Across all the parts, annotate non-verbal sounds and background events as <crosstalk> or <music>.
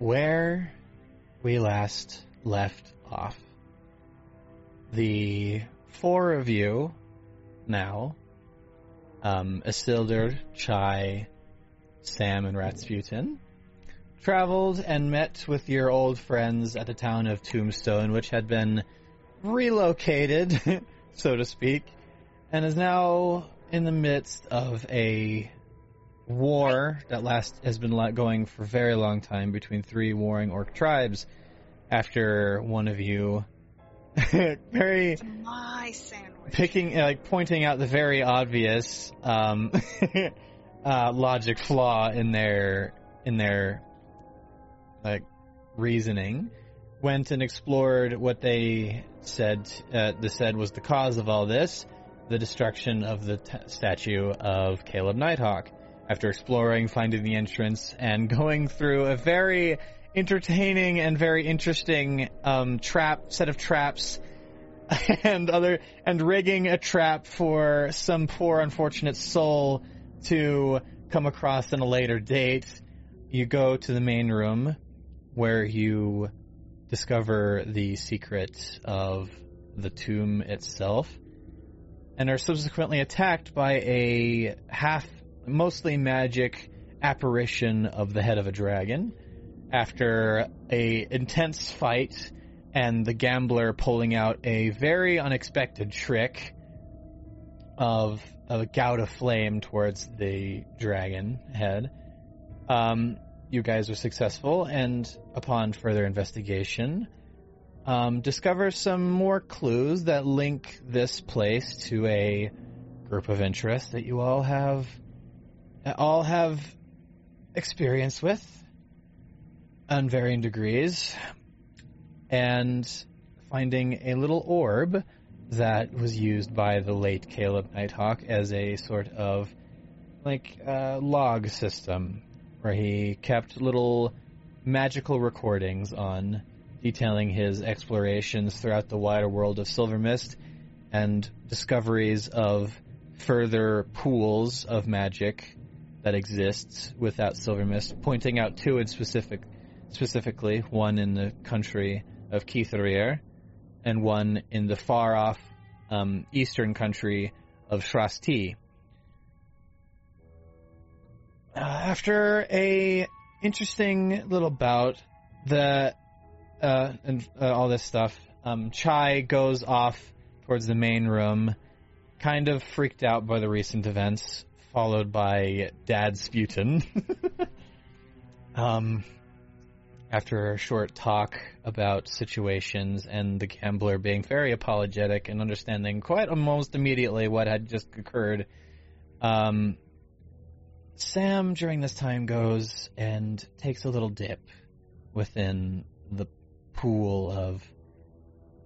where we last left off, the four of you now, um, Isildur, Chai, Sam, and Ratsputin, traveled and met with your old friends at the town of Tombstone, which had been relocated, <laughs> so to speak, and is now in the midst of a war that last has been going for a very long time between three warring orc tribes. After one of you, <laughs> very My sandwich. picking like pointing out the very obvious um, <laughs> uh, logic flaw in their in their like reasoning went and explored what they said uh, the said was the cause of all this the destruction of the t- statue of Caleb Nighthawk after exploring finding the entrance and <laughs> going through a very entertaining and very interesting um, trap set of traps <laughs> and other and rigging a trap for some poor unfortunate soul to come across in a later date. You go to the main room where you discover the secret of the tomb itself and are subsequently attacked by a half mostly magic apparition of the head of a dragon after a intense fight and the gambler pulling out a very unexpected trick of, a gout of flame towards the dragon head. Um, you guys are successful, and upon further investigation, um, discover some more clues that link this place to a group of interest that you all have all have experience with on varying degrees and finding a little orb that was used by the late Caleb Nighthawk as a sort of like uh, log system where he kept little magical recordings on detailing his explorations throughout the wider world of Silver Mist and discoveries of further pools of magic that exists without Silver Mist, pointing out two in specific, specifically one in the country of Keitharir and one in the far off um, eastern country of Shrasti. Uh, after a interesting little bout, the uh, and uh, all this stuff, um, Chai goes off towards the main room, kind of freaked out by the recent events, followed by Dad Sputin. <laughs> um, after a short talk about situations and the gambler being very apologetic and understanding quite almost immediately what had just occurred, um, Sam during this time goes and takes a little dip within the pool of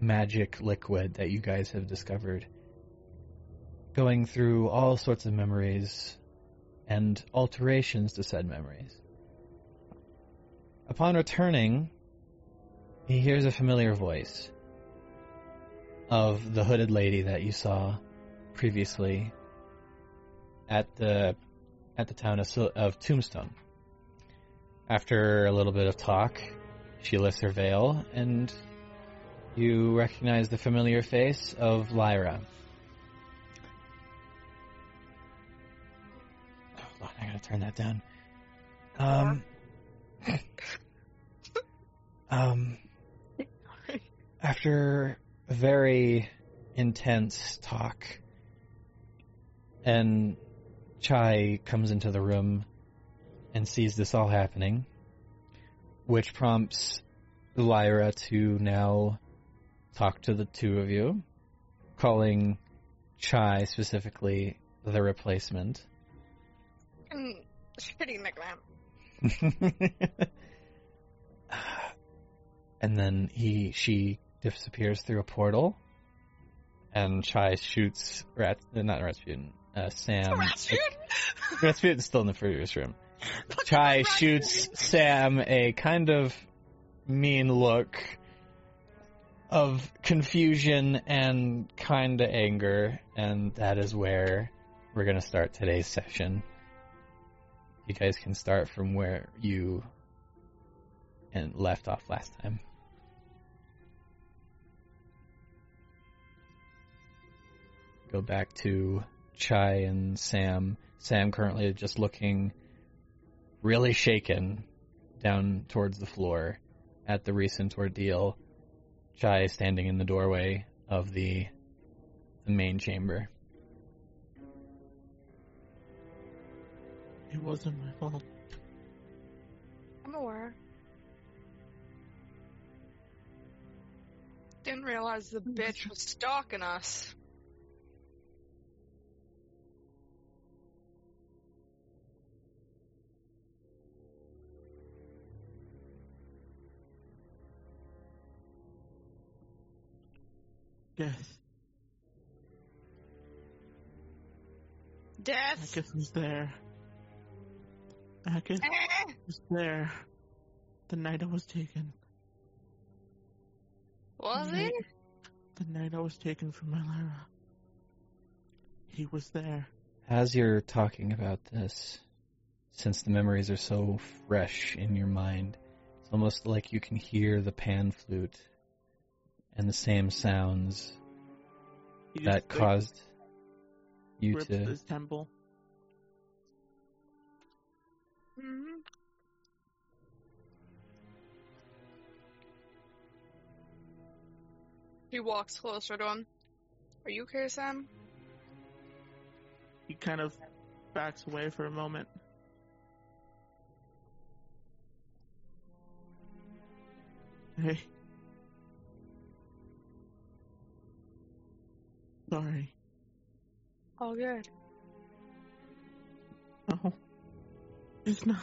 magic liquid that you guys have discovered, going through all sorts of memories and alterations to said memories. Upon returning, he hears a familiar voice of the hooded lady that you saw previously at the at the town of, of Tombstone. After a little bit of talk, she lifts her veil, and you recognize the familiar face of Lyra. I gotta turn that down. Um, <laughs> um, after a very intense talk, and Chai comes into the room and sees this all happening, which prompts Lyra to now talk to the two of you, calling Chai specifically the replacement. Mm, shitty nickname. <laughs> and then he she disappears through a portal, and Chai shoots Rat uh, not Rasputin, uh, Sam. Rasputin? <laughs> Rasputin's still in the previous room. <laughs> Chai shoots Sam a kind of mean look of confusion and kind of anger, and that is where we're gonna start today's session. You guys can start from where you and left off last time. Go back to Chai and Sam. Sam currently just looking really shaken down towards the floor at the recent ordeal. Chai standing in the doorway of the the main chamber. It wasn't my fault. I'm aware. Didn't realize the hmm. bitch was stalking us. Death. Death. Akith was there. Akith Eh. was there. The night I was taken. Was The he? night- The night I was taken from my Lyra. He was there. As you're talking about this, since the memories are so fresh in your mind, it's almost like you can hear the pan flute and the same sounds that caused you ripped to. his temple. Hmm He walks closer to him. Are you okay, Sam? He kind of backs away for a moment. Hey. Sorry. All good. No. It's not.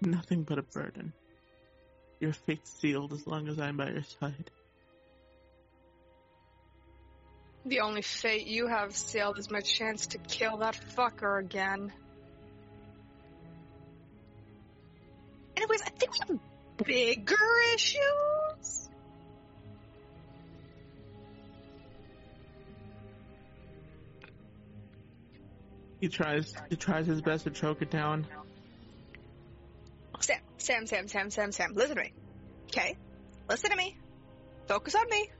Nothing but a burden. Your fate sealed as long as I'm by your side. The only fate you have sealed is my chance to kill that fucker again. Anyways, I think we have a bigger issues. He tries he tries his best to choke it down. Sam, Sam, Sam, Sam, Sam, Sam, listen to me. Okay? Listen to me. Focus on me.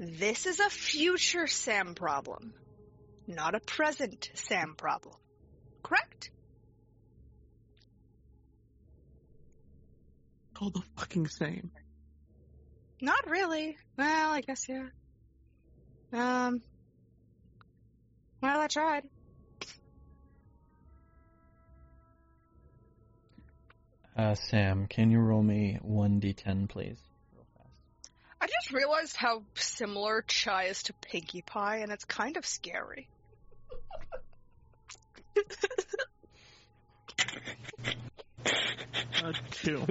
This is a future Sam problem, not a present Sam problem. Correct? All the fucking same. Not really. Well, I guess yeah. Um. Well, I tried. Uh, Sam, can you roll me 1d10, please? Real fast. I just realized how similar Chai is to Pinkie Pie, and it's kind of scary. Uh, two.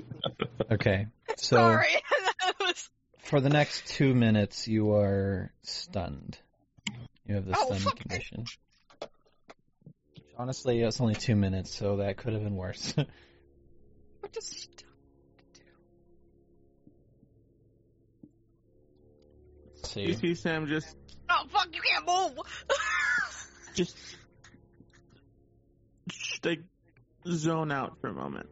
Okay, so Sorry. <laughs> that was... for the next two minutes, you are stunned. You have the Oh, stun fuck. condition. Honestly, it's only two minutes, so that could have been worse. <laughs> What does Let's You see. see Sam just Oh fuck! You can't move. <laughs> just just, like zone out for a moment.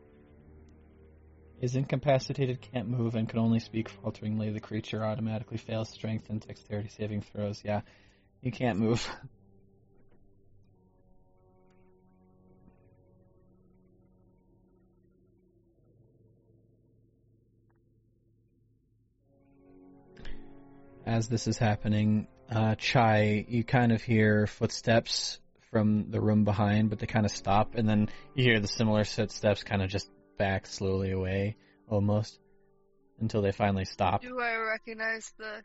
Is incapacitated, can't move, and can only speak falteringly. The creature automatically fails strength and dexterity saving throws. Yeah, you can't move. As this is happening, uh, Chai, you kind of hear footsteps from the room behind, but they kind of stop, and then you hear the similar footsteps kind of just back slowly away, almost, until they finally stop. Do I recognize the?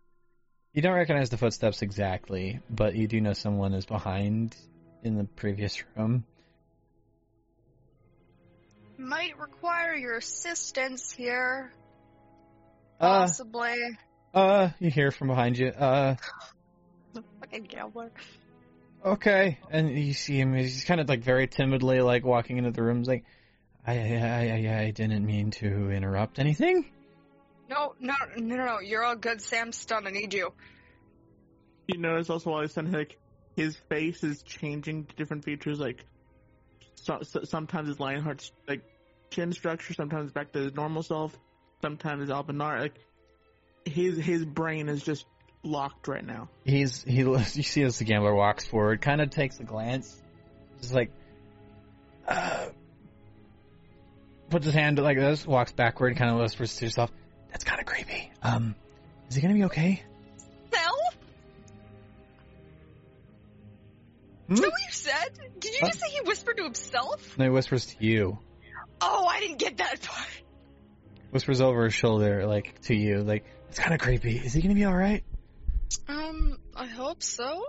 You don't recognize the footsteps exactly, but you do know someone is behind in the previous room. Might require your assistance here. Uh, Possibly. uh, you hear from behind you. Uh, <sighs> Fucking gambler. okay, and you see him. He's kind of like very timidly, like walking into the room. He's like, I, I, I, I didn't mean to interrupt anything. No, no, no, no, no. You're all good, Sam. Stunned. I need you. You notice also while he's sending like his face is changing to different features. Like so, so, sometimes his Lionheart's like chin structure, sometimes back to his normal self, sometimes his Albinar. Like his his brain is just locked right now. He's he. You see as the gambler walks forward, kind of takes a glance, just like, uh, puts his hand like this, walks backward, kind of whispers to himself, "That's kind of creepy. Um, is he gonna be okay?" Sell? Hmm? Is that what you said? Did you Huh? just say he whispered to himself? And he whispers to you, Oh, I didn't get that part. whispers over his shoulder, like to you, like, "It's kind of creepy. Is he gonna be all right?" Um, I hope so.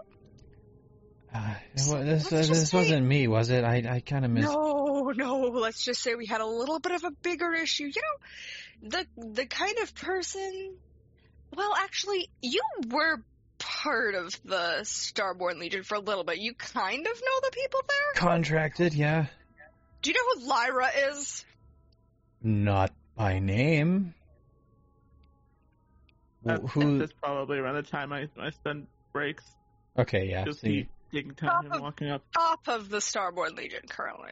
Uh, it this uh, this say- wasn't me, was it? I I kind of missed. No, no. Let's just say we had a little bit of a bigger issue. You know, the the kind of person. Well, actually, you were part of the Starborn Legion for a little bit. You kind of know the people there. Contracted, yeah. Do you know who Lyra is? Not by name. That, Wh- Who? That's probably around the time I I spend breaks. Okay, yeah. Just so you- be taking time and walking up Top of the Starborn Legion currently.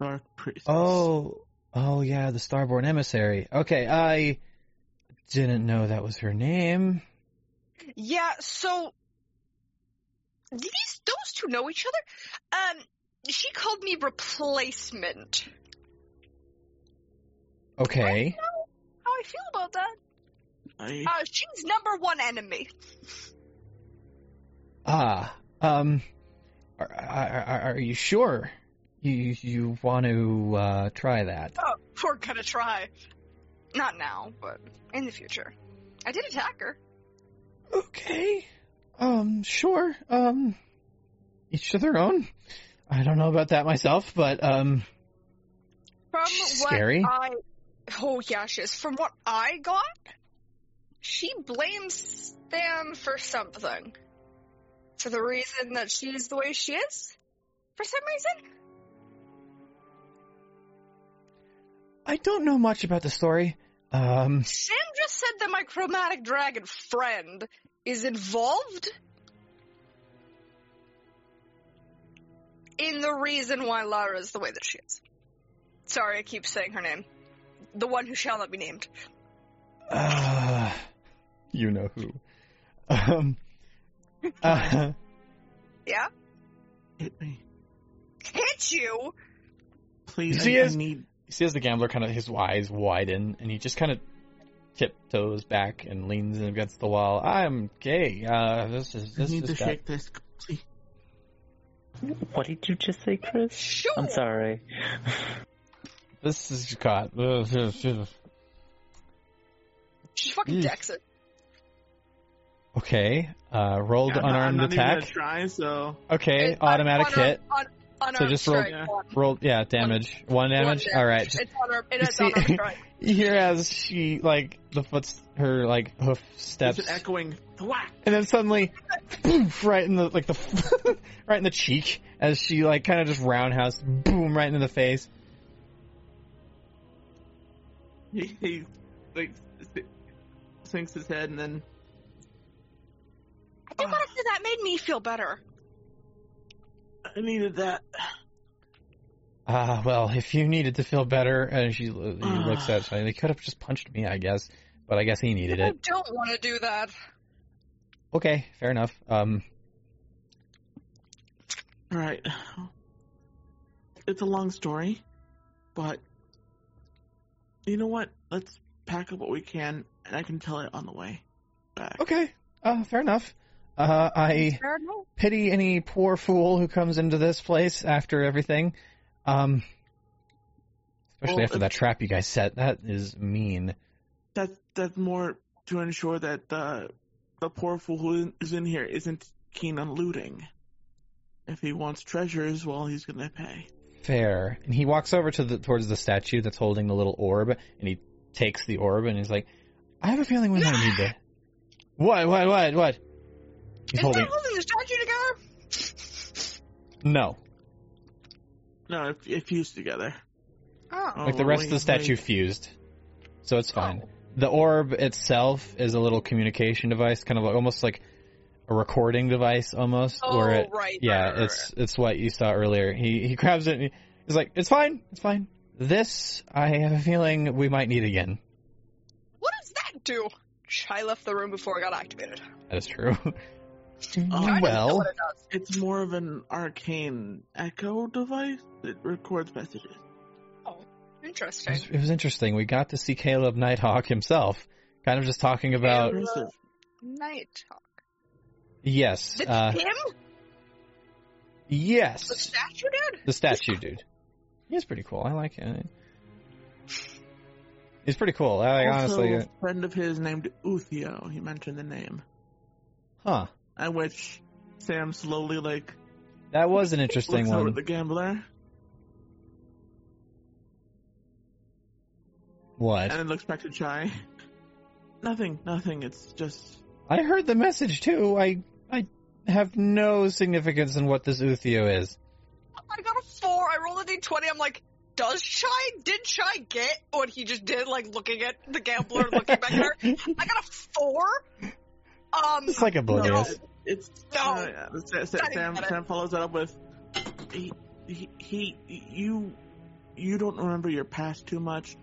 dark priest. Oh, oh yeah, the Starborn emissary. Okay, I didn't know that was her name. Yeah. So these those two know each other. Um, she called me replacement. Okay. How I feel about that? I, Uh, she's number one enemy. Ah, um, are, are, are you sure you you want to uh, try that? Oh, we're gonna try. Not now, but in the future. I did attack her. Okay. Um, sure. Um, each to their own. I don't know about that myself, but um, From scary. I oh yeah, she is. From what I got, she blames Stan for something. For the reason that she's the way she is. For some reason. I don't know much about the story. Um, Sam just said that my chromatic dragon friend is involved in the reason why Lara is the way that she is. Sorry, I keep saying her name. The one who shall not be named. uh, you know who. Um, uh, Yeah? hit me, Hit you? please. She I, I need. you see as the gambler kind of his eyes widen and he just kind of tiptoes back and leans against the wall. I'm gay. Uh, this is I this need is to got- shake this. Please. What did you just say, Chris? Sure. I'm sorry. this is got. She fucking Yeesh. decks it. Okay. Uh, rolled I'm not- I'm unarmed not even attack. try. So Okay, It's automatic un- hit. Un- unarmed So just roll- strike, Yeah. one. Rolled, yeah, damage. One damage. One All right. It's unarmed, it You see- unarmed. You hear as she like the foot's her like hoof steps, it's an echoing thwack. and then suddenly, poof, right in the like the <laughs> right in the cheek as she like kind of just roundhouse, boom, right into the face. He, he like s- sinks his head and then I do gotta say that made me feel better. I needed that. Ah, well, if you needed to feel better, and she he <sighs> looks at, something, they could have just punched me, I guess, but I guess he needed I it. I don't want to do that. Okay, fair enough. Um, All right. It's a long story, but you know what? Let's pack up what we can, and I can tell it on the way back. okay, uh, fair enough. Uh, I pity any poor fool who comes into this place after everything. Um, especially Well, after that trap you guys set. That is mean. That's that's more to ensure that the the poor fool who is in here isn't keen on looting. If he wants treasures, well, he's gonna pay. Fair. And he walks over to the towards the statue that's holding the little orb, and he takes the orb, and he's like, "I have a feeling we might need to." <gasps> What? What? What? What? He's Is holding. that holding the statue together? No, No, if if fused together. Oh. like the rest of the statue wait. fused, so it's fine. Oh. The orb itself is a little communication device, kind of like, almost like a recording device almost, Oh, where it right. yeah, right, right, it's it's what you saw earlier. He he grabs it. and He's like, "It's fine, it's fine. This I have a feeling we might need again." What does that do? I left the room before it got activated. That is true. <laughs> Um, I don't know well, it. It's more of an arcane echo device that records messages. Oh, Interesting. was, it was interesting. We got to see Caleb Nighthawk himself, kind of just talking about Caleb. Impressive. Night talk. yes, It's uh, him? Yes. The statue dude? the statue dude. He's pretty cool. I like him. He's pretty cool. I like, also, honestly, uh, a friend of his named Uthio. He mentioned the name. huh? At which Sam slowly like That was an interesting one. the gambler What? and then looks back to Chai. Nothing, nothing. It's just I heard the message too. I I have no significance in what this Uthio is. I got a four. I rolled a d20. I'm like, does Chai, did Chai get what he just did? Like looking at the gambler, looking back at her. <laughs> I got a four. Um, It's like oblivious. No, it's No. uh, yeah, Sa- Sa- Sam. Sam follows that up with he, he, he, you, you don't remember your past too much.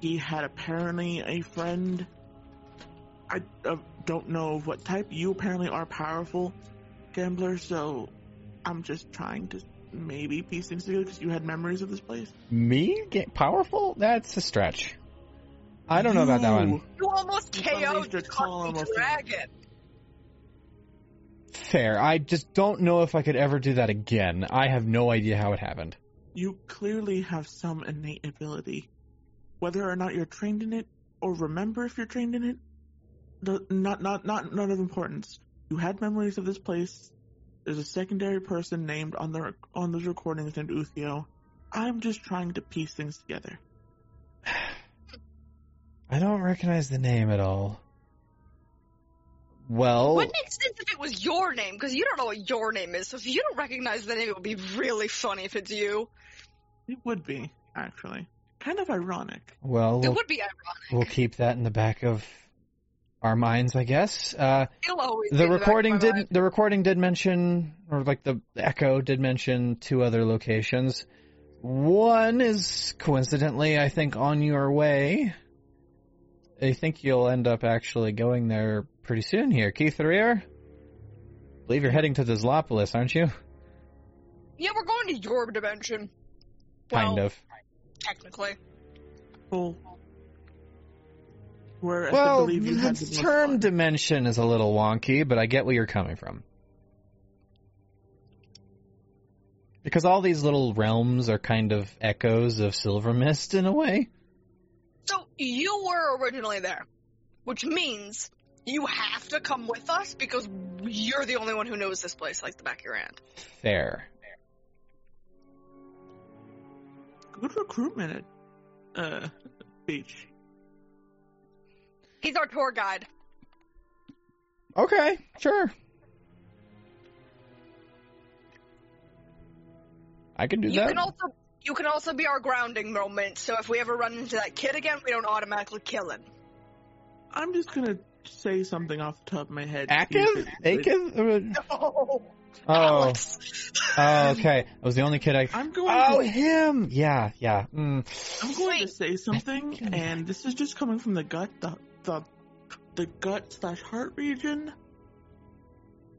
He had apparently a friend. I uh, don't know of what type. You apparently are powerful gambler, so I'm just trying to maybe piece things together because you had memories of this place. Me get powerful? That's a stretch. I don't know about that one. You- you almost You KO'd the column fucking of- dragon. Fair. I just don't know if I could ever do that again. I have no idea how it happened. You clearly have some innate ability. Whether or not you're trained in it, or remember if you're trained in it, the, not not not of importance. You had memories of this place. There's a secondary person named on the on those recordings named Uthio. I'm just trying to piece things together. <sighs> I don't recognize the name at all. Well, Would make sense if it was your name, because you don't know what your name is. So if you don't recognize the name, it would be really funny if it's you. It would be actually kind of ironic. well, It we'll, would be ironic. we'll keep that in the back of our minds, I guess. Uh, It'll always be the back of recording my did mind. the recording did mention or like the echo did mention two other locations one is coincidentally i think on your way i think you'll end up actually going there pretty soon here Keitharir. believe you're heading to the Teslapolis aren't you Yeah, we're going to your dimension. kind Well, of Technically. Well, whereas well you the the term fun. dimension is a little wonky but i get where you're coming from because all these little realms are kind of echoes of silver mist in a way So you were originally there, which means you have to come with us because you're the only one who knows this place like the back of your hand. fair good recruitment at uh beach. He's our tour guide. Okay, sure. I can do You that. can also you can also be our grounding moment. So if we ever run into that kid again, we don't automatically kill him. I'm just gonna say something off the top of my head. Akith? Akith? Uh, Oh, Oh, Alex. oh, okay. I was the only kid I. I'm going. Oh, to, him! Yeah, yeah. Mm. I'm going to say something, and this is just coming from the gut, the the, the gut slash heart region.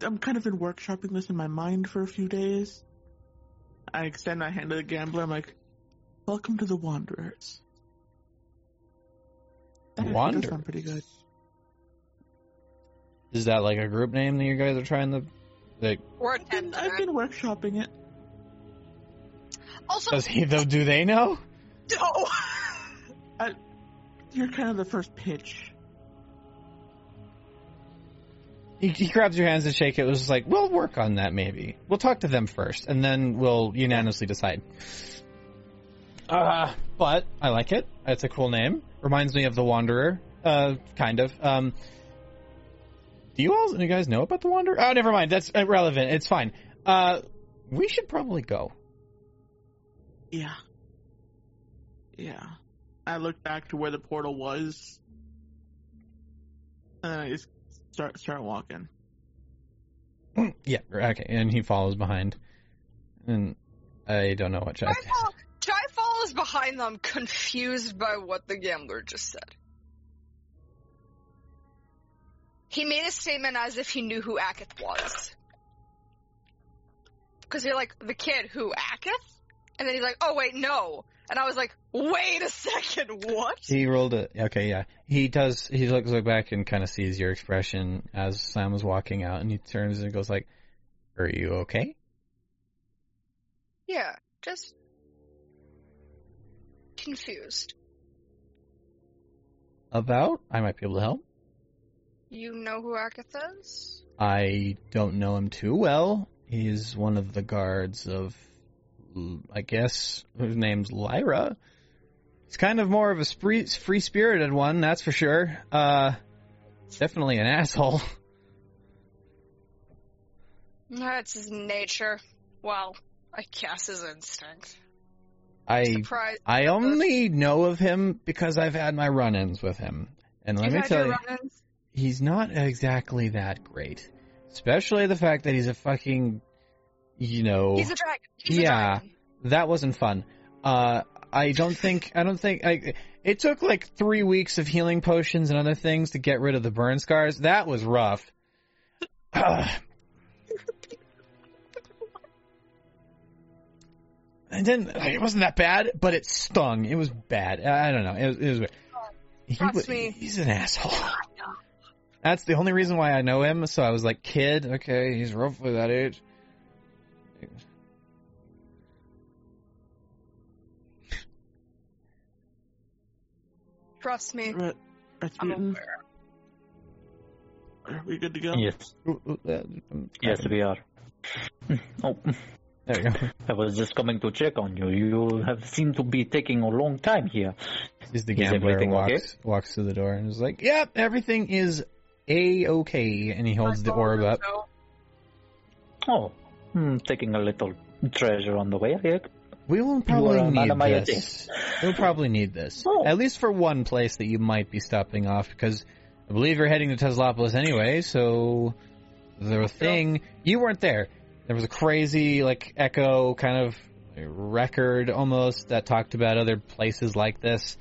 I'm kind of been workshopping this in my mind for a few days. I extend my hand to the gambler. I'm like, "Welcome to the Wanderers." The That does Wanderers? sound pretty good. Is that like a group name that you guys are trying to? Like, We're I've been, I've been workshopping it. Also, does he though? Do they know? no. <laughs> You're kind of the first pitch. He, he grabs your hands and shake it. It was just like, we'll work on that maybe. We'll talk to them first, and then we'll unanimously decide. Uh, but I like it. It's a cool name. Reminds me of the Wanderer. Uh, kind of. Um, do you all, you guys know about the Wanderer? Oh, never mind. That's irrelevant. It's fine. Uh, we should probably go. Yeah. Yeah. I look back to where the portal was. And I just start start walking. <clears throat> yeah, okay, and he follows behind. And I don't know what Chai Chai, <laughs> fol- Chai follows behind them, confused by what the gambler just said. He made a statement as if he knew who Akith was. Because you're like, the kid who, Akith? And then he's like, oh wait, no. And I was like, wait a second, <laughs> what? He rolled it. Okay, yeah. He does. He looks look back and kind of sees your expression as Sam was walking out, and he turns and goes like, "Are you okay?" Yeah, just confused. About? I might be able to help. You know who Akith is? I don't know him too well. He's one of the guards of, I guess, whose name's Lyra. He's kind of more of a spree- free-spirited one, that's for sure. Uh, definitely an asshole. That's his nature. Well, I guess his instinct. I Surprised. I only know of him because I've had my run-ins with him, and let You've me tell you? He's not exactly that great. Especially the fact that he's a fucking, you know, He's a dragon. He's a Yeah. dragon. that wasn't fun. Uh, I don't think I don't think I. It took like three weeks of healing potions and other things to get rid of the burn scars. That was rough. <sighs> and then like, it wasn't that bad, but it stung. It was bad. I I don't know. It was. It was weird. He Trust wa- me. He's an asshole. That's the only reason why I know him. So I was like, kid, okay, he's roughly that age. Trust me. Rat- I'm aware. are we good to go? Yes, yes, we are. <laughs> Oh, There you go. I was just coming to check on you. You have seemed to be taking a long time here. Is the Is gambler everything okay? walks walks through the door and is like, "Yep, everything is a okay," and he holds the orb up. So, Oh, hmm, taking a little treasure on the way. I We will probably are a man need this. We'll probably need this, <laughs> Oh. at least for one place that you might be stopping off, because I believe you're heading to Teslapolis anyway. So the thing you weren't there. There was a crazy like echo kind of record almost that talked about other places like this.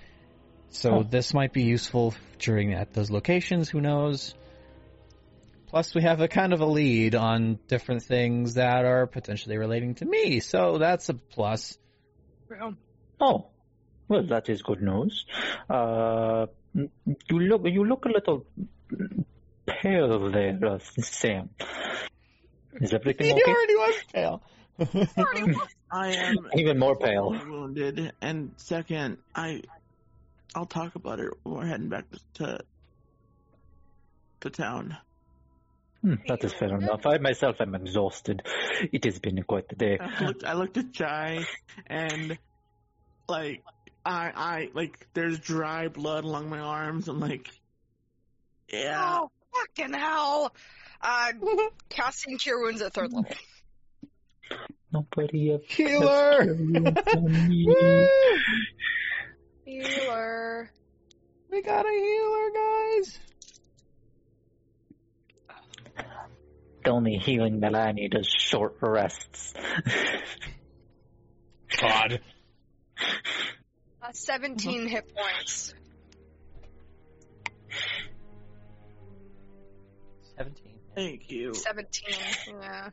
So Oh. this might be useful during at those locations. Who knows? Plus, we have a kind of a lead on different things that are potentially relating to me, so that's a plus. real. Oh, well, that is good news. Uh, you look, you look a little pale there, uh, Sam. Is everything He okay? already was pale. Already. <laughs> I am Even more pale. wounded, and second, I, I'll talk about it when we're heading back to to town. Hmm, <laughs> that is fair enough. I myself am exhausted. It has been quite a day. I looked, I looked at Chai, and like I, I like there's dry blood along my arms. I'm like, yeah. Oh, fucking hell. Uh, <laughs> casting Cure Wounds at third level. Nobody a Healer! <laughs> on me. Woo! Healer. We got a healer, guys. The only healing that I need is short rests. God. Uh, 17 hit points. Seventeen. Thank you. 17, yeah.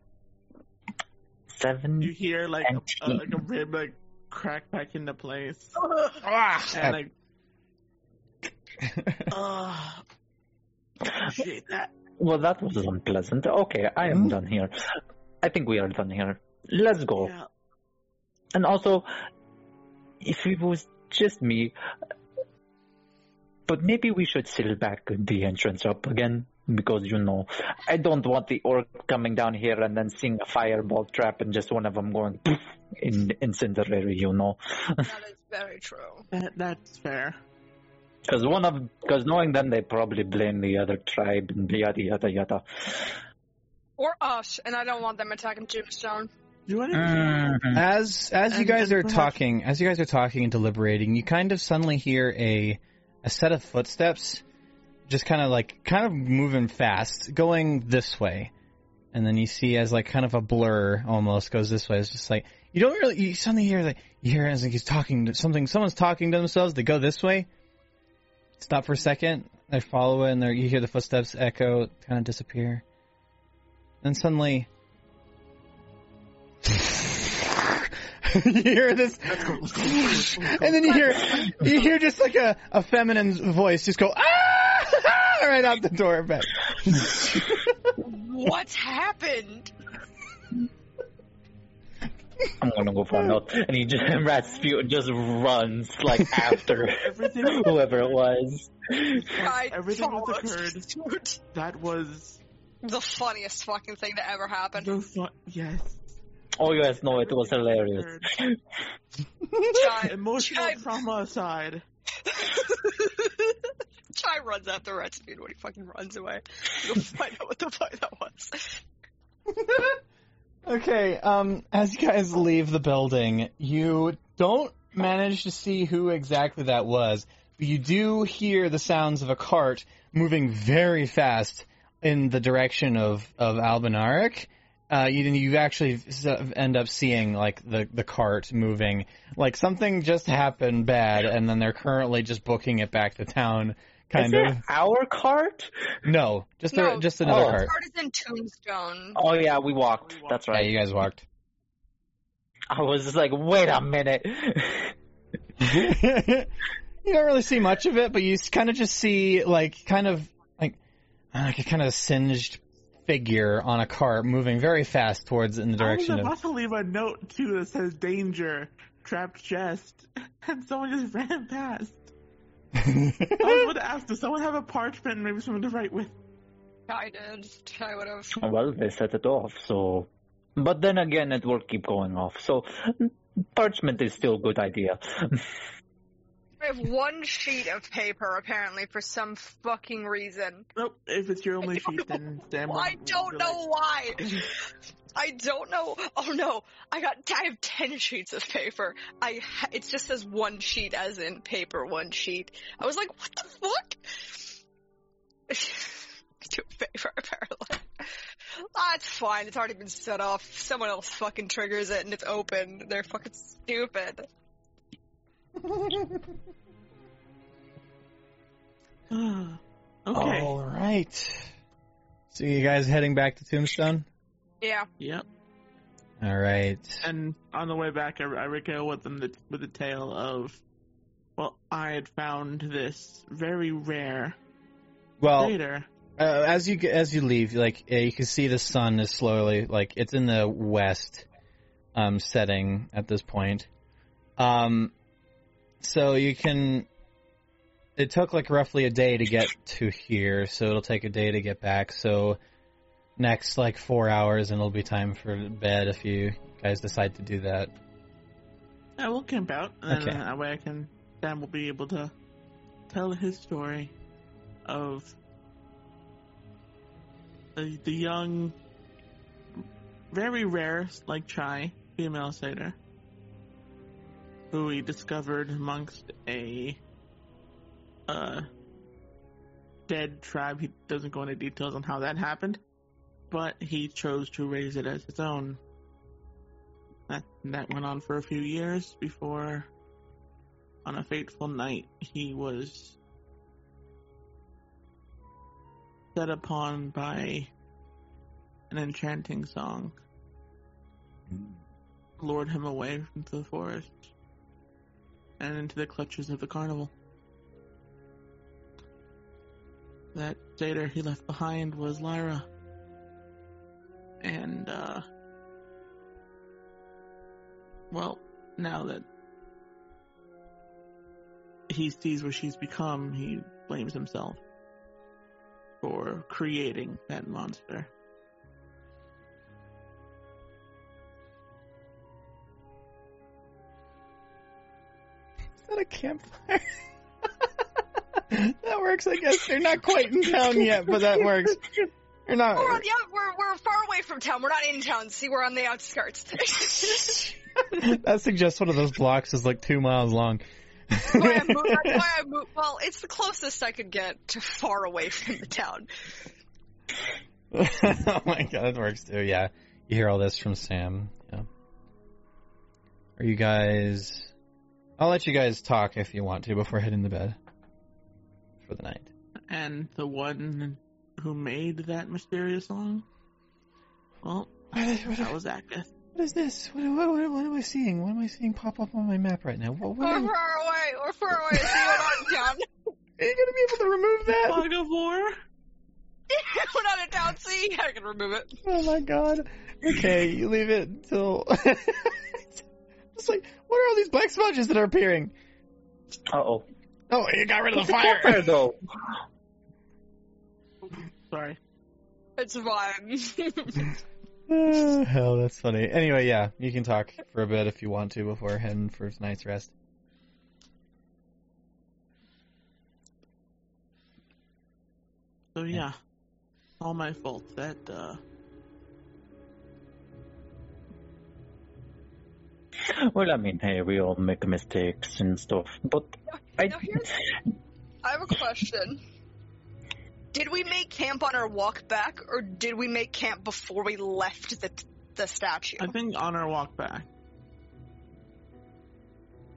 Seven. You hear like a, a, like a rib like crack back into place, <laughs> Ah, and like, <laughs> uh, appreciate that. Well, that was unpleasant. Okay, I am Hmm? done here. I think we are done here. Let's go. Yeah. And also, if it was just me, but maybe we should seal back the entrance up again. Because, you know, I don't want the orc coming down here and then seeing a fireball trap and just one of them going poof in incendiary, you know. That is very true. That, that's fair. Because one of, because knowing them, they probably blame the other tribe and yada yada yada. Or us, and I don't want them attacking Tombstone. Do I? Mhm. As as you guys are perhaps- talking, as you guys are talking and deliberating, you kind of suddenly hear a a set of footsteps, just kind of like kind of moving fast, going this way, and then you see as like kind of a blur almost goes this way. It's just like you don't really you suddenly hear like you hear as like he's talking to something. Someone's talking to themselves. They go this way. Stop for a second. They follow it, and there you hear the footsteps echo, kind of disappear. Then suddenly. <laughs> you hear this, and then you hear you hear just like a, a feminine voice just go ah <laughs> right out the door back. What's happened? I'm gonna go find out. And he just <laughs> Rasputin just runs like <laughs> after <laughs> whoever it was. I Everything that's thought- occurred. That was the funniest fucking thing that ever happened. the fun. Yes. Oh, you guys know it was hilarious. Chai, Emotional Chai, trauma aside. Chai runs after Rasputin when he fucking runs away. You'll find out what the fuck that was. Okay, um, as you guys leave the building, you don't manage to see who exactly that was, but you do hear the sounds of a cart moving very fast in the direction of, of Albinarik. Uh, you you actually end up seeing like the, the cart moving, like something just happened bad, and then they're currently just booking it back to town. Kind Is of. it our cart? No, just a, just another cart. Oh. cart. Part is in Tombstone. Oh yeah, we walked. We walked. That's Yeah, right. you guys walked. I was just like, wait a minute. <laughs> you don't really see much of it, but you kind of just see like kind of like uh, like a kind of singed figure on a cart moving very fast towards in the direction. I was direction of. about to leave a note too that says danger, trapped chest, <laughs> and someone just <laughs> ran past. I was about to ask, does someone have a parchment and maybe someone to write with? I did. I would have. well, they set it off, so. But then again, it will keep going off. So, parchment is still a good idea. <laughs> I have one sheet of paper apparently for some fucking reason. Nope, if it's your only sheet, then will- I don't know why. <laughs> I don't know. Oh no, I got. I have ten sheets of paper. I. It just says one sheet, as in paper, one sheet. I was like, what the fuck? <laughs> Two paper apparently. Ah, That's fine. It's already been set off. Someone else fucking triggers it and it's open. They're fucking stupid. <laughs> okay. All right. So you guys heading back to Tombstone? Yeah. Yep. All right. And on the way back, I, I regale with them the, with the tale of, well, I had found this very rare Well, data. uh, as you as you leave, like uh, you can see the sun is slowly like it's in the west, um, setting at this point. Um, so you can. It took like roughly a day to get to here, so it'll take a day to get back. So next like four hours, and it'll be time for bed if you guys decide to do that. Yeah, we'll camp out, and Okay. then that way I can, Sam will be able to tell his story of the, the young, very rare, like Chai, female satyr, who he discovered amongst a uh, dead tribe. He doesn't go into details on how that happened, but he chose to raise it as his own. That that went on for a few years before, on a fateful night, he was set upon by an enchanting song, lured him away from the forest and into the clutches of the carnival. That satyr he left behind was Lyra. And, uh, well, now that he sees what she's become, he blames himself for creating that monster. That a campfire? <laughs> that works, I guess. They're not quite in town yet, but that works. They're not. We're on the out- we're we're far away from town. We're not in town. See, we're on the outskirts. <laughs> <laughs> that suggests one of those blocks is like two miles long. That's why I moved, that's why I moved. Well, it's the closest I could get to far away from the town. oh my god, that works too. Yeah, you hear all this from Sam. Yeah. Are you guys? I'll let you guys talk if you want to before heading to bed for the night. And the one who made that mysterious song? Well, that was Akith. What is this? What, what, what, what am I seeing? What am I seeing pop up on my map right now? What, what We're am- far away. We're far away. See what I'm down. are you gonna be able to remove that? Fog of War? <laughs> We're not in town. See, I can remove it. Oh my god. Okay, you leave it until. <laughs> Just like, what are all these black smudges that are appearing? Uh oh. Oh, you got rid of the Fire fire. though. <sighs> Sorry. It's fine. <laughs> Uh, hell, that's funny. Anyway, yeah, you can talk for a bit if you want to before heading for a night's rest. So yeah, all my fault. That uh, <laughs> Well, I mean, hey, we all make mistakes and stuff, but I. Now here's, I have a question. Did we make camp on our walk back, or did we make camp before we left the the statue? I think on our walk back.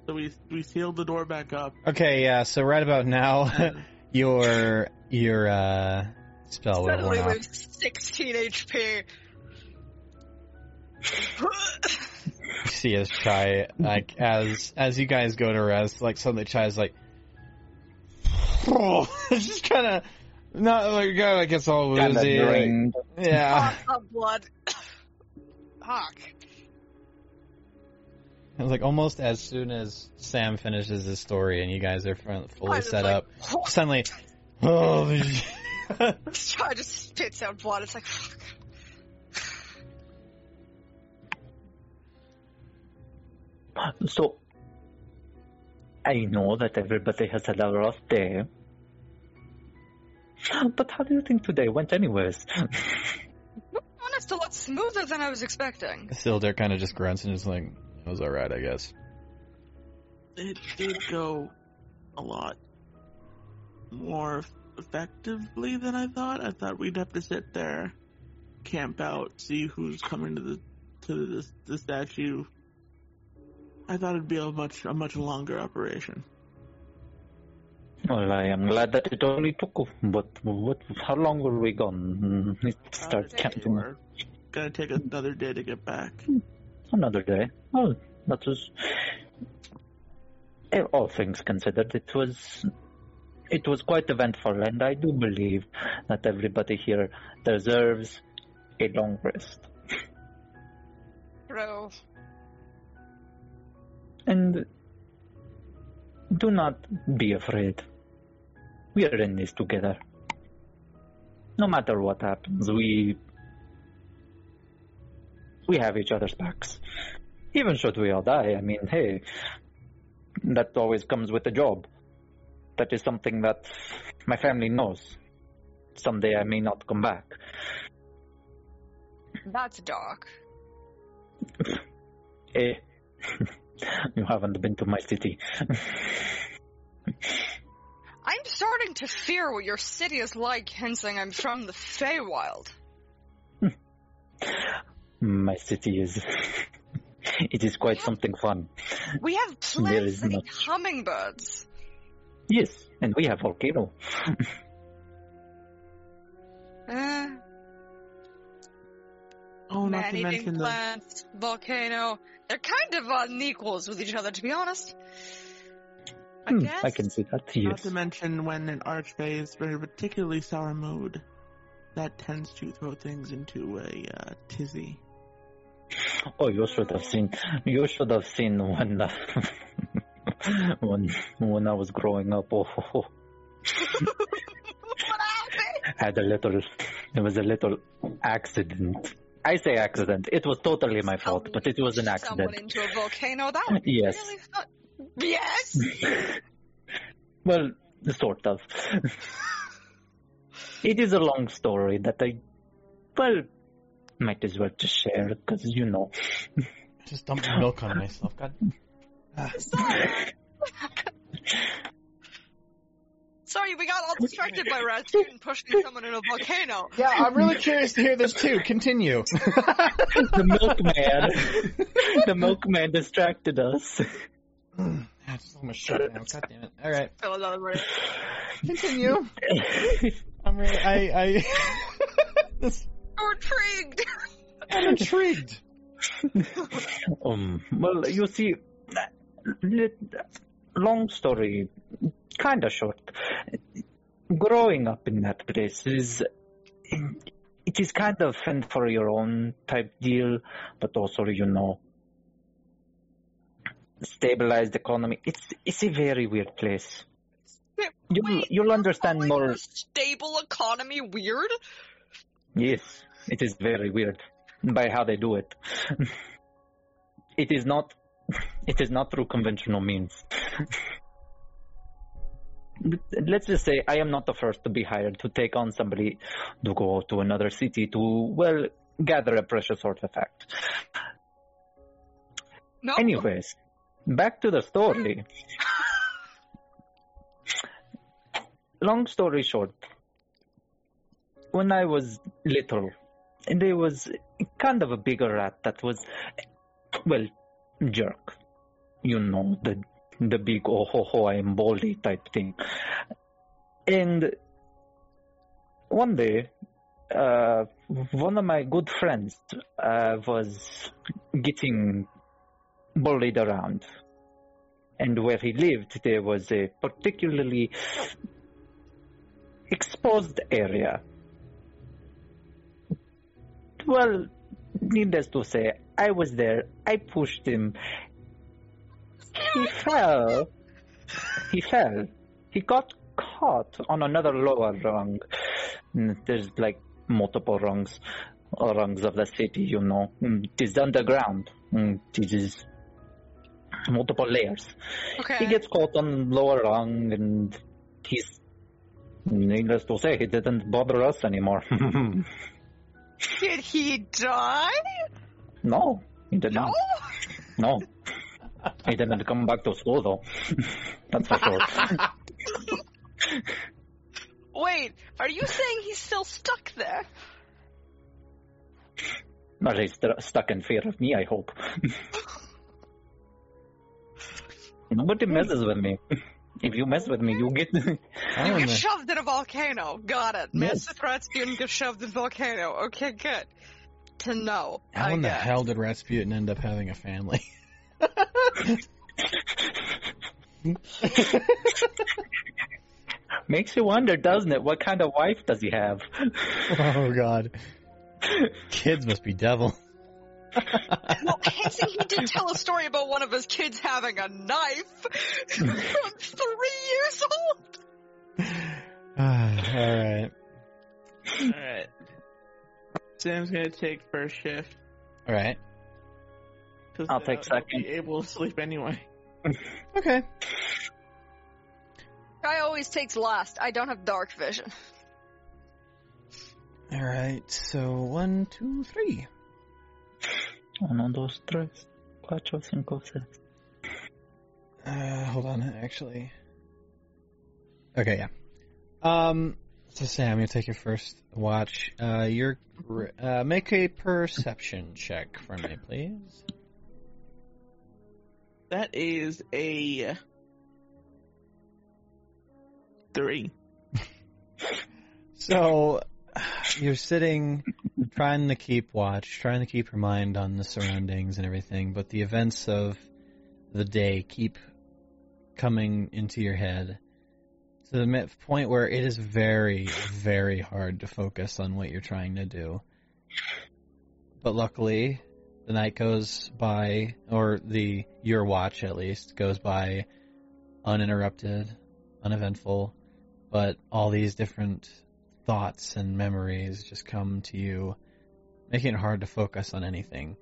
So we we sealed the door back up. Okay, yeah. So right about now, <laughs> <laughs> your your uh, spell would have worn Suddenly off. lose 16 HP. You see as Chai, like as as you guys go to rest, like suddenly Chai's like, oh, <laughs> just kind of not like God, like it's all Kinda woozy. like- yeah, Lots of blood. <coughs> Fuck. It was like almost as soon as Sam finishes his story and you guys are fu- I fully was set like, up, suddenly, <laughs> oh, I just spits out blood. It's like, fuck. So, I know that everybody has had a rough day. But how do you think today went, anyways? <laughs> Honest, a lot smoother than I was expecting. Sildur kind of just grunts and is like, it was alright, I guess. it did go a lot more effectively than I thought. I thought we'd have to sit there, camp out, see who's coming to the to the, the statue. I thought it'd be a much a much longer operation. Well, I am glad that it only took. But what? How long were we gone? Need to start Uh, counting. We're gonna take another day to get back. Another day. Oh, that was. eh, All things considered, it was. It was quite eventful, and I do believe that everybody here deserves a long rest. Bro. And do not be afraid. We are in this together. No matter what happens, we we have each other's backs. Even should we all die, I mean, hey, that always comes with a job. That is something that my family knows. Someday I may not come back. That's dark. <laughs> Eh, <laughs> you haven't been to my city. I'm starting to fear what your city is like, hensing I'm from the Feywild. my city is. it is quite something fun. We have There plants is that hummingbirds. Yes, and we have volcano. <laughs> Eh, Oh, not to man-eating mention the plants, volcano. They're kind of on equals with each other, to be honest. I Hmm, guess. I can see that. Not Yes. to mention when an archfey is in a particularly sour mood, that tends to throw things into a uh, tizzy. Oh, you should have seen. You should have seen when uh, <laughs> when when I was growing up. Oh, <laughs> <laughs> what happened? had a little. It was a little accident. I say accident. It was totally my fault, but it was an accident. Someone accident. into a volcano. That <laughs> would be Yes. really fun. Yes. <laughs> Well, sort of. <laughs> it is a long story that I, well, might as well just share because you know. Just dumped milk on myself. God. Sorry. Sorry, we got all distracted by Rasputin <laughs> pushing someone in a volcano. Yeah, I'm really curious to hear this too. Continue. <laughs> the milkman. the milkman distracted us. <sighs> I That's so much shit now. God damn it. All right, Fill another minute. continue. I'm really, I, I, <laughs> this, I'm intrigued. I'm intrigued. um, well, you see, li- long story, kind of short. Growing up in that place is, it is kind of fend for your own type deal, but also, you know, stabilized economy. It's it's a very weird place. You'll Wait, you'll understand more. stable economy weird? Yes, it is very weird by how they do it. <laughs> it is not it is not through conventional means. Let's just say I am not the first to be hired to take on somebody to go to another city to well gather a precious artifact. No. Anyways, back to the story. <laughs> Long story short, when I was little, there was kind of a bigger rat that was, well, jerk. You know, the the big oh ho ho I am baldy type thing. And one day, uh, one of my good friends uh, was getting bullied around. And where he lived, there was a particularly exposed area. Well, needless to say, I was there. I pushed him. He fell. He fell. He got caught on another lower rung. Mm, There's like multiple rungs, rungs of the city, you know. Mm, It is underground. Mm, It is multiple layers. Okay. He gets caught on lower rung, and he's needless to say, he didn't bother us anymore. <laughs> Did he die? no, he did No. not. No. He didn't come back to school though. <laughs> That's for sure. Wait, are you saying he's still stuck there? But he's st- stuck in fear of me, I hope. <laughs> Nobody messes with me. If you mess with me, you get. <laughs> You get man. shoved in a volcano. Got it. Yes. Master Rasputin gets shoved in a volcano. Okay, good. To know. How I in the hell did Rasputin end up having a family? <laughs> Makes you wonder, doesn't it? What kind of wife does he have? oh god. Kids must be devil. Well, <laughs> Hanson, he did tell a story about one of his kids having a knife <laughs> from three years old. <sighs> Alright. Alright. Sam's gonna take first shift. Alright. I'll take uh, I'll second. Be able to sleep anyway. <laughs> Okay. Guy always takes last. I don't have dark vision. Alright, so one, two, three. Uno, dos, tres, cuatro, cinco, seis. Uh, hold on, actually. Okay, yeah. Um, so Sam, you take your first watch. Uh, your uh, make a perception check for me, please. That is a three. <laughs> So <sighs> you're sitting, trying to keep watch, trying to keep your mind on the surroundings and everything, but the events of the day keep coming into your head to the point where it is very, very hard to focus on what you're trying to do. But luckily, the night goes by, or the your watch at least goes by uninterrupted, uneventful, but all these different thoughts and memories just come to you, making it hard to focus on anything.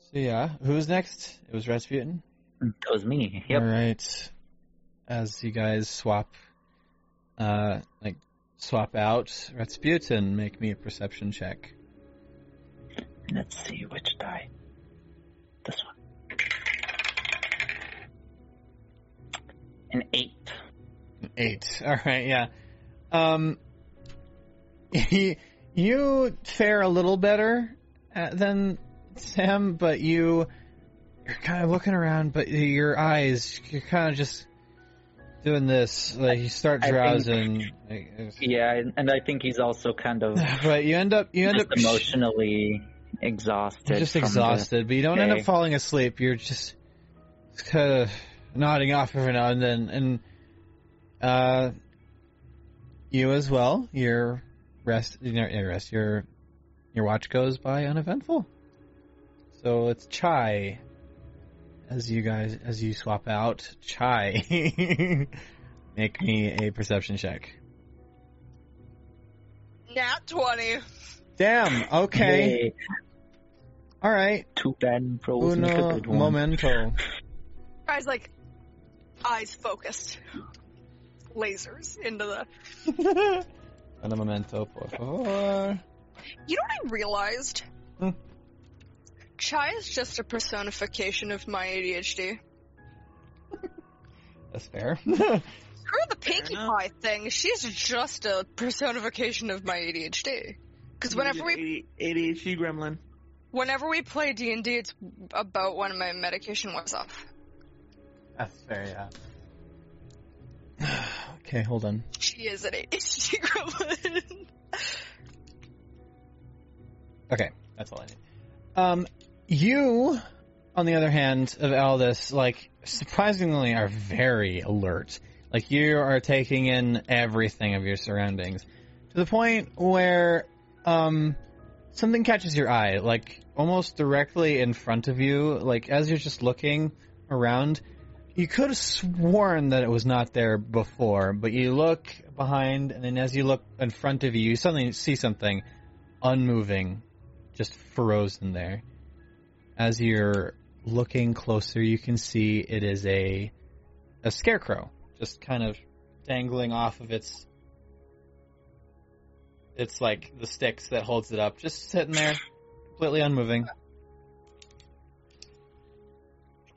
So yeah, who's next? It was Rasputin. That was me. Yep. All right. As you guys swap, uh, like swap out Rasputin, make me a perception check. Let's see which die. This one. An eight. Eight. <laughs> All right, yeah. Um, <laughs> you fare a little better uh, than Sam, but you you're kind of looking around, but your eyes you're kind of just doing this. Like you start I think- drowsing, <laughs> Yeah, and, I think he's also kind of but you end up you end up emotionally exhausted. Just exhausted, but you don't end up falling asleep. You're just kind of nodding off every now and then, and uh, you as well. Your rest, your your rest, your your watch goes by uneventful. So it's chai. As you guys, as you swap out chai, <laughs> make me a perception check. Nat 20. Damn. Okay. Yay, All right. Two bad pros and Uno momento. Guys, like, eyes focused. Lasers into the. <laughs> Un momento, por favor. You know what I realized? Hmm. Chai is just a personification of my ADHD. <laughs> That's fair. <laughs> Screw the Pinkie. Pie thing. She's just a personification of my ADHD. Because whenever we ADHD gremlin. whenever we play D and D, it's about when my medication wears off. That's fair, yeah. <sighs> <sighs> <sighs> okay, hold on. She is an <laughs> ADHD gremlin. Okay, that's all I need. Um, you, on the other hand, of Aldous, like, surprisingly are very alert. Like, you are taking in everything of your surroundings. To the point where, um, something catches your eye, like, almost directly in front of you, like, as you're just looking around, you could have sworn that it was not there before, but you look behind, and then as you look in front of you, you suddenly see something unmoving, just frozen there. As you're looking closer, you can see it is a a scarecrow, just kind of dangling off of its it's like the sticks that holds it up, just sitting there, completely unmoving.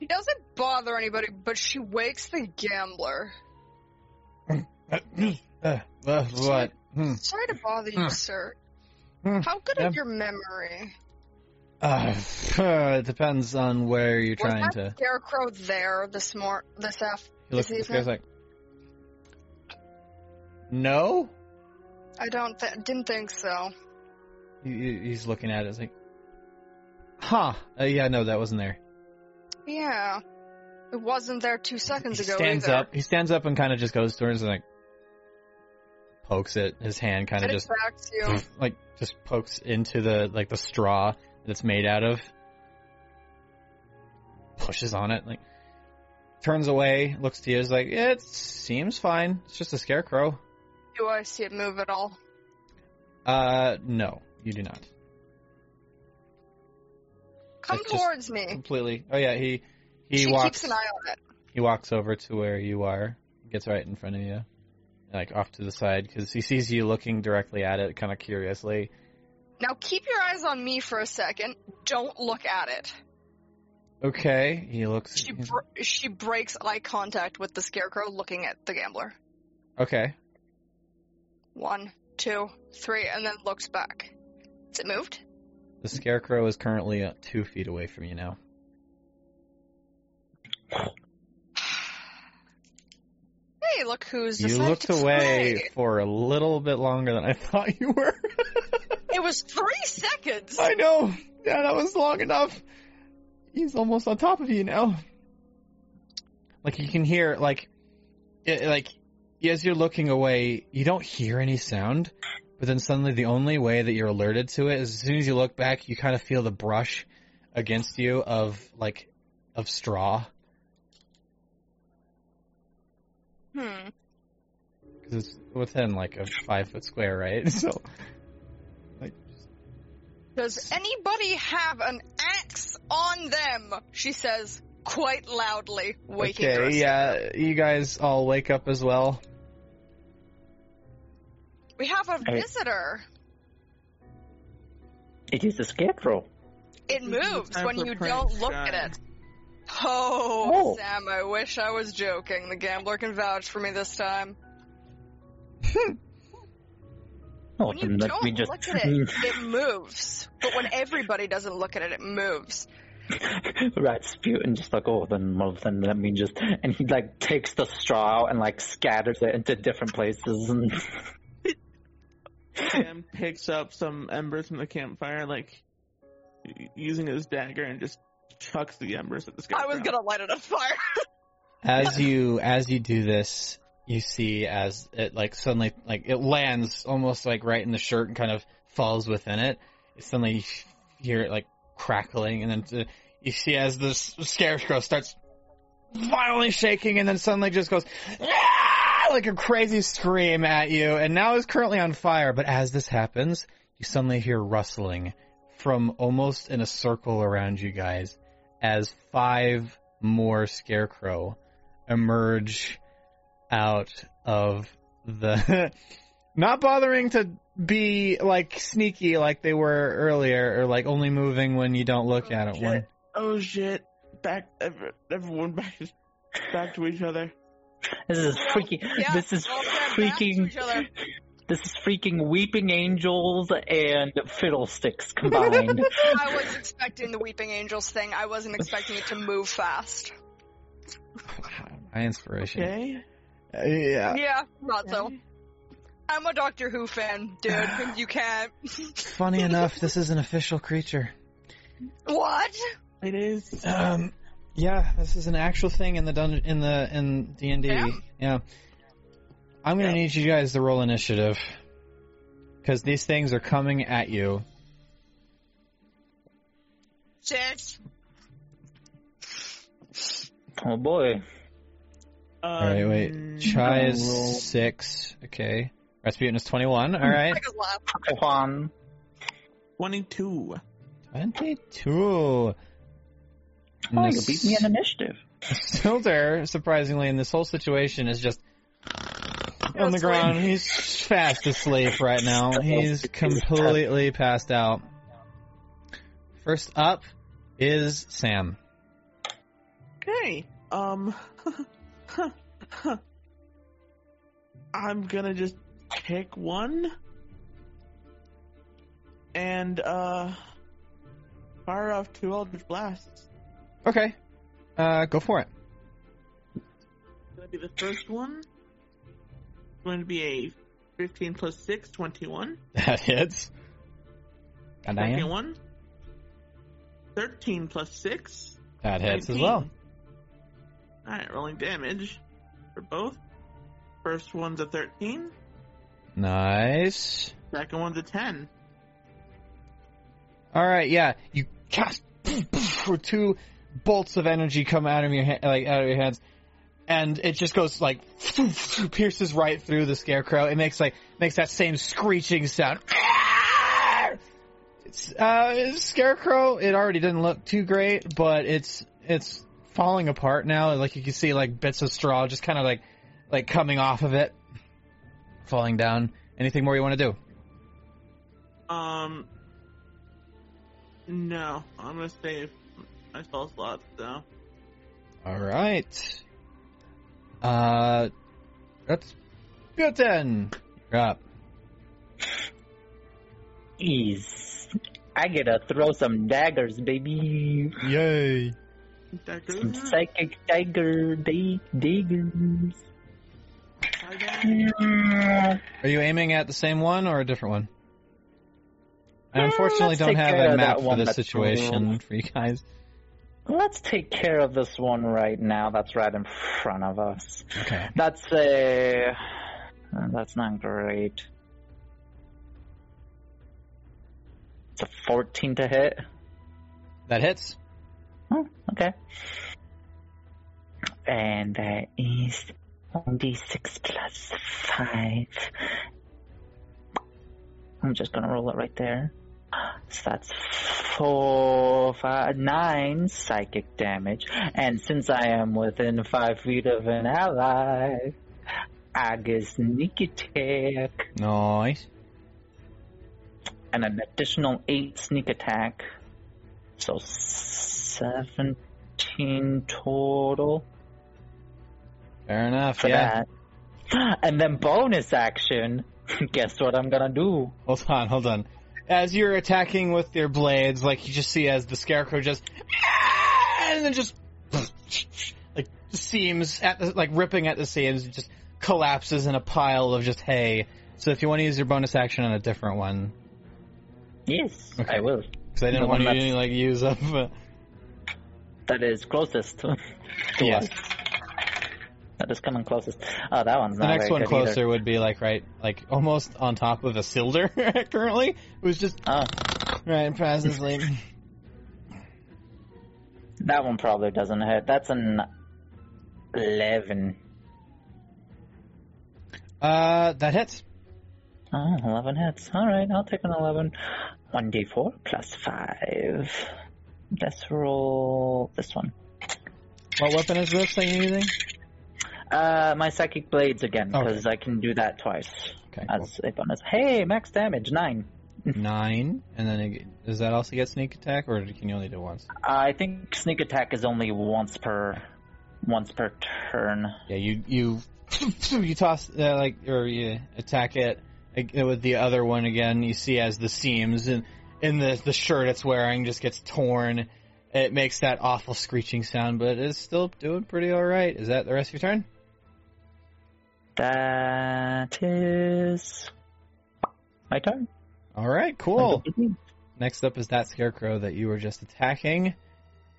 She doesn't bother anybody, but she wakes the gambler. Uh, uh, what? Hmm. Sorry to bother you, Hmm. sir. Hmm. How good is your memory? Uh, <sighs> it depends on where you're Was trying that to. scarecrow there this mor this af? You look this this guy's evening? like, no. I don't th- didn't think so. He- he- He's looking at it. It's like, huh? Uh, yeah, no, that wasn't there. Yeah, it wasn't there two seconds ago. he ago stands either. up. He stands up and kind of just goes towards and like pokes it. His hand kind of just you. like just pokes into the like the straw that it's made out of. Pushes on it, like turns away, looks to you, is like, it seems fine. It's just a scarecrow. Do I see it move at all? Uh, no, you do not. Come towards me. Completely. Oh yeah, he he she walks. keeps an eye on it. He walks over to where you are, gets right in front of you, like off to the side, because he sees you looking directly at it, kind of curiously. Now keep your eyes on me for a second. Don't look at it. Okay, he looks. She br- she breaks eye contact with the scarecrow, looking at the gambler. Okay, One, two, three, and then looks back. Is it moved? The scarecrow is currently uh, two feet away from you now. Hey, look who's You looked away play. for a little bit longer than I thought you were. It was three seconds. I know. Yeah, that was long enough. He's almost on top of you now. Like you can hear, like, it, like as you're looking away, you don't hear any sound. But then suddenly, the only way that you're alerted to it is as soon as you look back, you kind of feel the brush against you of like of straw Hmm. because it's within like a five foot square, right? <laughs> So, like, Does anybody have an axe on them? She says quite loudly, waking okay, yeah, you guys all wake up as well. We have a visitor. It is a scarecrow. It This is the moves when you don't look shot. at it. Oh, Oh. Sam, I wish I was joking. The gambler can vouch for me this time. <laughs> Oh, When you don't me just look at it, <laughs> it moves. But when everybody doesn't look at it, it moves. <laughs> right, spewed and just like, oh, then well, then let me just, and he like takes the straw out and like scatters it into different places and Sam picks up some embers from the campfire, like using his dagger, and just chucks the embers at the sky. I was gonna light it on fire. <laughs> as you as you do this, you see as it like suddenly like it lands almost like right in the shirt and kind of falls within it. It suddenly you hear it like crackling, and then you see as the scarecrow starts violently shaking, and then suddenly just goes "Ah!" Like a crazy scream at you, and now is currently on fire. But as this happens, you suddenly hear rustling from almost in a circle around you guys as five more scarecrow emerge out of the <laughs> not bothering to be like sneaky like they were earlier or like only moving when you don't look oh, at it Shit. one Oh shit! Back, everyone back, back to each other. This is freaking, yeah, this is all stand back to freaking, <laughs> this is freaking weeping angels and fiddlesticks combined. <laughs> I was expecting the Weeping Angels thing. I wasn't expecting it to move fast. my inspiration Okay. Uh, yeah Yeah, not so. I'm a Doctor Who fan, dude. <sighs> you can't. funny <laughs> enough this is an official creature what? It is. um yeah this is an actual thing in the dungeon in the in d&d Yeah? yeah i'm gonna Yeah. need you guys to roll initiative because these things are coming at you Six. oh boy. Um, All right, wait. Chai is roll. six. Okay. Rasputin is twenty-one. All right. Like a laugh. Juan. Twenty-two. Twenty-two. Oh, you beat me in initiative. <laughs> Silder, surprisingly, in this whole situation, is just on the Asleep. ground. He's fast asleep right now. <laughs> He's completely passed out. First up is Sam. Okay. Um. <laughs> I'm gonna just pick one and uh fire off two Eldritch Blasts. Okay. Uh, go for it. Gonna be the first one. It's Going to be a 15 plus 6, 21. <laughs> That hits. God Second one. 13 plus 6. That hits as well. Alright, rolling damage for both. First one's a 13. Nice. Second one's a 10. All right, yeah. You cast for two bolts of energy come out of your ha- like out of your hands, and it just goes like <laughs> pierces right through the scarecrow. It makes like makes that same screeching sound. It's uh, scarecrow. It already didn't look too great, but it's it's falling apart now. Like you can see like bits of straw just kind of like like coming off of it, falling down. Anything more you want to do? Um. No, I'm gonna save my spell slots though. All right. Uh, that's Buten. You're up. Ease. I gotta throw some daggers, baby. Yay! Daggers. Some psychic dagger da- daggers. Are you aiming at the same one or a different one? I Uh, unfortunately don't have a map for this situation for you guys. Let's take care of this one right now. That's right in front of us. Okay. That's a. uh, That's not great. It's a 14 to hit. That hits. Oh, okay. And that is 1d6 plus 5. I'm just gonna roll it right there. So that's four, five, nine psychic damage. And since I am within five feet of an ally, I get sneak attack Nice. and an additional eight sneak attack. So seventeen total Fair enough. for yeah. that. And then bonus action. <laughs> Guess what I'm gonna do? Hold on, hold on. As you're attacking with your blades, like you just see as the scarecrow just and then just like seams at the, like ripping at the seams, just collapses in a pile of just hay. So if you want to use your bonus action on a different one, Yes, Okay. I will. because I didn't The want you to like use up. Uh, That is closest to yes, us. That is coming closest. Oh, that one's the next one closer either. would be like right, like almost on top of a cylinder. <laughs> currently, it was just Oh, right lane. <laughs> that one probably doesn't hit. That's an 11. Uh, that hits. Oh, 11 hits. Alright, I'll take an 11. 1d4 plus 5. Let's roll this one. What weapon is this thing using? Uh, my psychic blades again, Okay. because I can do that twice Okay, cool. a bonus. Hey, max damage, 9. <laughs> nine, and then it, does that also get sneak attack, or can you only do it once? I think sneak attack is only once per once per turn. Yeah, you you <laughs> you toss uh, like or you attack it like, with the other one again. You see as the seams and in the the shirt it's wearing just gets torn. It makes that awful screeching sound, but it's still doing pretty all right. Is that the rest of your turn? That is my turn. All right, cool. Next up is that scarecrow that you were just attacking.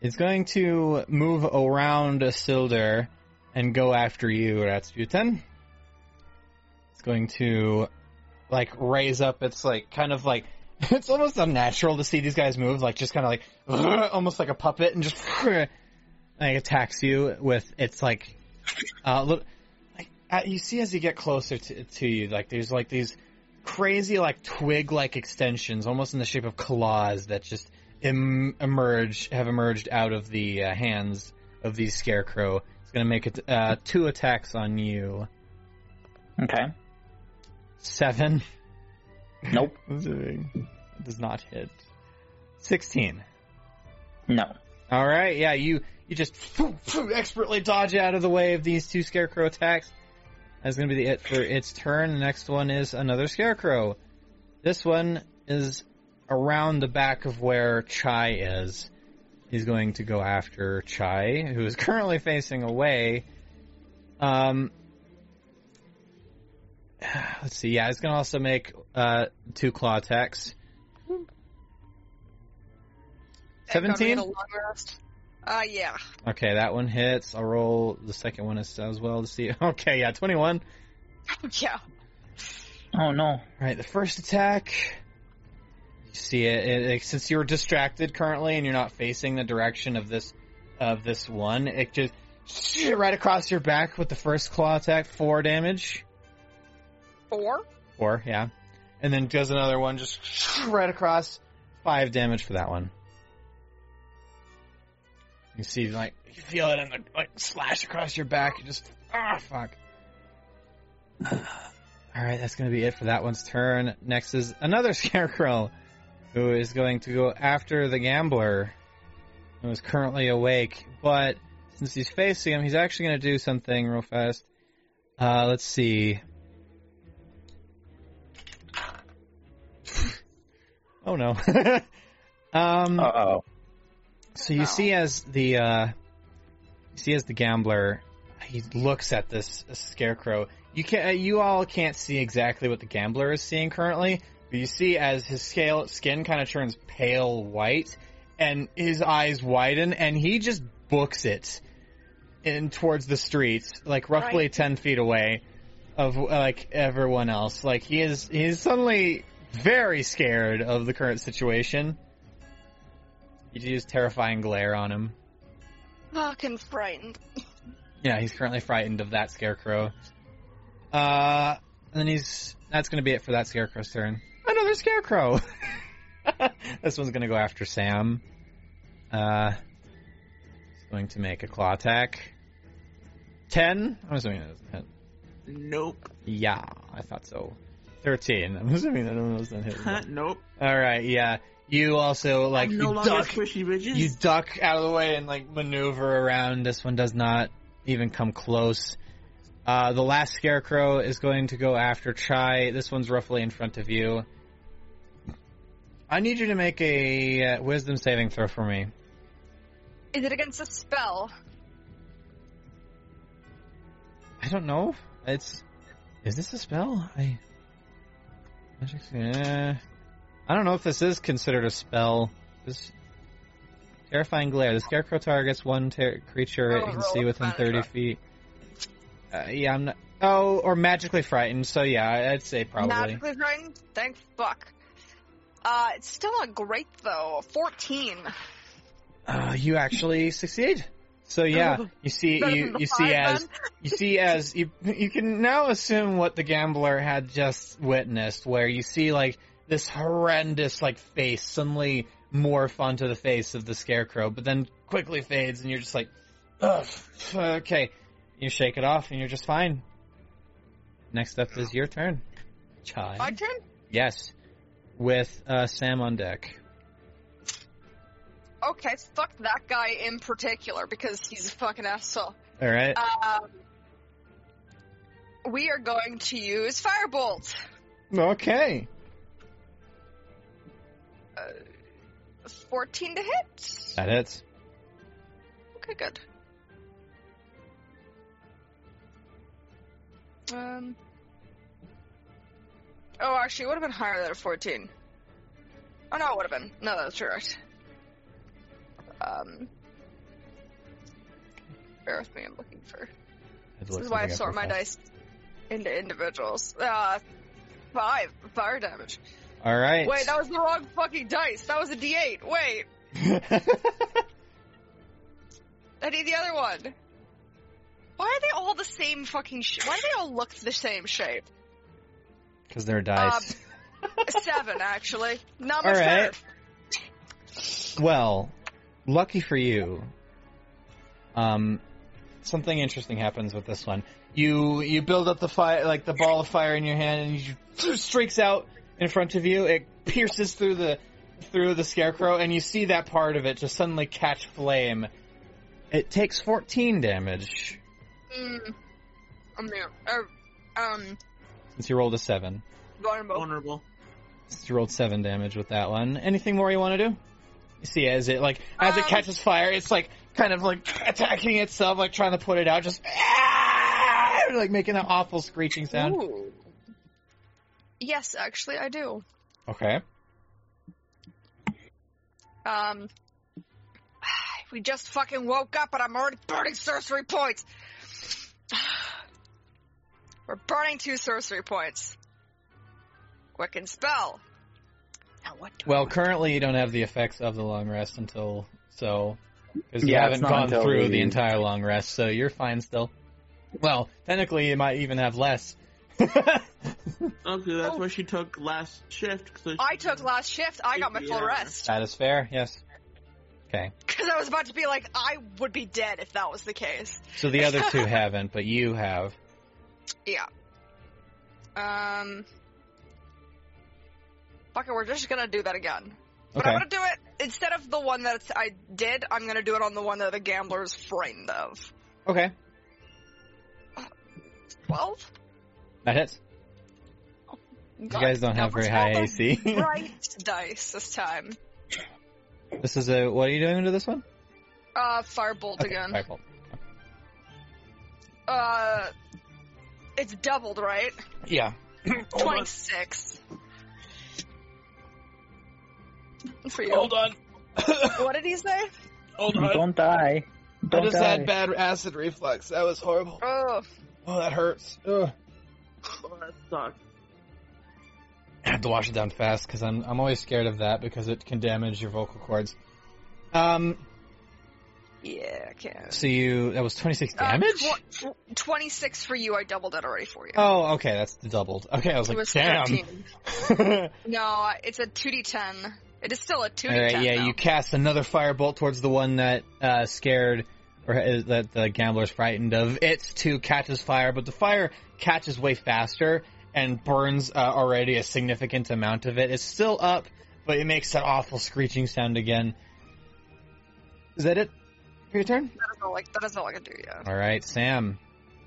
It's going to move around Isildur and go after you, Rasputin. It's going to like raise up its like kind of like <laughs> it's almost unnatural to see these guys move, like just kind of like <laughs> almost like a puppet and just <laughs> like attacks you with its uh like uh, you see as you get closer to, to you, like there's like these crazy like twig like extensions almost in the shape of claws that just em- emerge have emerged out of the uh, hands of these scarecrow it's going to make it uh, two attacks on you Okay. seven Nope. <laughs> does not hit 16 No. all right yeah you you just <laughs> expertly dodge out of the way of these two scarecrow attacks that's going to be the it for its turn. The next one is another scarecrow. This one is around the back of where chai is. He's going to go after chai who is <laughs> currently facing away. Um <sighs> let's see. Yeah he's going to also make uh two claw attacks. Are we 17 gonna long rest? Uh, yeah. Okay, that one hits. I'll roll the second one as, as well to see. <laughs> Okay, yeah, 21. <laughs> yeah. Oh no. All right, the first attack. You see it, it, it- since you're distracted currently and you're not facing the direction of this of this one. It just right across your back with the first claw attack, four damage. Four? Four, yeah, and then does another one just right across, five damage for that one. You see, like you feel it in the like slash across your back. You just ah fuck. <sighs> All right, that's to be it for that one's turn. Next is another <laughs> scarecrow, who is going to go after the gambler, who is currently awake. But since he's facing him, he's actually to do something real fast. Uh, let's see. <sighs> oh no. <laughs> um. Uh oh. So you No. see as the uh, you see as the gambler, he looks at this scarecrow. You can not you all can't see exactly what the gambler is seeing currently, but you see as his scale skin kind of turns pale white, and his eyes widen, and he just books it in towards the streets, like roughly Right. ten feet away of like everyone else. Like he is he's suddenly very scared of the current situation. You use terrifying glare on him. Fucking frightened. Yeah, he's currently frightened of that scarecrow. Uh, and then he's that's going to be it for that scarecrow's turn. Another scarecrow. <laughs> this one's going to go after Sam. Uh, he's going to make a claw attack. Ten. I'm assuming that doesn't hit. Nope. Yeah, I thought so. Thirteen. I'm assuming that one doesn't <laughs> hit. nope. All right, yeah. You also like I'm no you longer duck, squishy bitches. you duck out of the way and like maneuver around. This one does not even come close. Uh, the last scarecrow is going to go after Chai. This one's roughly in front of you. I need you to make a uh, wisdom saving throw for me. Is it against a spell? I don't know. It's is this a spell? I magic. Eh. I don't know if this is considered a spell. This terrifying glare. The scarecrow targets one ter- creature it Oh, can see within thirty feet. Uh, yeah, I'm not. Oh, or magically frightened. So yeah, I'd say probably. Magically frightened? Thank fuck. Uh, it's still not great though. 14. Uh, you actually <laughs> succeed. So yeah, you see, you you see as you see as you you can now assume what the gambler had just witnessed, where you see like this horrendous like face suddenly morph onto the face of the scarecrow, but then quickly fades, and you're just like, ugh, okay. You shake it off, and you're just fine. Next up is your turn, Chai. My turn? Yes, with uh, Sam on deck. Okay, fuck that guy in particular because he's a fucking asshole. All right. Um, we are going to use Firebolt. okay. 14 to hit. That hits. Okay, good. Um. Oh, actually, it would have been higher than a 14. Oh, no, it would have been. No, that's correct. Um. Bear with me, I'm looking for. This is why I sort my dice into individuals. Uh, five fire damage. All right. Wait, that was the wrong fucking dice. That was a D8. Wait, <laughs> I need the other one. Why are they all the same fucking sh- Why do they all look the same shape? Because they're dice. <laughs> Seven, actually. Not All right. better. well, lucky for you, um, something interesting happens with this one. You you build up the fire, like the ball of fire in your hand, and you streaks <laughs> out in front of you. It pierces through the through the scarecrow, and you see that part of it just suddenly catch flame. It takes 14 damage Mm. I'm there. Er, um, since you rolled a seven. vulnerable. vulnerable. Since you rolled seven damage with that one. Anything more you want to do? You see, as it like as it Um, catches fire, it's like kind of like attacking itself, like trying to put it out, just "Ah!" like making that awful screeching sound. Ooh. Yes, actually, I do. Okay. Um, we just fucking woke up and I'm already burning sorcery points. <sighs> We're burning two sorcery points. Quicken spell. Now what do Well, currently you don't have the effects of the long rest until so because you Yeah, it's haven't gone through we- the entire long rest, so you're fine still. Well, technically you might even have less. <laughs> Okay, that's Oh. why she took last shift. So I took last shift. I got my full Yeah. rest. that is fair. Yes. Okay. Because I was about to be like, I would be dead if that was the case. So the other two <laughs> haven't, but you have. Yeah. Um. Fuck it, we're just gonna do that again. But Okay. I'm gonna do it instead of the one that I did. I'm gonna do it on the one that the gambler's frightened of. Okay. Twelve. That hits. You guys don't have very high AC. Right <laughs> dice this time. this is a. What are you doing to this one? Uh, firebolt Okay, again. Firebolt. Uh, it's doubled, right? Yeah. <clears throat> Twenty six. For you. Hold on. <laughs> What did he say? Hold on. Don't die. Don't die. bad acid reflux. That was horrible. Oh, Oh, that hurts. Ugh. Oh, that sucks. I have to wash it down fast because I'm I'm always scared of that because it can damage your vocal cords. Um. yeah, I can. So you that was 26 Uh, damage. tw- tw- 26 for you. I doubled it already for you. oh, okay, that's doubled. Okay, I was it like, was damn. <laughs> No, it's a 2d10. It is still a 2d10. All right, yeah, though. you cast another firebolt towards the one that uh, scared or uh, that the gambler's frightened of. It too catches fire, but the fire catches way faster and burns uh, already a significant amount of it. It's still up, but it makes that awful screeching sound again. Is that it for your turn? That is all I, that is all I can do, yeah. All right, Sam,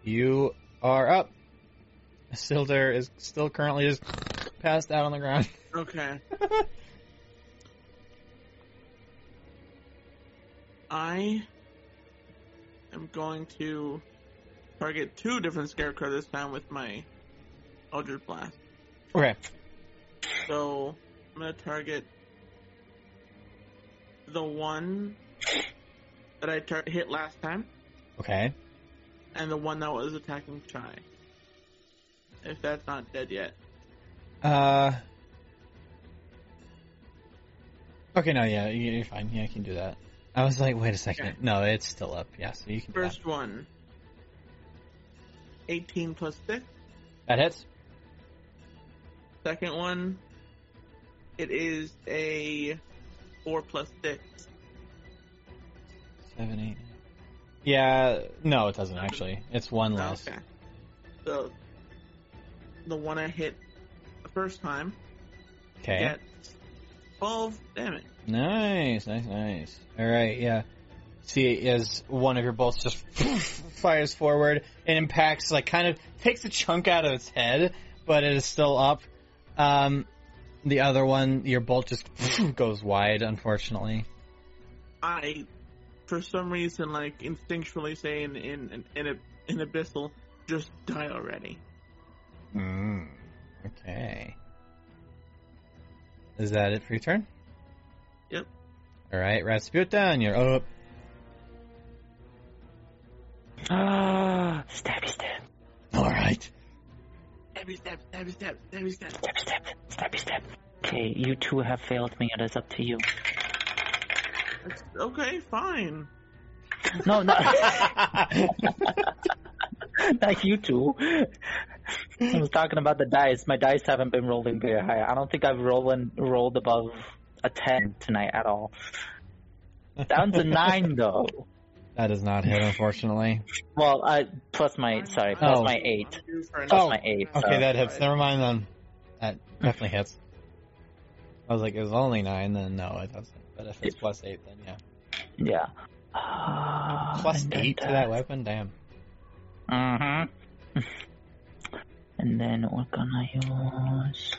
you are up. Silder is still currently just passed out on the ground. Okay. <laughs> I am going to target two different scarecrows this time with my Eldritch Blast. Okay. So I'm gonna target the one that I tar- hit last time, Okay. and the one that was attacking Chai. If that's not dead yet. Uh. Okay, no, yeah, you're fine. Yeah, I can do that. I was like, wait a second. Okay. No, it's still up. Yeah, so you can. First one. 18 plus 6. That hits. Second one, it is a 4 plus 6. Seven, eight. Yeah, no, it doesn't actually. It's one oh, less. Okay. So, the one I hit the first time Okay. gets 12 damage. Nice, nice, nice. All right, yeah. See, as one of your bolts just <laughs> fires forward and impacts, like, kind of takes a chunk out of its head, but it is still up. Um, the other one, your bolt just <laughs> goes wide, unfortunately. I, for some reason, like, instinctually say in, in, in, in, in Abyssal, just die already. Mm. Okay. Is that it for your turn? Yep. All right, Rasputin, you're up. Ah, stabby stab, All right. Stabby stab, stabby stab, stabby stab. stabby stab, stabby stab. Okay, you two have failed me. It is up to you. That's- Okay, fine. No, not, <laughs> <laughs> not you two. I was talking about the dice. My dice haven't been rolling very high. I don't think I've rolled rolled above a ten tonight at all. Down to nine though. that does not hit, unfortunately. Well, uh, plus my sorry, plus Oh. my eight, I'm due for an- plus Oh, my eight. Okay, that hits. Never mind then. That definitely hits. I was like, it was only nine, then no, it doesn't. But if it's plus eight, then yeah. yeah. Uh, Plus <sighs> eight to that weapon? Damn. Mm-hmm. And then what can I use?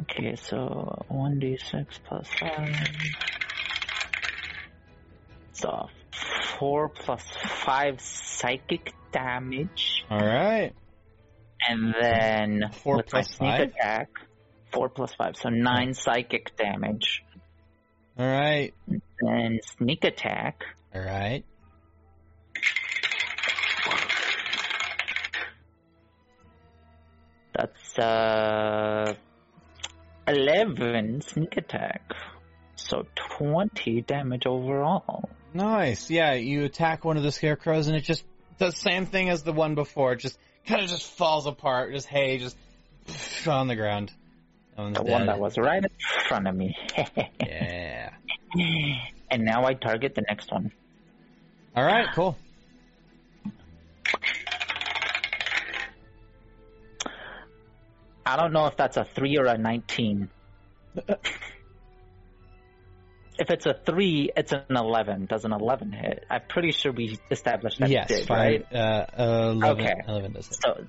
Okay, so 1d6 plus 5. So 4 plus 5 psychic damage. Alright. And then Four with my sneak five? attack, 4 plus 5, so 9 psychic damage. Alright. Then sneak attack, Alright. Uh, 11 sneak attack. So 20 damage overall. Nice. Yeah, you attack one of the scarecrows and it just does the same thing as the one before. It just kind of just falls apart. Just hay, just on the ground. The dead. one that was right in front of me. <laughs> Yeah. and now I target the next one. Alright, cool. I don't know if that's a 3 or a 19. <laughs> if it's a 3, it's an 11. Does an 11 hit? I'm pretty sure we established that yes, it did, five, right? uh, 11, Okay. 11 does it. So,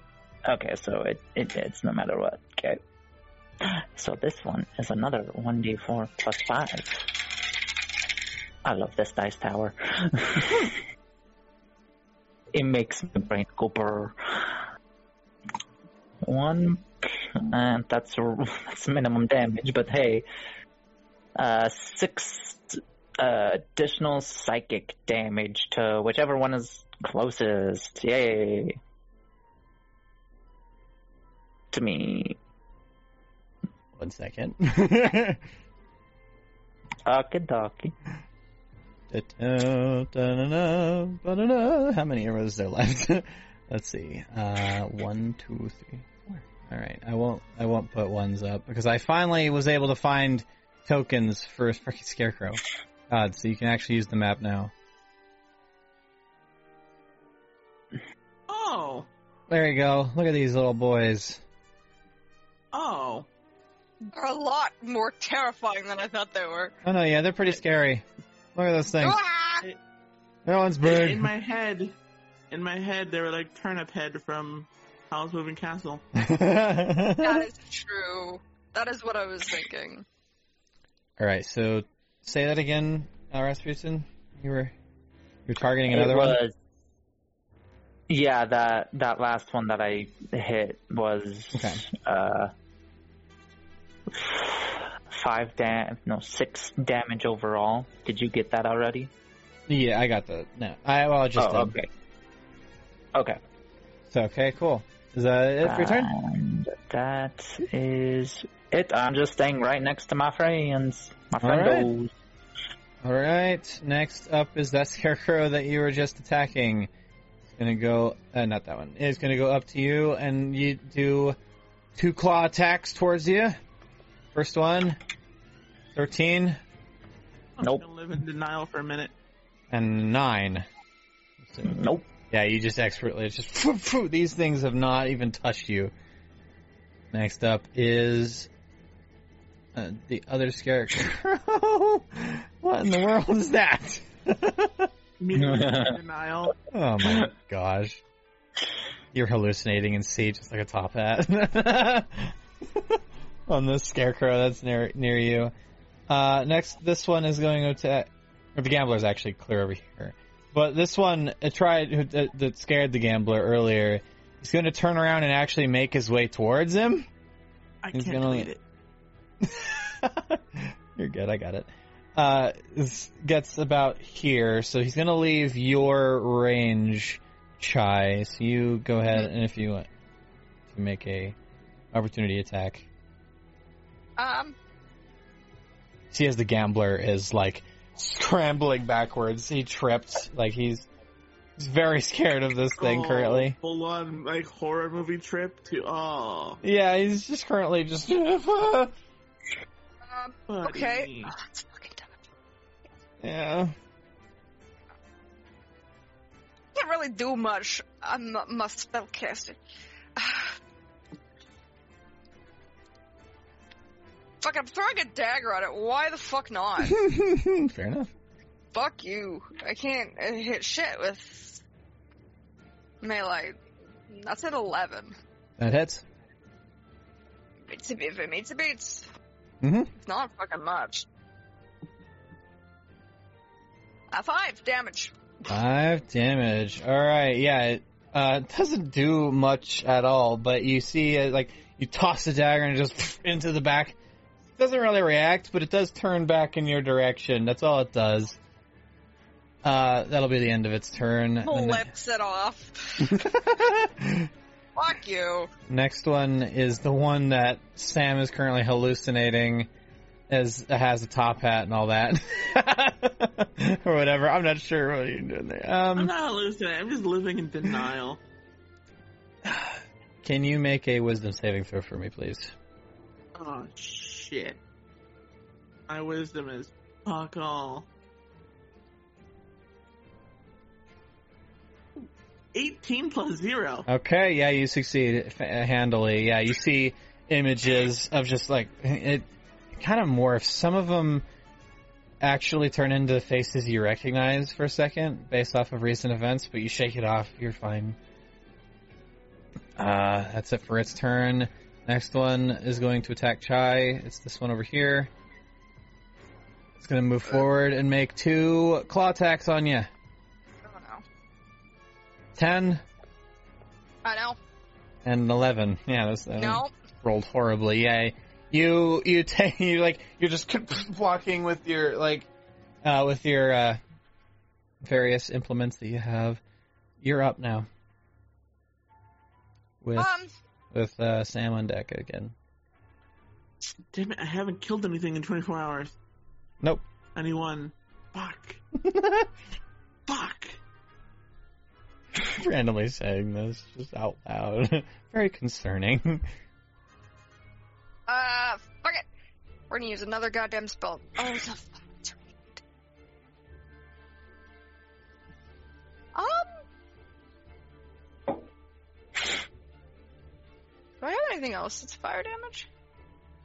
okay, so it, it hits no matter what. Okay. So this one is another 1d4 plus 5. I love this dice tower. <laughs> it makes my brain go brr. One, and <laughs> that's, <laughs> that's minimum damage, but hey, uh, six uh, additional psychic damage to whichever one is closest. Yay! To me. One second. Okie dokie. How many arrows is there left? <laughs> Let's see. Uh, one, two, three. All right. I won't. I won't put ones up because I finally was able to find tokens for a freaking scarecrow. God, so you can actually use the map now. Oh, There you go. Look at these little boys. oh. They're a lot more terrifying than I thought they were. Oh no, yeah, they're pretty scary. Look at those things. Ah! That one's In my head, in my head, they were like Turnip Head from Howl's Moving Castle. <laughs> That is true. That is what I was thinking. All right, so say that again, uh, Rasputin. You were you're targeting It another one. Yeah, that that last one that I hit was Okay. uh five dam no six damage overall. Did you get that already? Yeah, I got the no. I well, I just oh, did. okay. Okay. So okay, cool. Is that it for your turn? And that is it. I'm just staying right next to my friends. My All, right. All right. Next up is that scarecrow that you were just attacking. It's gonna go. Uh, not that one. It's gonna go up to you, and you do two claw attacks towards you. First one, 13 I'm Nope. gonna live in denial for a minute. and nine. Nope. Yeah, you just expertly. It's just phew, phew, these things have not even touched you. Next up is uh, the other scarecrow. <laughs> what in the world is that? <laughs> Denial. <laughs> oh my gosh. You're hallucinating and see just like a top hat on this scarecrow that's near near you. Uh, next, this one is going to. Or the gambler's actually clear over here, but this one it tried that, that scared the gambler earlier. He's going to turn around and actually make his way towards him. I He's can't gonna- it. <laughs> You're good. I got it. Uh, gets about here, so he's gonna leave your range, Chai. So you go ahead and if you want to make a opportunity attack. Um, See, as the gambler is like scrambling backwards, he tripped. Like he's he's very scared of this thing Oh, currently. Full on like horror movie trip to oh. Yeah, he's just currently just. um <laughs> buddy. okay. Oh, that's fucking dumb. yeah. Can't really do much. I'm a must spellcaster. <sighs> <sighs> Fuck, I'm throwing a dagger at it. Why the fuck not? <laughs> Fair enough. fuck you. I can't uh, hit shit with melee. That's at 11. That hits. It's a if it meets, it beats. Mhm. It's not fucking much. A five damage. Five damage. All right, yeah. It uh, doesn't do much at all, but you see, uh, like you toss the dagger and it just <laughs> into the back. Doesn't really react, but it does turn back in your direction. That's all it does. Uh, that'll be the end of its turn. And Flips it off. <laughs> Fuck you. Next one is the one that Sam is currently hallucinating as has a top hat and all that. <laughs> or whatever. I'm not sure what you're doing there. I'm Um, not hallucinating. I'm just living in denial. <sighs> can you make a wisdom saving throw for me, please? Oh shit. My wisdom is fuck all. 18 plus 0. Okay, yeah, you succeed handily. Yeah, you see images of just like it kind of morphs. Some of them actually turn into faces you recognize for a second based off of recent events, but you shake it off. You're fine. Uh, that's it for its turn. Next one is going to attack Chai. It's this one over here. It's going to move forward and make two claw attacks on you. Oh no. 10 I know. and 11. Yeah, that's, uh, No. rolled horribly. Yeah, you you <laughs> take you like you're just <laughs> blocking with your like uh with your uh various implements that you have. You're up now. With Um, with uh Sam on deck again. Damn it, I haven't killed anything in 24 hours. Nope. Anyone. Fuck. <laughs> Fuck. Randomly saying this just out loud. <laughs> Very concerning. uh, fuck it. We're gonna use another goddamn spell. Oh, Do I have anything else that's fire damage?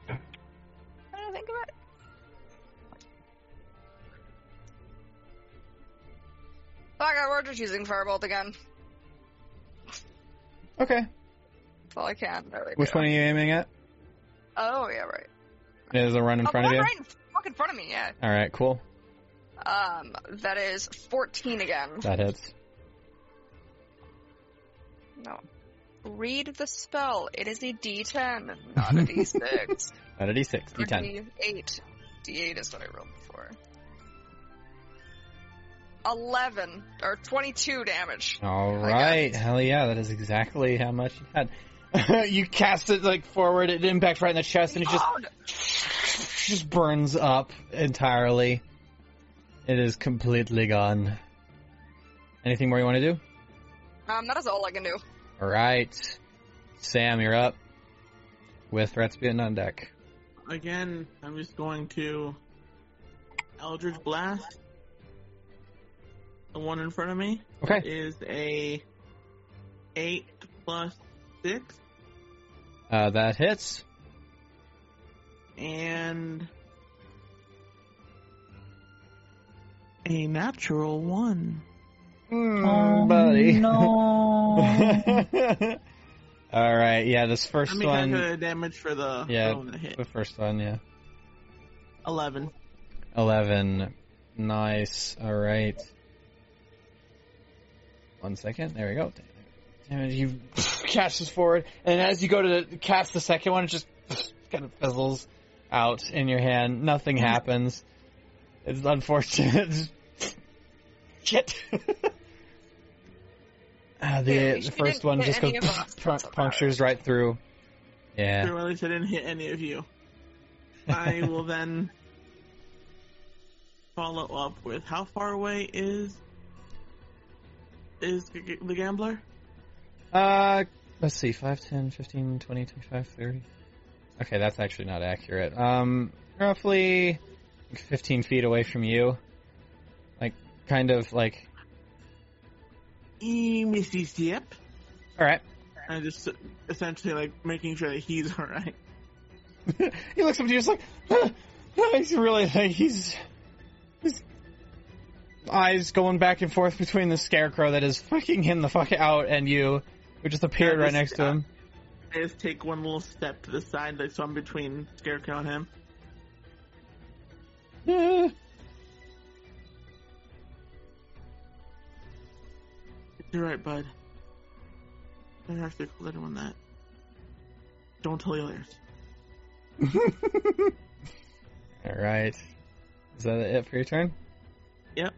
I don't think of it. Oh, God, we're just using Firebolt again. Okay. That's all I can. There we Which go. one are you aiming at? Oh, yeah, right. Is a run in oh, front of you? right in fucking front of me, yeah. All right, cool. Um, that is 14 again. That hits. No. Read the spell. It is a D10, not a <laughs> D6. Not a D6, or D10. D8. D8 is what I rolled before. 11, or 22 damage. All I right, hell yeah, that is exactly how much you had. <laughs> you cast it like forward, it impacts right in the chest, and it just just burns up entirely. It is completely gone. Anything more you want to do? Um, that is all I can do. All right, Sam, you're up with Rasputin on deck. Again, I'm just going to Eldritch Blast. The one in front of me Okay. is a eight plus six, Uh, that hits. and a natural one. Mm, buddy. no. <laughs> All right, yeah, this first Let me one. calculate the damage for the Yeah. one that hit. The first one, yeah. Eleven. 11. Nice. All right. One second. There we go. And you <laughs> cast this forward, and as you go to cast the second one, it just <laughs> kind of fizzles out in your hand. Nothing happens. It's unfortunate. Shit. Uh, the, Yeah, the first one just goes any of us. pun- <laughs> That's about punctures right through. Yeah. Or at least I didn't hit any of you. I <laughs> will then follow up with how far away is is g- the gambler? Uh, let's see, 5, 10, 15, 20, 25, 30. Okay, that's actually not accurate. Um, roughly 15 feet away from you. Like, kind of like, E Misty Step. alright. And just essentially like making sure that he's alright. <laughs> he looks up to you just like, "Huh, huh," he's really, like, he's, his eyes going back and forth between the scarecrow that is fucking him the fuck out and you, who just appeared Yeah, right this- next to uh, him. I just take one little step to the side, like so I'm between Scarecrow and him. <laughs> You're right, bud. I have to let everyone that. Don't tell the others. <laughs> Alright. Is that it for your turn? Yep.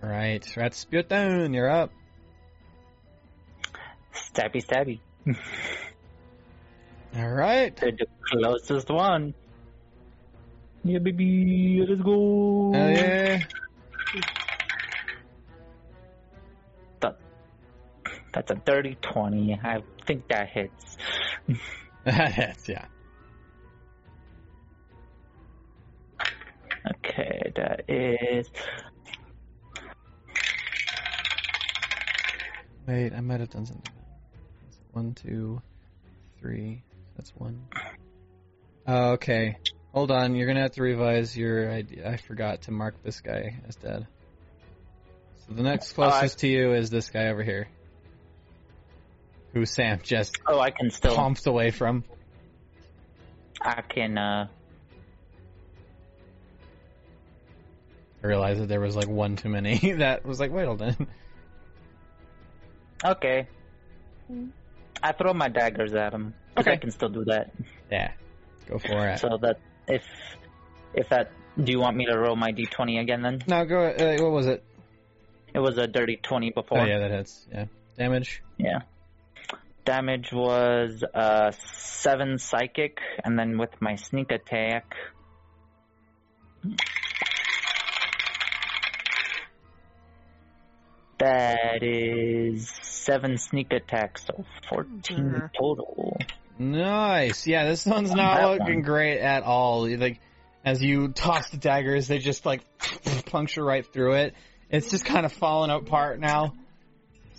Alright, Rasputin, you're up. Stabby, stabby. <laughs> Alright. The closest one. Yeah, baby. Let's go. Hell yeah. <laughs> that's a dirty 20. I think that hits. That hits, yeah. Okay, that is. Wait, I might have done something. One, two, three. That's one. Oh, okay. Hold on, you're gonna have to revise your idea. I forgot to mark this guy as dead. So the next uh, closest to you is this guy over here. Who Sam just Oh, I can still. pumped away from. I can, uh. I realized that there was like one too many. <laughs> that was like, wait, hold on. Okay. I throw my daggers at him. 'cause I can still do that. Yeah, go for it. So that if if that do you want me to roll my d20 again then? No, go. Uh, what was it? It was a dirty 20 before. Oh yeah, that hits. Yeah, damage. Yeah. Damage was uh seven psychic, and then with my sneak attack. That is seven sneak attacks, so fourteen Mhm. total. Nice. Yeah, this one's not That looking one. great at all. Like, as you toss the daggers, they just like <sniffs> puncture right through it. It's just kind of falling apart now.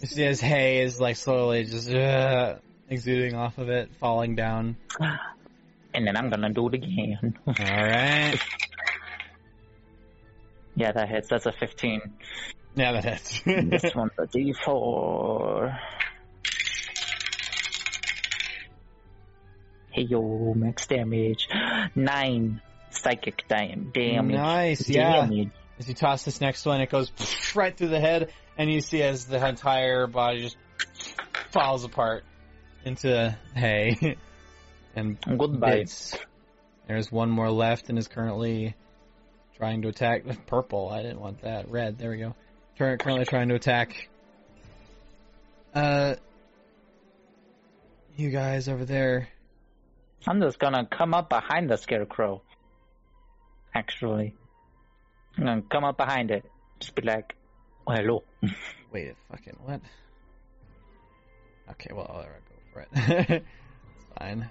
You see as hay is like slowly just uh, exuding off of it, falling down. and then I'm gonna do it again. <laughs> All right. yeah, that hits. That's a 15. Yeah, that hits. this <laughs> one's a D4. Hey yo, max damage. Nine psychic damage. Nice, yeah. Damage. As you toss this next one, it goes right through the head, and you see as the entire body just falls apart into hay <laughs> and Goodbye. bits. There's one more left and is currently trying to attack. Purple, I didn't want that. Red, there we go. Currently trying to attack. Uh, you guys over there. I'm just gonna come up behind the scarecrow. Actually. I'm gonna come up behind it. Just be like, hello. <laughs> Wait, a fucking what? Okay, well, I'll go for it. <laughs> it's fine.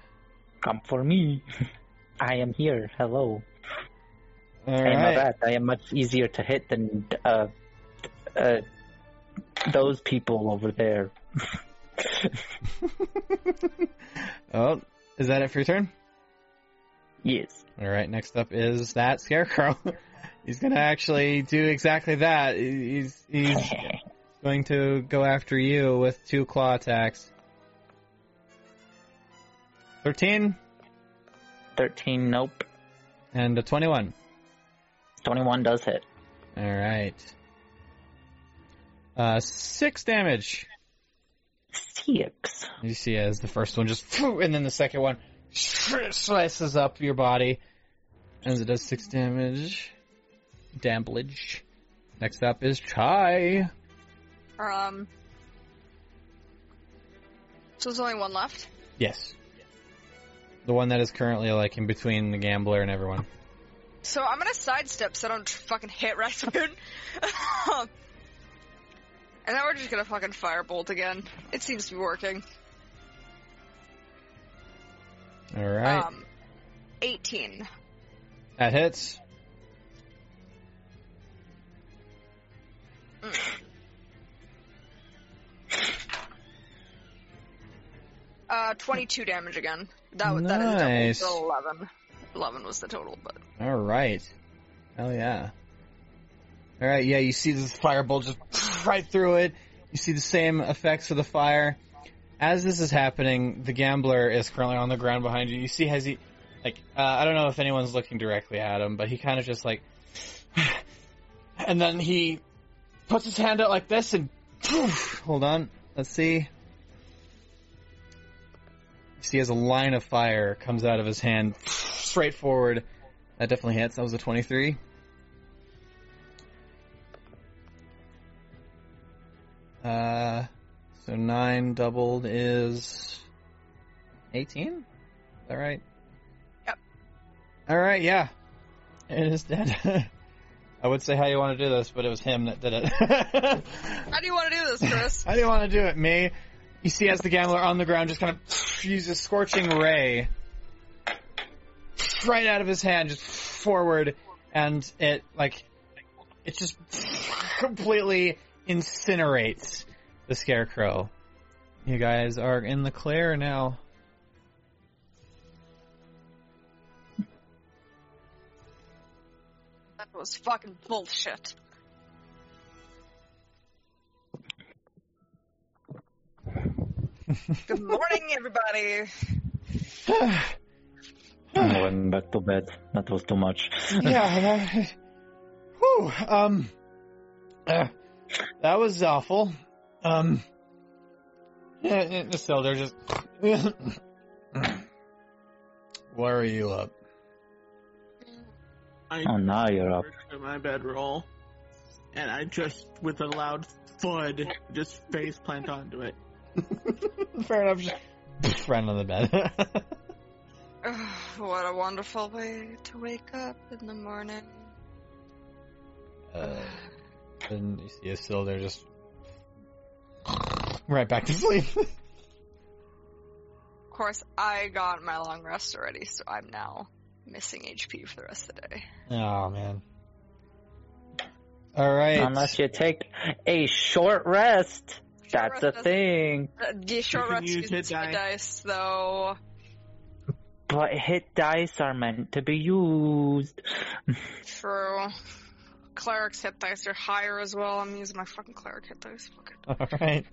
Come for me. <laughs> I am here. Hello. All I know right. that. I am much easier to hit than uh, uh, those people over there. oh, is that it for your turn? Yes. All right. Next up is that scarecrow. <laughs> he's gonna actually do exactly that. He's he's <laughs> going to go after you with two claw attacks. Thirteen 13, nope. and a twenty-one. 21 does hit. All right. Uh, six damage. Six. You see as the first one just, <laughs> and then the second one slices up your body, as it does six damage. Damblage. Next up is Chai. Um. So there's only one left. Yes. The one that is currently like in between the gambler and everyone. So I'm gonna sidestep so I don't fucking hit Rasputin. <laughs> and then we're just gonna fucking firebolt again. It seems to be working. All right. Um, 18. that hits. Uh, 22 damage again. That was that is double, Nice. so 11. 11 was the total, but All right. Hell yeah. All right. Yeah, you see this firebolt just right through it. You see the same effects of the fire. As this is happening, the gambler is currently on the ground behind you. You see, has he, like, uh, I don't know if anyone's looking directly at him, but he kind of just like, <sighs> and then he puts his hand out like this and, <sighs> hold on, let's see. You see, as a line of fire comes out of his hand, <sighs> straight forward. That definitely hits. That was a 23. Uh, so 9 doubled is 18? Is that right? Yep. Alright, yeah. It is dead. <laughs> I would say how you want to do this, but it was him that did it. <laughs> how do you want to do this, Chris? How do you want to do it, me? You see, as the gambler on the ground just kind of uses a scorching ray right out of his hand, just forward, and it like it just completely incinerates the scarecrow. You guys are in the clear now. That was fucking bullshit. Good morning, everybody. I'm going back to bed. That was too much. yeah. That, whew, um. uh, that was awful. Um. Yeah, yeah, still, they're just. <coughs> Why are you up? I Oh, now you're up. to my bedroll, and I just, with a loud thud, just face plant onto it. <laughs> Fair enough. Just right on the bed. Ugh, <sighs> what a wonderful way to wake up in the morning. uh, and you see still they're just right back to sleep. <laughs> Of course, I got my long rest already, so I'm now missing HP for the rest of the day. oh man. All right. Unless you take a short rest. That's a rest doesn't- thing. Uh, the short You can rest use uses hit hit die. dice, though. But hit dice are meant to be used. True. Cleric's hit dice are higher as well. I'm using my fucking cleric hit dice. <laughs> All right.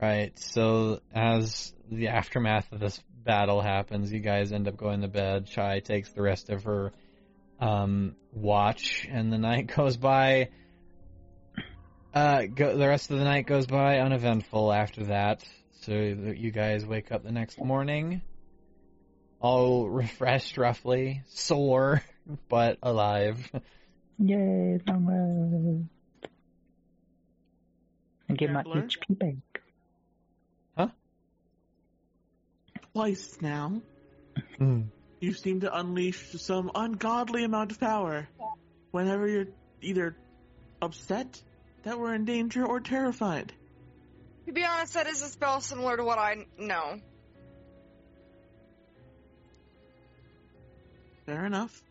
Right. So as the aftermath of this battle happens, you guys end up going to bed. Chai takes the rest of her um, watch, and the night <laughs> goes by. Uh, go, the rest of the night goes by uneventful after that. So you guys wake up the next morning, all refreshed, roughly sore, <laughs> but alive. Yay, summer. And get my Gambler? HP back. Huh? Twice now, Hmm. you seem to unleash some ungodly amount of power whenever you're either upset that we're in danger or terrified. To be honest, that is a spell similar to what I know. Fair enough.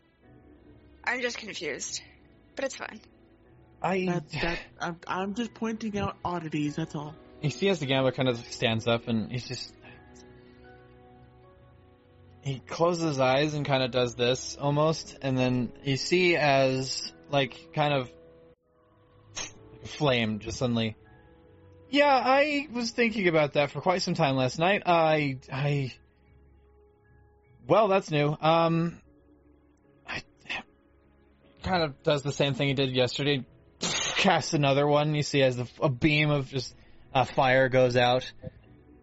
I'm just confused. But it's fine. I That, that, I'm, I'm just pointing out oddities, that's all. You see as the gambler kind of stands up and he's just he closes his eyes and kind of does this almost, and then you see as like kind of flame just suddenly. Yeah, I was thinking about that for quite some time last night. I I well, that's new. Um, I kind of does the same thing he did yesterday. <laughs> Casts another one. You see as the, a beam of just uh, fire goes out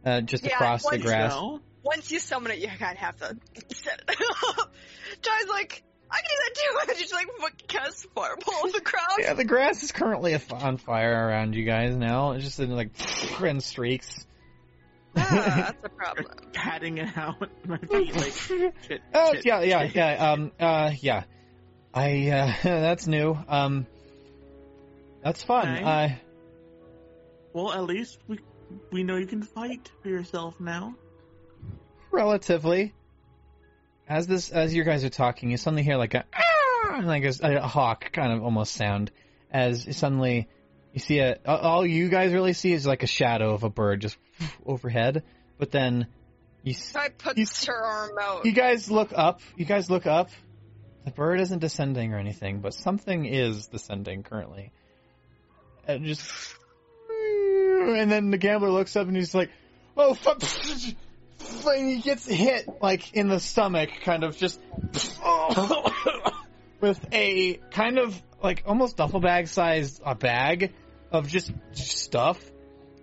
uh, just Yeah, across the grass. So, Once you summon it, you kind of have to <laughs> set it up. Chai's like, I can do that too. And just like cast fireball on the ground. Yeah, the grass is currently af- on fire around you guys now. It's just in like in streaks. Ah, <laughs> that's a problem. patting it out my feet like shit. Oh shit, yeah, yeah, shit. yeah. Um, uh, yeah. I uh, <laughs> that's new. Um, that's fun. Okay. Uh, Well, at least we we know you can fight for yourself now. relatively. As this, as you guys are talking, you suddenly hear like a "Ah!" like a, a hawk kind of almost sound. As suddenly you see a, all you guys really see is like a shadow of a bird just <laughs> overhead. But then you s- Chai puts You- her arm out. you guys look up. You guys look up. The bird isn't descending or anything, but something is descending currently. And just, and then the gambler looks up and he's like, "Oh fuck!" And he gets hit like in the stomach, kind of just <coughs> with a kind of like almost duffel bag sized a bag of just stuff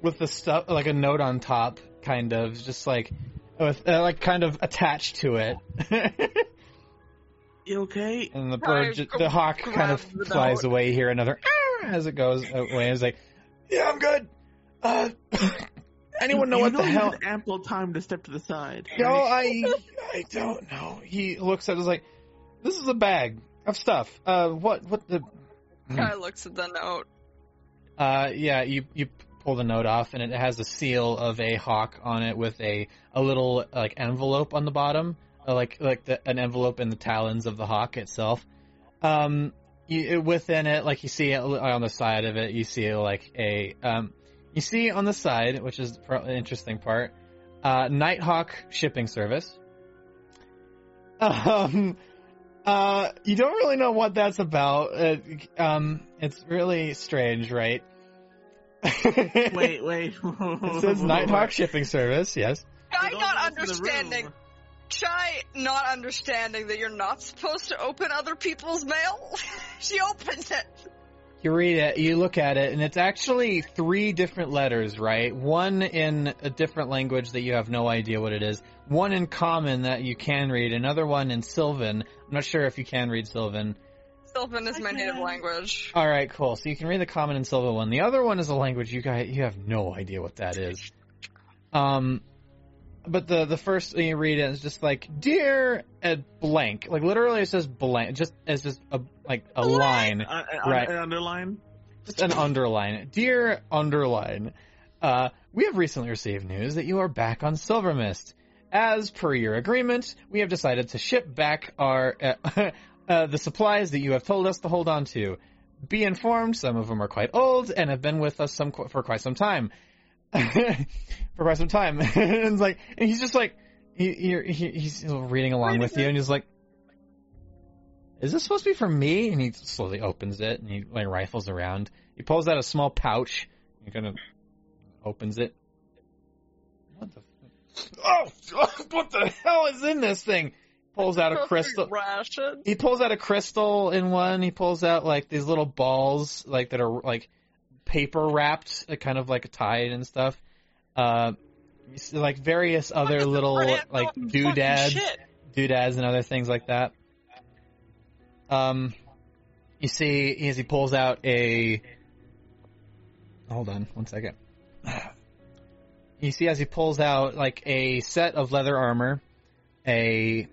with the stuff like a note on top, kind of just like with uh, like kind of attached to it. <laughs> You okay? And the bird, ju- the hawk kind of flies note. away here, another "Ah," as it goes away. It's like, yeah, I'm good. Uh, <laughs> anyone know you what know the you hell? had ample time to step to the side. No. I, I don't know. He looks at it like, this is a bag of stuff. Uh, what, what the? <laughs> Guy looks at the note. Uh, yeah, you you pull the note off, and it has a seal of a hawk on it with a a little like envelope on the bottom, like like the, an envelope in the talons of the hawk itself. Um, you, within it, like you see it on the side of it, you see like a um, you see on the side, which is pro- the interesting part, uh, Nighthawk shipping service. <laughs> Um, uh, you don't really know what that's about. Uh, um, it's really strange, right? <laughs> Wait, wait. It says Nighthawk <laughs> shipping service. Yes. Chai With all not of us in the understanding. Room. Chai not understanding that you're not supposed to open other people's mail. <laughs> she opens it. You read it, you look at it, and it's actually three different letters, right? One in a different language that you have no idea what it is. One in common that you can read. Another one in Sylvan. I'm not sure if you can read Sylvan. Sylvan is my I native language. All right, cool. So you can read the common and Sylvan one. The other one is a language you guys you have no idea what that is. Um, but the the first thing you read it is just like dear uh, blank, like literally it says blank, just as just a like a line, Uh, uh, Right. uh, underline. just an underline. Dear underline, uh, we have recently received news that you are back on Silvermist As per your agreement, we have decided to ship back our <laughs> uh, uh, the supplies that you have told us to hold on to. Be informed, some of them are quite old and have been with us some for quite some time. <laughs> for quite some time. <laughs> and like, and he's just like, he, he, he he's reading along Reading with you, and he's like, "Is this supposed to be for me?" And he slowly opens it, and he like rifles around. He pulls out a small pouch. He kind of opens it. What the? Oh, <laughs> what the hell is in this thing? Pulls out a crystal. Ration. He pulls out a crystal in one. He pulls out like these little balls, like that are like paper wrapped, uh, kind of like tied and stuff. Uh, like various other little like doodads, doodads, and other things like that. Um, you see as he pulls out a. Hold on, one second. <sighs> You see as he pulls out like a set of leather armor, a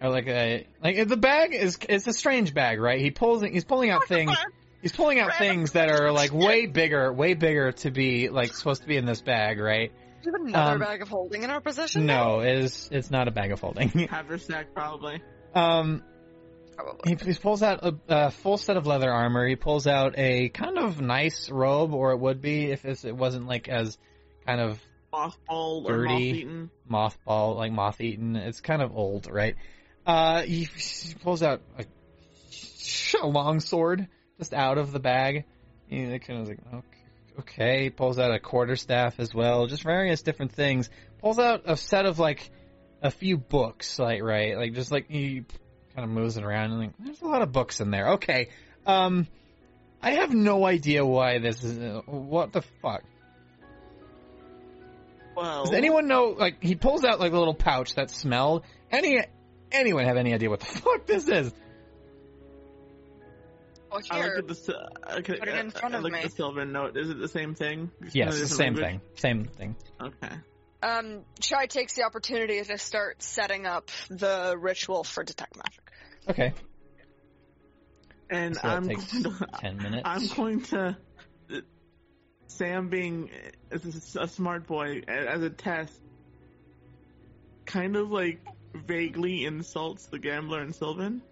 or like a like the bag is it's a strange bag, right? He pulls he's pulling out things he's pulling out things that are like way bigger, way bigger to be like supposed to be in this bag, right? Do you have another Um, bag of holding in our possession? No, it is it's not a bag of holding. <laughs> Haversack probably. um Probably. he, he pulls out a, a full set of leather armor. He pulls out a kind of nice robe, or it would be if it's, it wasn't like as kind of Mothball or moth-eaten. mothball, like moth eaten. It's kind of old, right? Uh, he, he pulls out a, a long sword just out of the bag. He kind of like, okay, okay. He pulls out a quarter staff as well, just various different things. Pulls out a set of like a few books, like right, like just like he kind of moves it around and like, there's a lot of books in there. Okay, um, I have no idea why this is. What the fuck? Well, Does anyone know? Like, he pulls out like a little pouch that smelled. Any anyone have any idea what the <laughs> fuck this is? Well, I here. look at the. s- Okay, Put it in uh, front I of look me. at the Sylvan note. Is it the same thing? Just in a Yes, the different same language? thing. Same thing. Okay. Um, Chai takes the opportunity to start setting up the ritual for detect magic. Okay. And So that I'm takes going to, <laughs> ten minutes. I'm going to Sam being as a, a smart boy a- as a test, kind of like vaguely insults the gambler and Sylvan.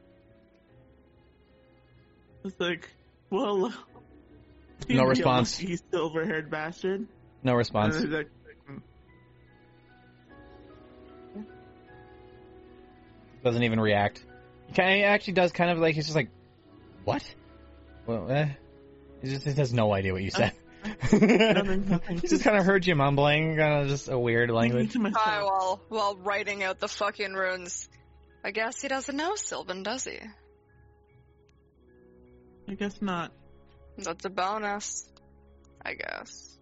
It's like, well, No response. He's silver-haired bastard. No response. And he's like, Doesn't even react. He kind he actually does kind of like he's just like, what? Well, eh. He just he has no idea what you said. <laughs> nothing, <laughs> nothing. he just kind of heard you mumbling, kind of just a weird language. To myself. Chai, while while writing out the fucking runes, I guess he doesn't know Sylvan, does he? I guess not. That's a bonus. I guess.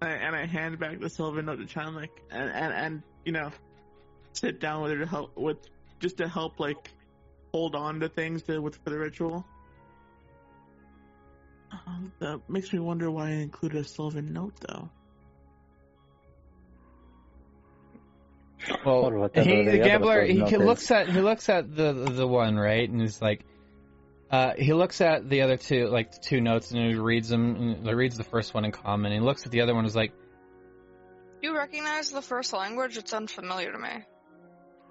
I, and I hand back the Sylvan note to Chan, like, and, and and you know, sit down with her to help with just to help like hold on to things to, with for the ritual. Um, that makes me wonder why I included a Sylvan note though. Well, he, the the gambler, he, he looks at he looks at the the one right, and he's like, uh, he looks at the other two like the two notes, and he reads them. And he reads the first one in common. And he looks at the other one, and is like, You recognize the first language? It's unfamiliar to me.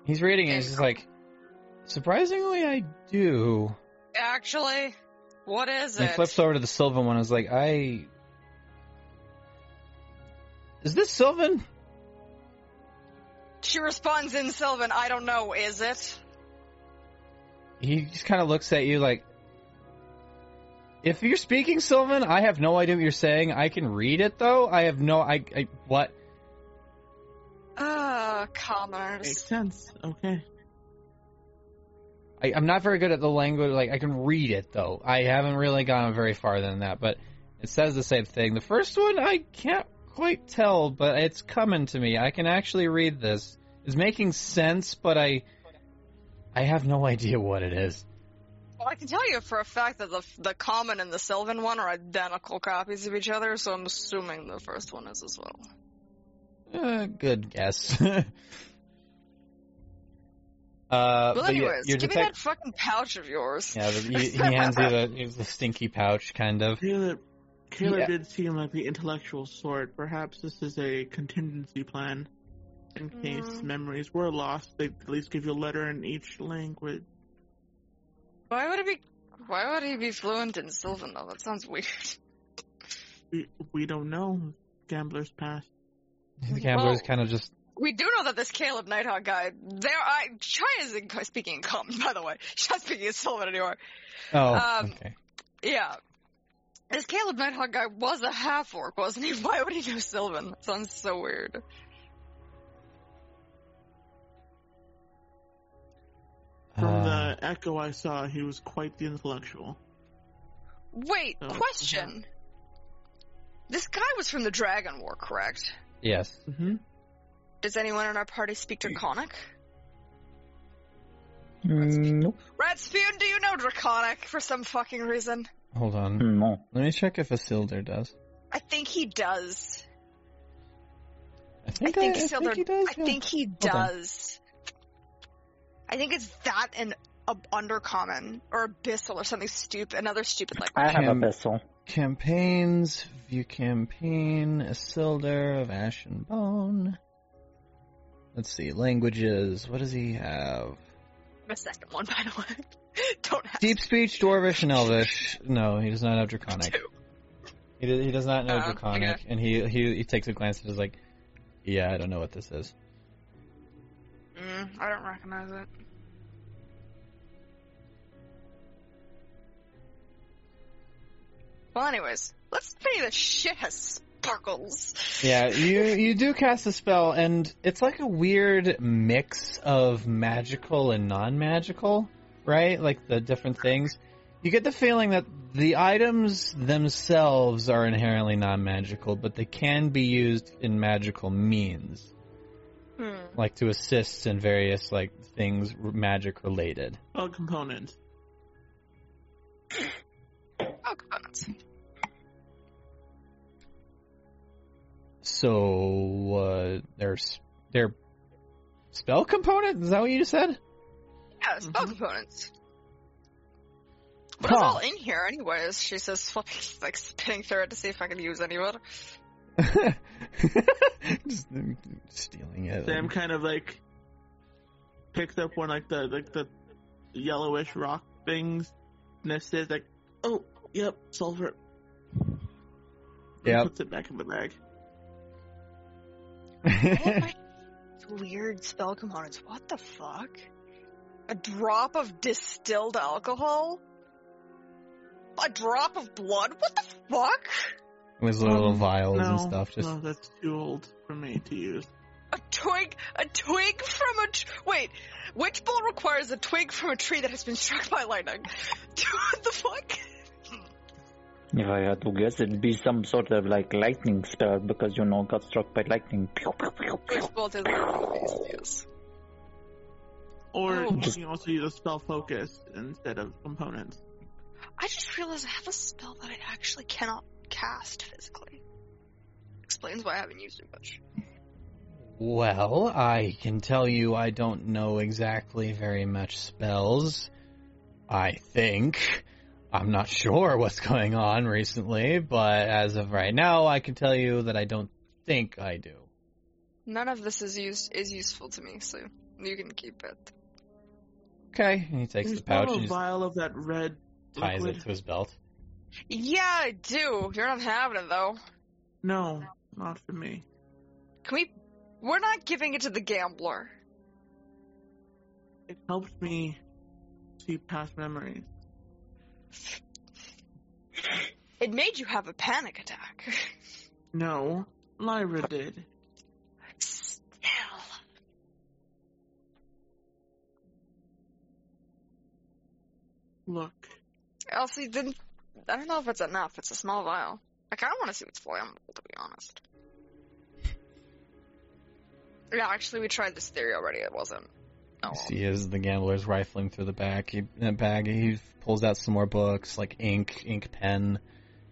he's reading, it, and he's just like, surprisingly, I do. Actually, what is And it? he flips over to the Sylvan one. and is like, I. Is this Sylvan? She responds in Sylvan, I don't know, is it? He just kind of looks at you like, if you're speaking Sylvan, I have no idea what you're saying. I can read it though. I have no, I, I what? Ah, Makes commerce. Makes sense. Okay. I, I'm not very good at the language. Like I can read it though. I haven't really gone very far than that, but it says the same thing. The first one I can't quite tell, but it's coming to me. I can actually read this. It's making sense, but I I have no idea what it is. Well, I can tell you for a fact that the the common and the Sylvan one are identical copies of each other, so I'm assuming the first one is as well. Uh, good guess. <laughs> uh, Well, but yeah, anyways, your give me that fucking pouch of yours. Yeah, he, <laughs> he hands you the, the stinky pouch, kind of. Kayla, Kayla Yeah. did seem like the intellectual sort. Perhaps this is a contingency plan. In case Mm. memories were lost, they'd at least give you a letter in each language. Why would it be? Why would he be fluent in Sylvan though? That sounds weird. We we don't know Gambler's past. The gambler's Well- kind of just We do know that this Caleb Nighthawk guy, there, I, Chai isn't speaking in common, by the way. <laughs> She's not speaking in Sylvan anymore. oh Um, okay. Yeah. This Caleb Nighthawk guy was a half orc, wasn't he? <laughs> Why would he know Sylvan? That sounds so weird. From Uh, the echo I saw, he was quite the intellectual. Wait, Oh, question. This guy was from the Dragon War, correct? yes. Mm-hmm. Does anyone in our party speak Draconic? Mm, nope. Ratspoon, do you know Draconic for some fucking reason? Hold on. Hmm, no. Let me check if Isildur does. I think he does. I I think think I, Isildur. think he does. I yeah. think he does. I think it's that and a undercommon or abyssal or something stupid, another stupid like. I have a Cam- vessel. Campaigns, view campaign, Isildur of Ash and Bone. Let's see, languages. What does he have? The second one, <laughs> by the way. Don't have Deep speech, Dwarvish, and Elvish. No, he does not have Draconic. two. He does, he does not know Oh, Draconic, okay. and he, he he takes a glance and is like, "Yeah, I don't know what this is." Mm, I don't recognize it. Well, anyways, let's say this shit has sparkles. Yeah, you you do cast a spell, and it's like a weird mix of magical and non-magical, right? Like the different things. You get the feeling that the items themselves are inherently non-magical, but they can be used in magical means, Hmm. like to assist in various like things magic related. All components. <laughs> Oh, components. So uh, there's they're spell component. Is that what you just said? Yeah, spell Mhm. components. But it's Huh. all in here anyways. She says, fucking, <laughs> like, spinning through it to see if I can use any of it. <laughs> just stealing it. Sam kind of like picks up one like the like the yellowish rock things, and it says like, "Oh, yep, sulfur." Yeah. Yep. Puts it back in the bag. <laughs> Oh my weird spell components. What the fuck? A drop of distilled alcohol? A drop of blood? What the fuck? With little Um, vials no, and stuff. Just no, that's too old for me to use. A twig, a twig from a tr- wait. Witch bolt requires a twig from a tree that has been struck by lightning. <laughs> what the fuck? If I had to guess, it'd be some sort of like lightning spell because you know got struck by lightning. Pew, pew, pew, pew. Witch bolt is the yes. Or Oh. you can also use a spell focus instead of components. I just realized I have a spell that I actually cannot cast physically. Explains why I haven't used it much. well, I can tell you, I don't know exactly very much spells. I think. I'm not sure what's going on recently, but as of right now, I can tell you that I don't think I do. None of this is used is useful to me, so you can keep it. Okay, and he takes You the still have pouch a and just vial of that red ties liquid? it to his belt. Yeah, I do. You're not having it though. No, not for me. Can we? We're not giving it to the gambler. It helps me see past memories. It made you have a panic attack. No, Lyra did. Still. Look, Elsie didn't. I don't know if it's enough. It's a small vial. I kind of want to see what's flammable, to be honest. Yeah, actually, we tried this theory already. It wasn't. You see as the gambler's rifling through the back, he, bag, he pulls out some more books, like ink, ink pen.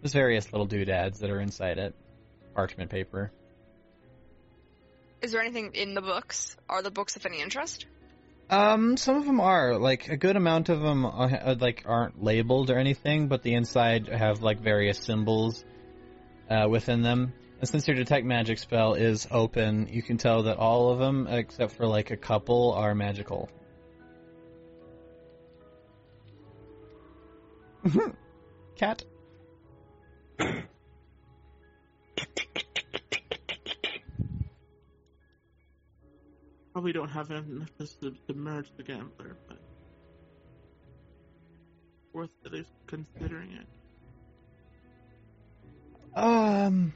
There's various little doodads that are inside it. Parchment paper. Is there anything in the books? Are the books of any interest? Um, some of them are like a good amount of them are, uh, like aren't labeled or anything, but the inside have like various symbols uh, within them. And since your detect magic spell is open, you can tell that all of them, except for like a couple, are magical. <laughs> Cat. Probably don't have enough to, to merge the gambler, but worth at least considering it. Um.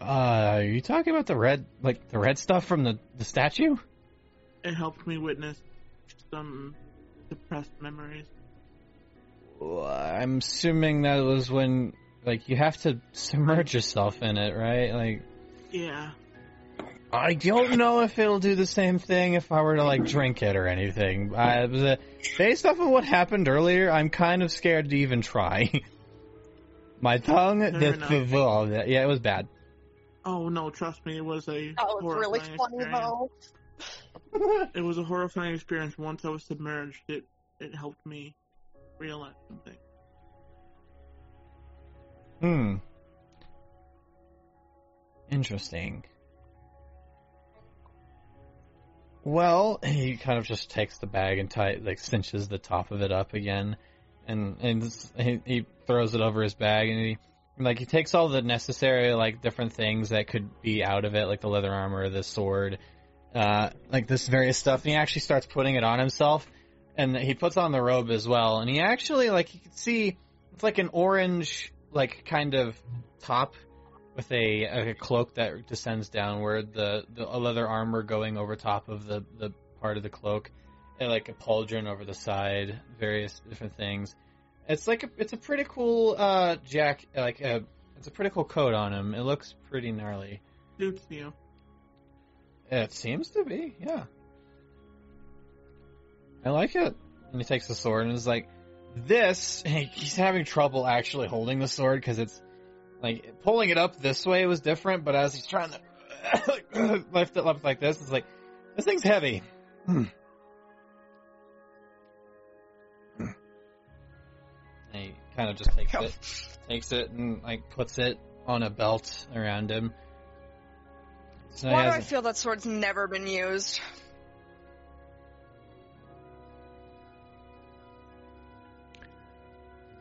Uh, are you talking about the red, like the red stuff from the the statue? It helped me witness some suppressed memories. Well, I'm assuming that was when, like, you have to <laughs> submerge yourself in it, right? Like, Yeah. I don't know if it'll do the same thing if I were to like drink it or anything. I, based off of what happened earlier, I'm kind of scared to even try. <laughs> My tongue, the, enough. the, yeah, it was bad. Oh no, trust me, it was a That was really funny though. It was a horrifying experience. Once I was submerged, it it helped me realize something. Hmm. Interesting. Well, <clears throat> he kind of just takes the bag and tie, like cinches the top of it up again, and and he, he throws it over his bag, and he like he takes all the necessary like different things that could be out of it, like the leather armor, the sword, uh, like this various stuff, and he actually starts putting it on himself, and he puts on the robe as well, and he actually like you can see it's like an orange like kind of top with a, a cloak that descends downward, the the leather armor going over top of the the part of the cloak, and like a pauldron over the side, various different things. It's like a, it's a pretty cool uh jack like a it's a pretty cool coat on him. It looks pretty gnarly. Suits you. It seems to be, yeah. I like it. And he takes the sword and is like, this. <laughs> He's having trouble actually holding the sword because it's like pulling it up this way was different, but as he's trying to <coughs> lift it up like this, it's like this thing's heavy. Hmm. Hmm. And he kind of just takes it, takes it, and like puts it on a belt around him. So Why do has I feel that sword's never been used?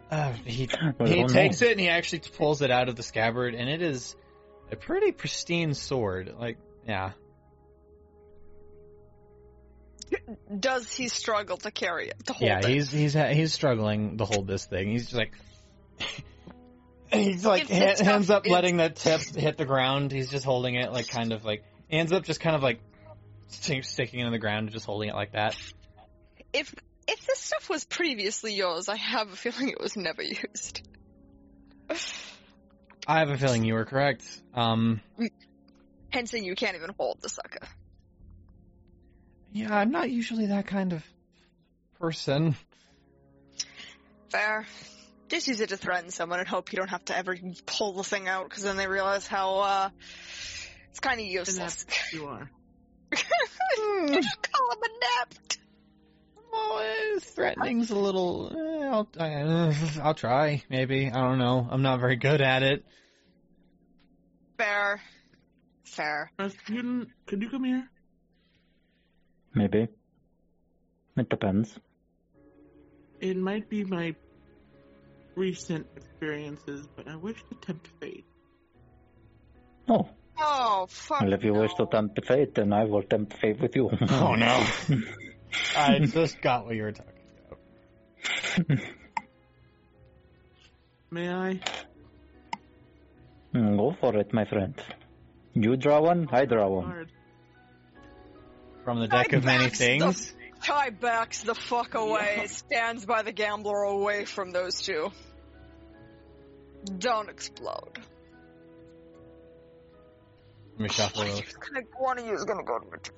Uh, he <coughs> he no. takes it and he actually pulls it out of the scabbard, and it is a pretty pristine sword. Like, yeah, Does he struggle to carry it? To hold yeah, it? he's he's he's struggling to hold this thing. He's just like. <laughs> He's like If the ha- stuff hands up, is- letting the tip hit the ground. He's just holding it, like kind of like hands up, just kind of like sticking it in the ground, and just holding it like that. if if this stuff was previously yours, I have a feeling it was never <laughs> used. I have a feeling you were correct. Um, Hence, you can't even hold the sucker. Yeah, I'm not usually that kind of person. Fair. Just use it to threaten someone and hope you don't have to ever pull the thing out, because then they realize how uh, it's kind of useless. Inept you are. <laughs> Just call him inept. Well, eh, threatening's a little. Eh, I'll, I, I'll try. Maybe I don't know. I'm not very good at it. Fair. Fair. Rasputin, could you come here? Maybe. It depends. It might be my recent experiences, but I wish to tempt fate. Oh, Oh, fuck. well, if you no. wish to tempt fate, then I will tempt fate with you. Oh no! <laughs> I just got what you were talking about. May I? Mm, Go for it, my friend. You draw one, I draw one. Hard. From the deck of many backs the- things. Ty backs the fuck away, stands by the gambler away from those two. Don't explode. Let me shuffle. One of those. gonna, one of you is gonna go to retreat.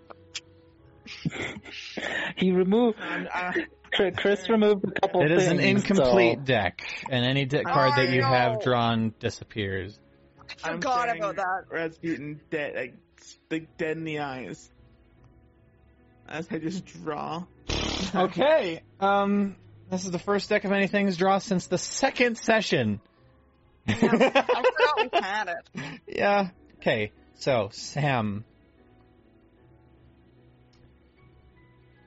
<laughs> He removed. And I, Chris- Chris removed a couple It is an things, incomplete so- deck, and any deck card that you I have drawn disappears. I I'm forgot about that. Rasputin dead, like, like dead in the eyes. As I just draw. Okay. Um, this is the first deck of many things draw since the second session. I forgot we had it. <laughs> Yeah. Okay. So, Sam.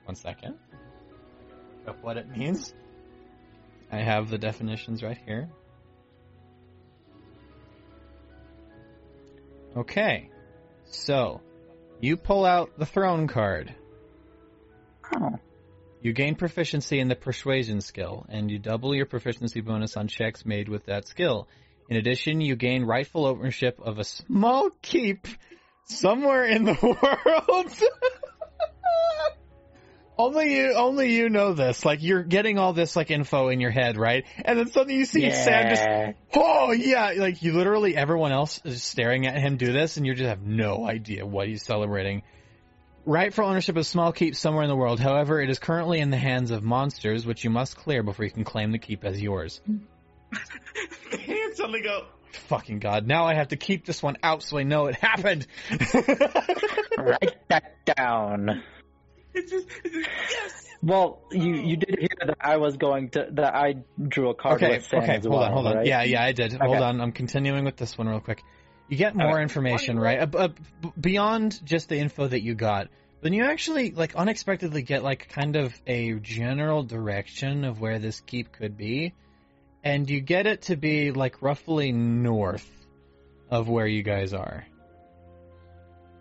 One second. Look up what it means. I have the definitions right here. Okay. So, You pull out the throne card. Oh. You gain proficiency in the persuasion skill, and you double your proficiency bonus on checks made with that skill. In addition, you gain rightful ownership of a small keep somewhere in the <laughs> world. <laughs> only you, only you know this. Like you're getting all this like info in your head, right? And then suddenly you see Sam just, oh yeah, like you literally everyone else is staring at him do this, and you just have no idea what he's celebrating. Rightful ownership of small keep somewhere in the world. However, it is currently in the hands of monsters, which you must clear before you can claim the keep as yours. The hands suddenly go. Fucking god! Now I have to keep this one out so I know it happened. <laughs> Write that down. It's just, it's just yes. Well, you oh. you did hear that I was going to that I drew a card okay, with Sam okay, hold well, on, hold on. right? Yeah, yeah, I did. Hold on, I'm continuing with this one real quick. You get more Okay. information, right? Uh, uh, b- beyond just the info that you got, then you actually like unexpectedly get like kind of a general direction of where this keep could be, and you get it to be like roughly north of where you guys are.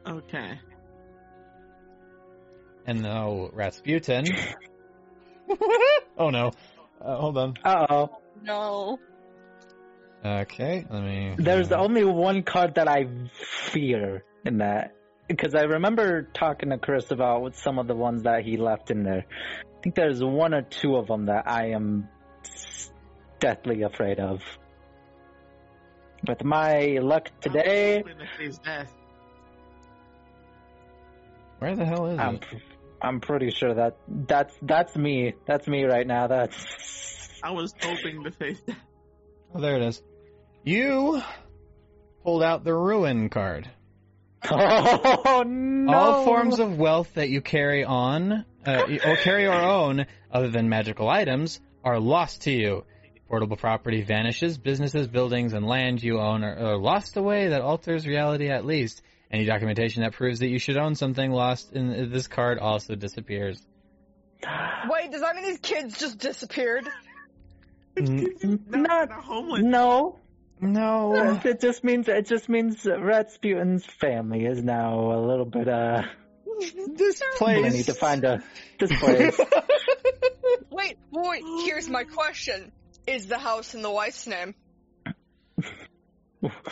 Okay. And now Rasputin. <laughs> <laughs> oh no. Uh, hold on. Uh oh. No. Okay, let me. There's uh, only one card that I fear in that. Because I remember talking to Chris about some of the ones that he left in there. I think there's one or two of them that I am deathly afraid of. With my luck today, I'm hoping to face death. Where the hell is I'm it? I'm pretty sure that that's that's me. That's me right now. That's I was hoping to face death. Oh, there it is. You pulled out the ruin card. <laughs> oh no! All forms of wealth that you carry on, uh, or carry or own, other than magical items, are lost to you. Portable property vanishes. Businesses, buildings, and land you own are, are lost away. That alters reality at least. Any documentation that proves that you should own something lost in this card also disappears. Wait, does that mean these kids just disappeared? N- <laughs> not Not homeless. no. No. It just means it just means that Rasputin's family is now a little bit uh. This place. I need to find a <laughs> this place. Wait, wait, here's my question. Is the house in the wife's name?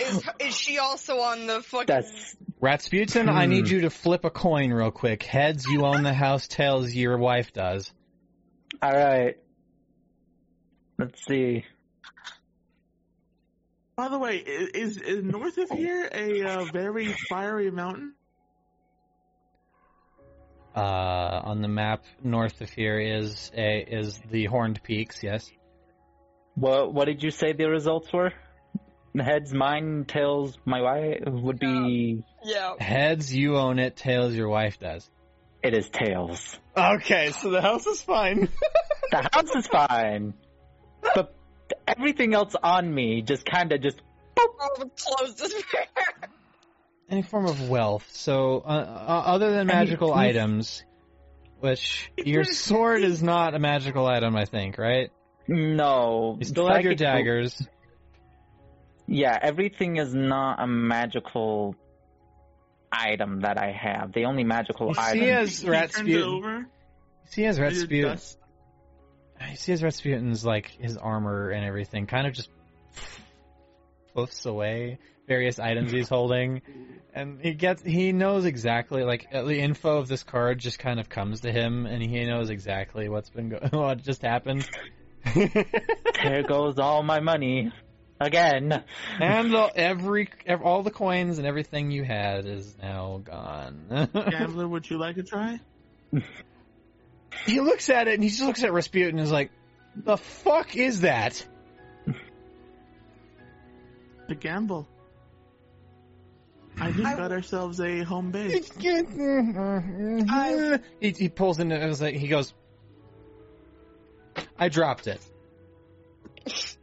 Is is she also on the fucking That's Rasputin, I Hmm. need you to flip a coin real quick. Heads, you own the house. Tails, your wife does. all right. Let's see. By the way, is, is north of here a uh, very fiery mountain? Uh, on the map north of here is a is the Horned Peaks. Yes. What what did you say the results were? Heads, mine, tails, my wife would be. Yeah. Heads, you own it. Tails, your wife does. It is tails. Okay, so the house is fine. <laughs> The house is fine, but everything else on me just kind of just. The. Any form of wealth. So, uh, uh, other than Any- magical items, which your sword is not a magical item, I think, right? No. You still have your Psychic- daggers. Yeah, everything is not a magical item that I have. The only magical You see item. as He turns it Rasputin. over. See as is it Rasputin. dust? I see as Rasputin's like his armor and everything kind of just poofs away various items he's <laughs> holding, and he gets he knows exactly like uh, the info of this card just kind of comes to him, and he knows exactly what's been go- <laughs> what just happened. <laughs> There goes all my money. Again. and the, every, ev all the coins and everything you had is now gone. Gambler, would you like a try? He looks at it and he just looks at Rasputin and is like, "The fuck is that?" The gamble. I just I- got ourselves a home base. I... He, he pulls in. It was like he goes. I dropped it.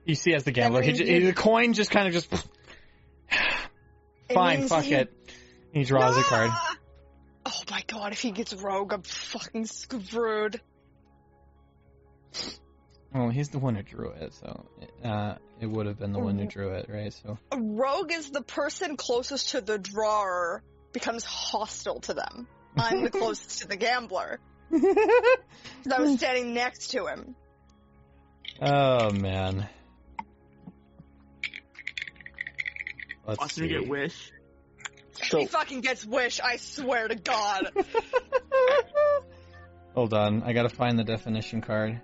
You see, as the gambler, he, means ju- the coin just kind of just. <sighs> Fine, fuck you- it. He draws a card. God, if he gets rogue, I'm fucking screwed. Oh, he's the one who drew it, so uh, it would have been the one who drew it, right? So Rogue is the person closest to the drawer becomes hostile to them. I'm the <laughs> closest to the gambler. <laughs> 'Cause I was standing next to him. oh man. Let's Watching me see. get wish. So he fucking gets wish, I swear to God. <laughs> Hold on, I gotta find the definition card.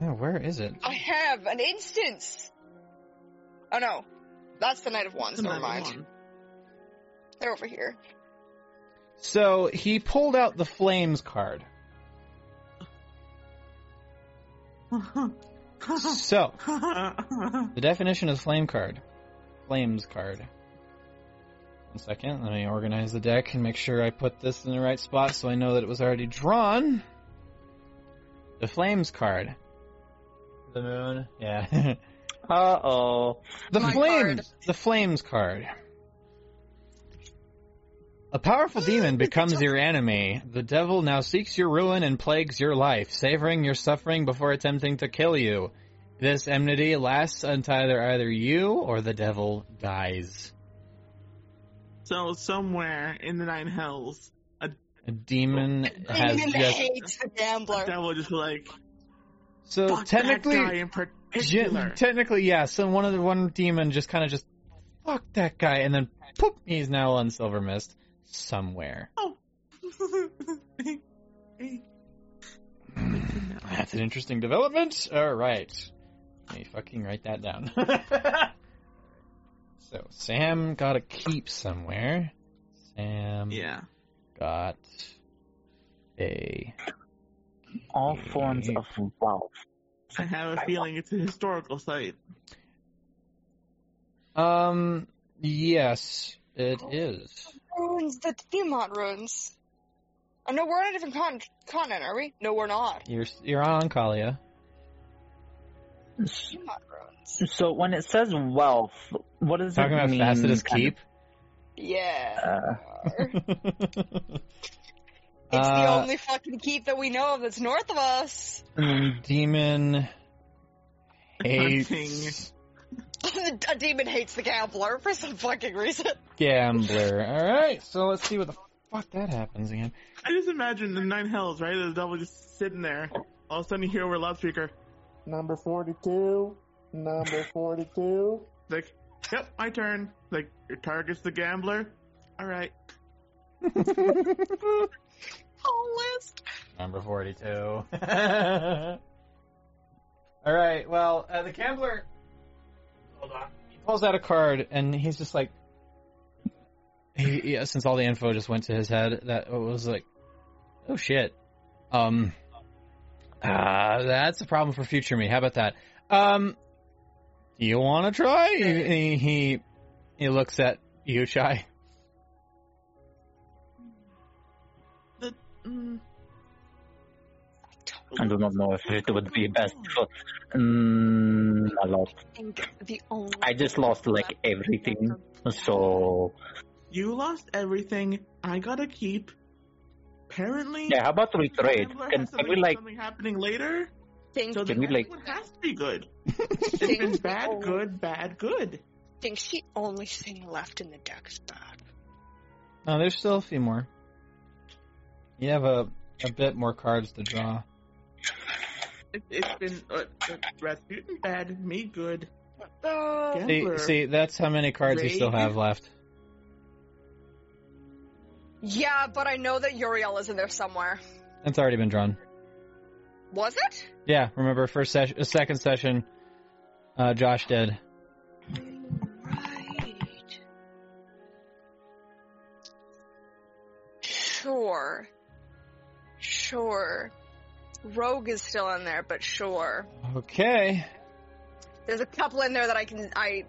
Yeah, where is it? I have an instance. Oh no, that's the Knight of Wands. Never mind. one. They're over here. So he pulled out the flames card. <laughs> So the definition of flame card, flames card. One second, let me organize the deck and make sure I put this in the right spot so I know that it was already drawn. The flames card. The moon. Yeah. <laughs> uh oh. The My flames. card. The flames card. A powerful demon <laughs> becomes your enemy. The devil now seeks your ruin and plagues your life, savoring your suffering before attempting to kill you. This enmity lasts until either either you or the devil dies. So somewhere in the nine hells, A demon has Demon just hates the the gambler. devil just like so fuck technically that guy in particular. Gen- technically, yeah. So one of the one demon just kind of just fuck that guy, and then poop, he's now on Silver Mist somewhere. oh. <laughs> Hmm, that's an interesting development. All right, let me fucking write that down. <laughs> so Sam got a keep somewhere. Sam yeah. got a All forms of wealth. I have a feeling it's a historical site. um. Yes, it is. Ruins, the Tiamat ruins. I know we're on a different con- continent, are we? No, we're not. You're you're on Kalia. Tiamat ruins. So when it says wealth, what does Talking it about mean? Facetus kind Keep. Yeah. Uh, <laughs> It's the Uh, only fucking keep that we know of that's north of us. Demon hates <laughs> a demon hates the gambler for some fucking reason. gambler. All right, so let's see what the fuck that happens again. I just imagine the nine hells, right? The devil just sitting there. All of a sudden you hear over a loudspeaker, Number 42. Number 42. like, yep, my turn. Like, your target's the gambler. Alright. <laughs> Whole list. Number forty-two. <laughs> All right. Well, uh, the gambler. Hold on. He pulls out a card, and he's just like, he, yeah, since all the info just went to his head, that was like, oh shit. Um. Uh, that's a problem for future me. How about that? Um. Do you want to try? He, he he he looks at you, Chai. The, mm, I do not know if it would be best for mm, a lot. I think the only I just lost like everything, so you lost everything. I gotta keep. Apparently, yeah. How about we the trade? Can, can we something- like? something happening later? think, So Can we, like- next one has to be good. <laughs> it's been bad, only- good, bad, good. thinks the only thing left in the deck is bad. No, there's still a few more. You have a a bit more cards to draw. It, it's been uh, uh, Rasputin bad, me good. Uh, See, see, that's how many cards you still have left. Yeah, but I know that Euryale is in there somewhere. It's already been drawn. Was it? Yeah, remember first session, uh, second session, uh, Josh did. Right. Sure. Sure. Rogue is still in there, but sure. Okay. There's a couple in there that I can I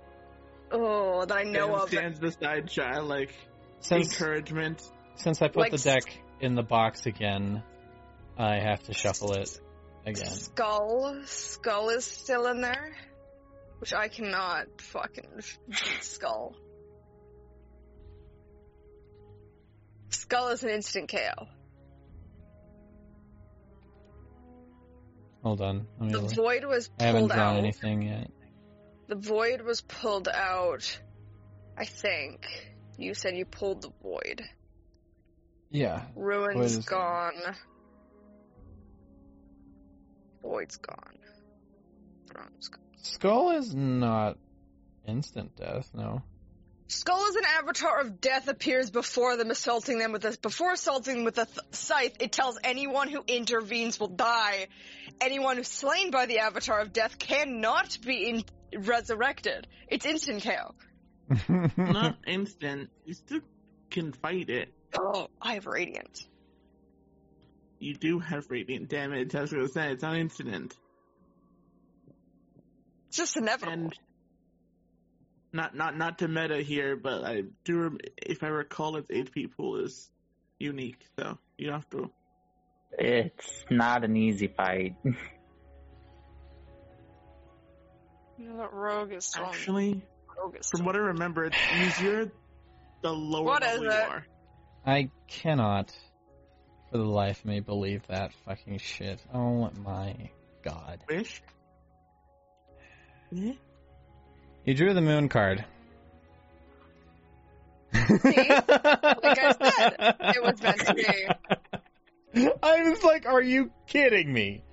oh that I know And of. stands beside Chai like Since encouragement. Since I put Like the deck in the box again, I have to shuffle it again. Skull. Skull is still in there. Which I cannot fucking <laughs> Skull. Skull is an instant KO. Hold on. The look. void was I haven't drawn out. anything yet. The void was pulled out, I think. You said you pulled the void. Yeah. Ruin's Void is- gone. Void's gone. Throne's gone. Skull is not instant death, no. Skull as an avatar of death appears before them, assaulting them with a before assaulting them with a th- scythe. It tells anyone who intervenes will die. Anyone who's slain by the avatar of death cannot be in- resurrected. It's instant KO. <laughs> Not instant. You still can fight it. Oh, I have radiant. You do have radiant damage. I was gonna say it's not incident. It's just inevitable. And not not not to meta here, but I do. Rem- if I recall, its HP pool is unique, so you have to. It's not an easy fight. You know that rogue is strong. Actually, rogue is from what I remember, it's easier the lower What level is you it? are. I cannot, for the life of me, believe that fucking shit. Oh my god. Wish. Yeah. You drew the moon card. <laughs> Like I said, it was meant to be. I was like, are you kidding me?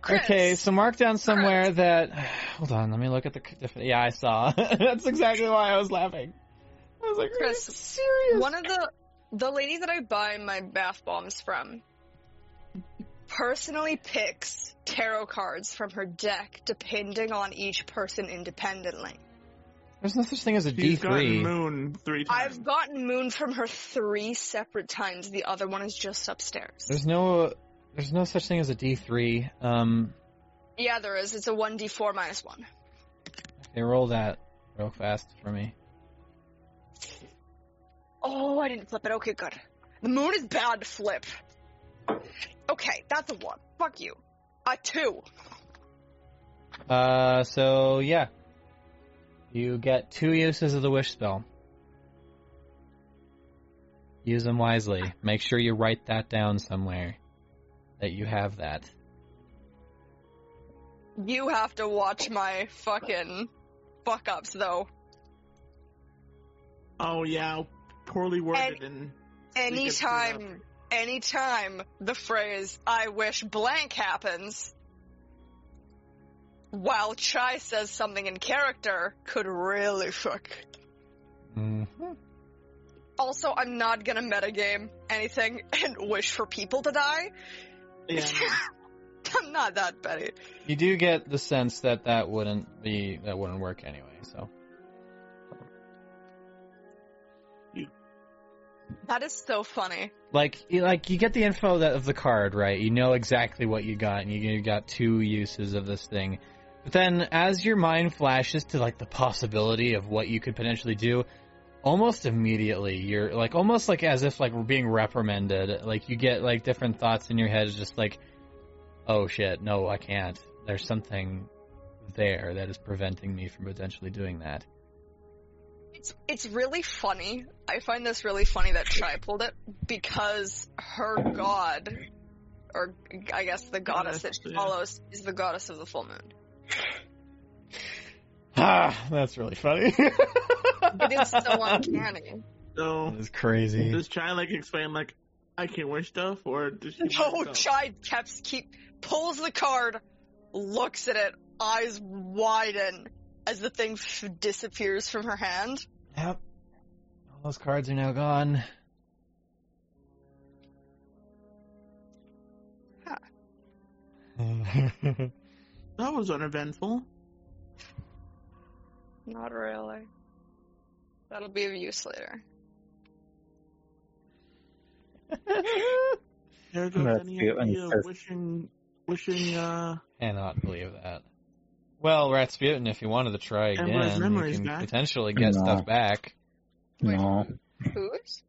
Chris, Okay, so mark down somewhere that. Hold on, let me look at the. Yeah, I saw. <laughs> That's exactly why I was laughing. I was like, are you Chris, serious? one of the the lady that I buy my bath bombs from personally picks tarot cards from her deck depending on each person independently. There's no such thing as a She's gotten D3. moon three times. I've gotten moon from her three separate times. The other one is just upstairs. There's no. There's no such thing as a D3. Um, Yeah, there is. It's a one d four minus one. they roll that real fast for me. Oh, I didn't flip it. Okay, good. The moon is bad to flip. Okay, that's a one. Fuck you. A two. Uh, so yeah, you get two uses of the wish spell. Use them wisely. Make sure you write that down somewhere. That you have that. You have to watch my fucking fuck ups though. Oh yeah, poorly worded and. Anytime, anytime the phrase "I wish blank" happens, while Chai says something in character, could really fuck. Mm-hmm. Also, I'm not gonna metagame anything and wish for people to die. Yeah. <laughs> I'm not that petty. You do get the sense that that wouldn't be that wouldn't work anyway. So That is so funny. like you- like you get the info that of the card right. You know exactly what you got, and you, you got two uses of this thing. But then, as your mind flashes to like the possibility of what you could potentially do, almost immediately you're like almost like as if like we're being reprimanded. Like you get like different thoughts in your head, just like, oh shit, no, I can't. There's something there that is preventing me from potentially doing that. It's it's really funny. I find this really funny that Chai pulled it because her god, or I guess the goddess that she follows, is the goddess of the full moon. <sighs> Ah, that's really funny. <laughs> It is so uncanny. So That is crazy. does Chai like explain like I can wish stuff, or does she? No, go? Chai keeps keep pulls the card, looks at it, eyes widen as the thing f- disappears from her hand. Yep. All those cards are now gone. <laughs> That was uneventful. Not really. That'll be of use later. There goes That's any cute idea wishing, wishing. uh Cannot believe that. Well, Rasputin, if you wanted to try again, Wes you can back. potentially get No. stuff back. No. Who's?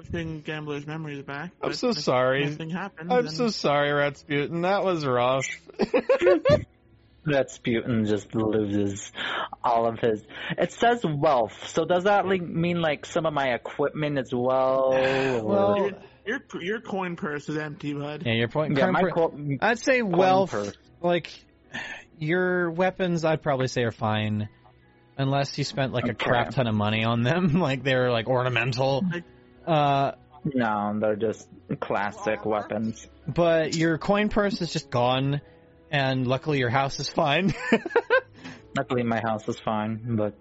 Wishing gambler's memories back. I'm so sorry. Nothing happens. I'm then- so sorry, Rasputin. That was rough. <laughs> Rasputin just loses all of his. It says wealth, so does that like mean like some of my equipment as well? or- Well- Your, your your coin purse is empty, bud. yeah, your point. yeah, my current per- co- I'd say wealth. purse. Like your weapons, I'd probably say are fine. unless you spent like a Okay. crap ton of money on them, <laughs> like they're like ornamental. Uh, No, they're just classic weapons. but your coin purse is just gone, and luckily your house is fine. <laughs> Luckily, my house is fine, but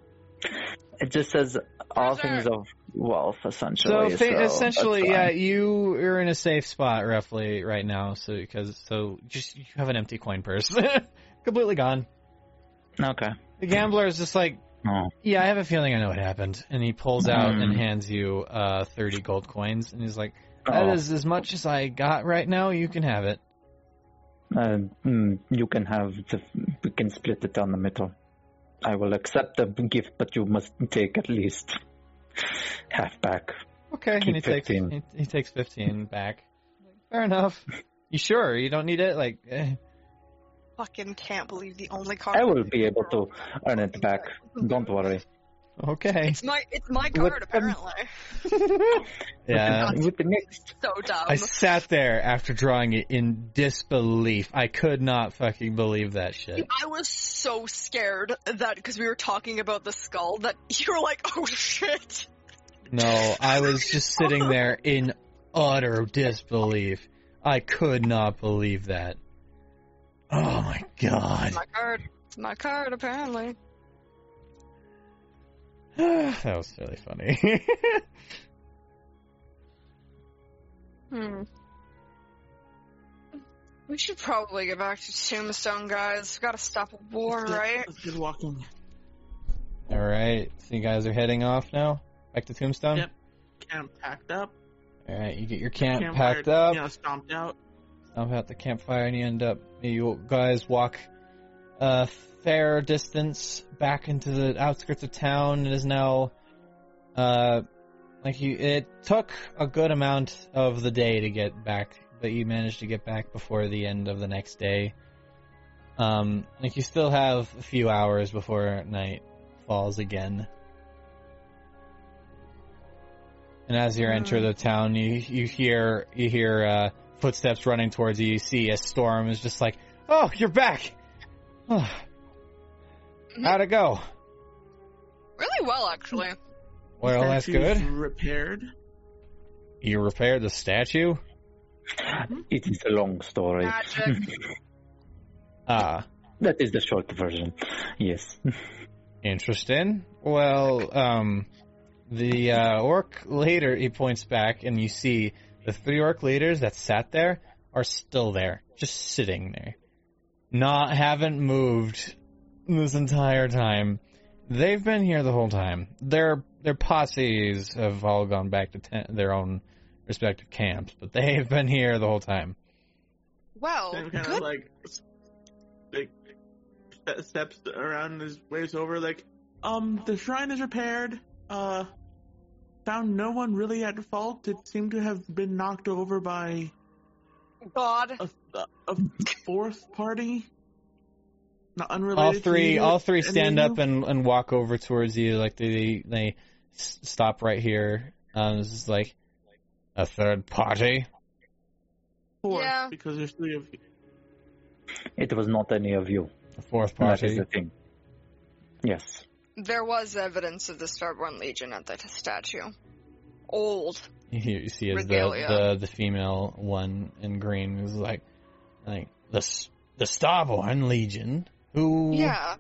it just says all things of wealth, so essentially. fa- so essentially, yeah, you are in a safe spot roughly right now. So because so just you have an empty coin purse, <laughs> completely gone. Okay. The gambler is just like, Oh, yeah, I have a feeling I know what happened, and he pulls out and Hmm. hands you uh, thirty gold coins, and he's like, that Oh. is as much as I got right now. You can have it. Uh, mm, you can have the. We can split it down the middle. I will accept the gift, but you must take at least half back. Okay, Keep and he takes 15. he, he takes fifteen back. Fair enough. You sure you don't need it? Like, eh. Fucking can't believe the only card. I will be able to earn it back. Don't worry. okay, It's my it's my What- card apparently. <laughs> yeah. With the next, So dumb. I sat there after drawing it in disbelief. I could not fucking believe that shit. I was so scared that because we were talking about the skull that <laughs> you were like, oh shit. No, I was just sitting there in utter disbelief. I could not believe that. Oh my god. It's my card. It's my card apparently. <sighs> that was really funny. <laughs> Hmm. We should probably get back to Tombstone, guys. We gotta stop a war, Let's get- right? Let's get walking. Alright, so you guys are heading off now? Back to Tombstone? Yep. Camp packed up. Alright, you get your camp Campfire, packed up. You know, stomped out. Stomp out the campfire and you end up, you guys walk a fair distance back into the outskirts of town. It is now, uh, like you, it took a good amount of the day to get back, but you managed to get back before the end of the next day. Um, like you still have a few hours before night falls again. And as you enter the town, you you hear you hear uh, footsteps running towards you. You see a storm is just like, "Oh, you're back! Oh, <sighs> how'd it go? Really well, actually. Well, that's good. Repaired. You repaired the statue. it is a long story. Magic. <laughs> Ah, That is the short version. Yes. interesting. Well, um, the uh, orc later he points back, and you see the three orc leaders that sat there are still there, just sitting there, not haven't moved this entire time. They've been here the whole time. Their their posses have all gone back to te- their own respective camps, but they've been here the whole time. Well, Sam kind good. of like, like steps around his ways over, like, um, the shrine is repaired. Uh, found no one really at fault. It seemed to have been knocked over by God. a, a fourth party. Not unrelated. all to three you, all three stand up and, and walk over towards you like they they stop right here um this is like a third party Fourth, Yeah. because there's three of you. It was not any of you. a fourth party. That is party the thing. Yes. There was evidence of the Starborn Legion at the statue. Old. you, see as the, Regalia. the the female one in green is like like the the starborn legion who Yeah.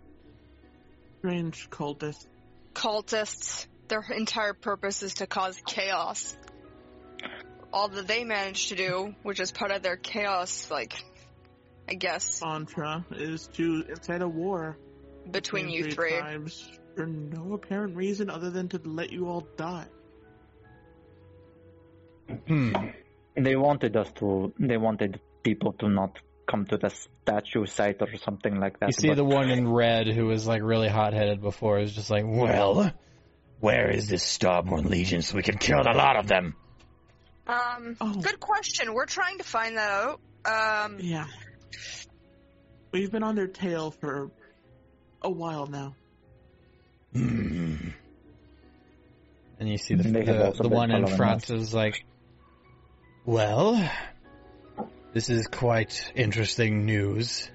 Strange cultists. Cultists. Their entire purpose is to cause chaos. All that they managed to do, which is part of their chaos, like, I guess, mantra is to incite a war between you three three. tribes for no apparent reason other than to let you all die. hmm. They wanted us to. They wanted people to not come to the statue site or something like that. you see but- the one in red who was like really hot headed before is just like well where is this starborn legion so we can kill a lot of them Um, Oh. good question. We're trying to find that out. Um, Yeah. We've been on their tail for a while now. Hmm. And you see the the, the one in front is like, well, this is quite interesting news.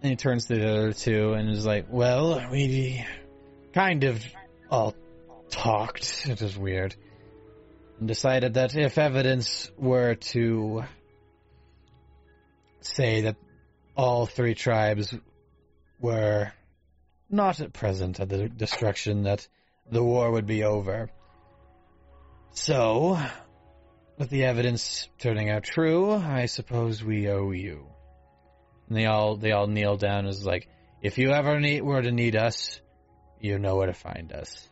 And he turns to the other two and is like, "Well, we kind of all talked. It was weird." And decided that if evidence were to say that all three tribes were not at present at the destruction, that the war would be over. So, with the evidence turning out true, I suppose we owe you. And they all they all kneel down as like, if you ever need were to need us, you know where to find us.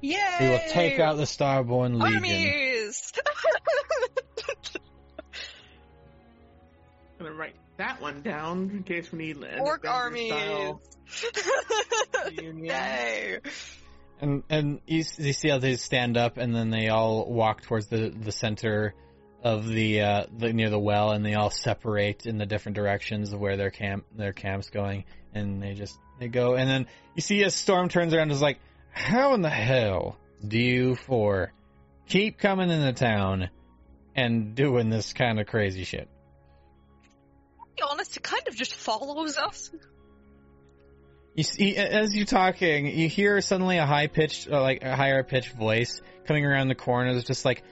Yay! We will take out the Starborn Legion. armies. <laughs> gonna write that one down in case we need an Orc armies. style reunion. Yay! And and you, you see how they stand up, and then they all walk towards the the center of the uh the near the well, and they all separate in the different directions of where their camp their camp's going, and they just they go, and then you see as Storm turns around, and is like, "How in the hell do you four keep coming into town and doing this kind of crazy shit?" be honest, it kind of just follows us. You see, as you're talking, you hear suddenly a high pitched, uh, like a higher pitched voice coming around the corner. It's just like,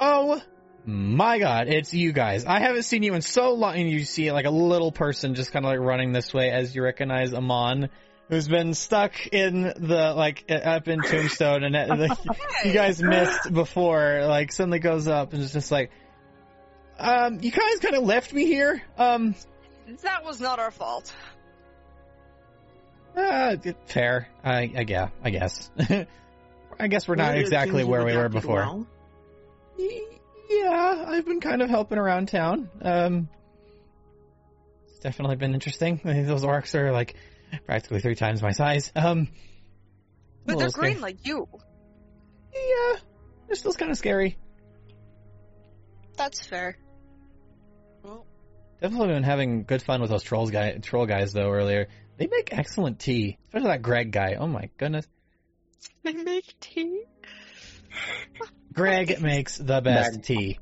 "Oh my God, it's you guys! I haven't seen you in so long." And you see like a little person just kind of like running this way as you recognize Amon, who's been stuck in the like up in Tombstone, and uh, the, <laughs> you guys missed before. Like suddenly goes up and it's just like, um, you guys kind of left me here. Um, That was not our fault. Uh, fair. I, I yeah, I guess. <laughs> I guess we're not Well, exactly where we were before. well. Y- Yeah, I've been kind of helping around town. Um, it's definitely been interesting. <laughs> Those orcs are like practically three times my size. Um, But they're little green like you. Yeah, they're still kind of scary. That's fair. Well, Definitely been having good fun with those trolls guy, troll guys though. Earlier, they make excellent tea, especially that Greg guy. Oh my goodness, They make tea. Greg makes the best Bag. tea.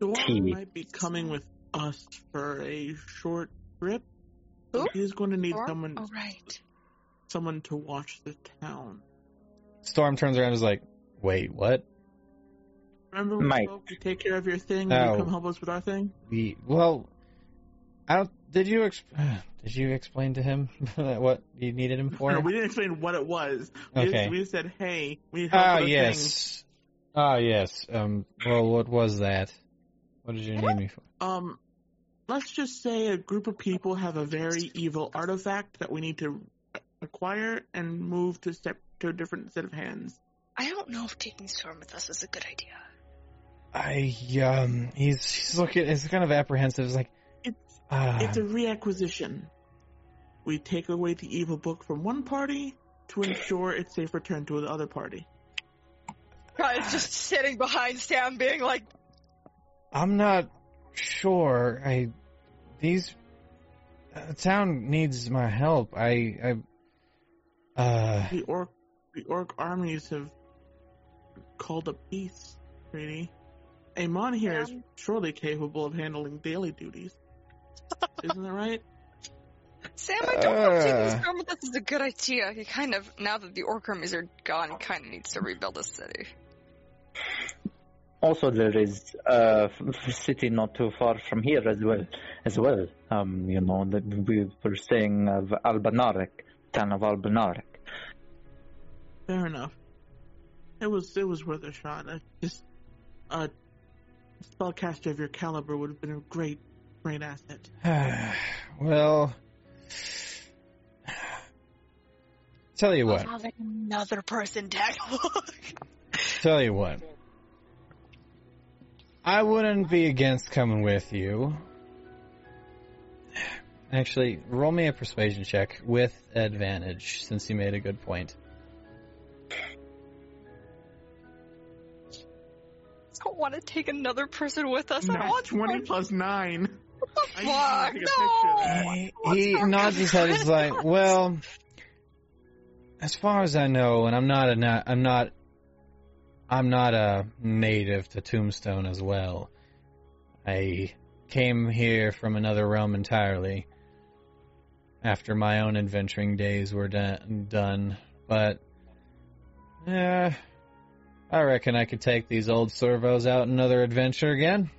Dora Tea. might be coming with us for a short trip. So he's going to need Or- someone Oh right. someone to watch the town. Storm turns around and is like, "Wait, what?" Remember we Mike. spoke? You take care of your thing, and Oh. you come help us with our thing. We well, I don't. Did you ex- <sighs> <sighs> did you explain to him <laughs> what you needed him for? No, we didn't explain what it was. We, Okay. just, we just said, "Hey, we need help Ah, with our yes. Ah, yes. Um. Well, what was that? What did you need me for? Um, let's just say a group of people have a very evil artifact that we need to acquire and move to step to a different set of hands. I don't know if taking Storm with us is a good idea. I um. He's he's looking. He's kind of apprehensive. He's like, It's ah. it's a reacquisition. We take away the evil book from one party to ensure its safe return to the other party. Guy's just sitting behind Sam, being like, I'm not sure. I these uh, town needs my help. I I uh. The orc the orc armies have called a peace treaty. Amon here is Yeah. surely capable of handling daily duties. Isn't that right? Sam, I don't know if taking Uh. Storm with is a good idea. He kind of, now that the orc armies are gone, he kind of needs to rebuild the city. Also, there is a city not too far from here as well. As well, um, you know, that we were saying of Albanarek, town of Albanarek. Fair enough. It was it was worth a shot. I just a spellcaster of your caliber would have been a great great asset. <sighs> well, Tell you what. Having another person tackle. Tell you what. I wouldn't be against coming with you. Actually, roll me a persuasion check with advantage, since you made a good point. I don't want to take another person with us. Not I want 20 plus 9. Fuck, need to take a picture of that. no! He, he nods his head. He's like, "Well, as far as I know, and I'm not a na- I'm not I'm not a native to Tombstone as well. I came here from another realm entirely. after my own adventuring days were done. done. But, yeah, I reckon I could take these old servos out another adventure again.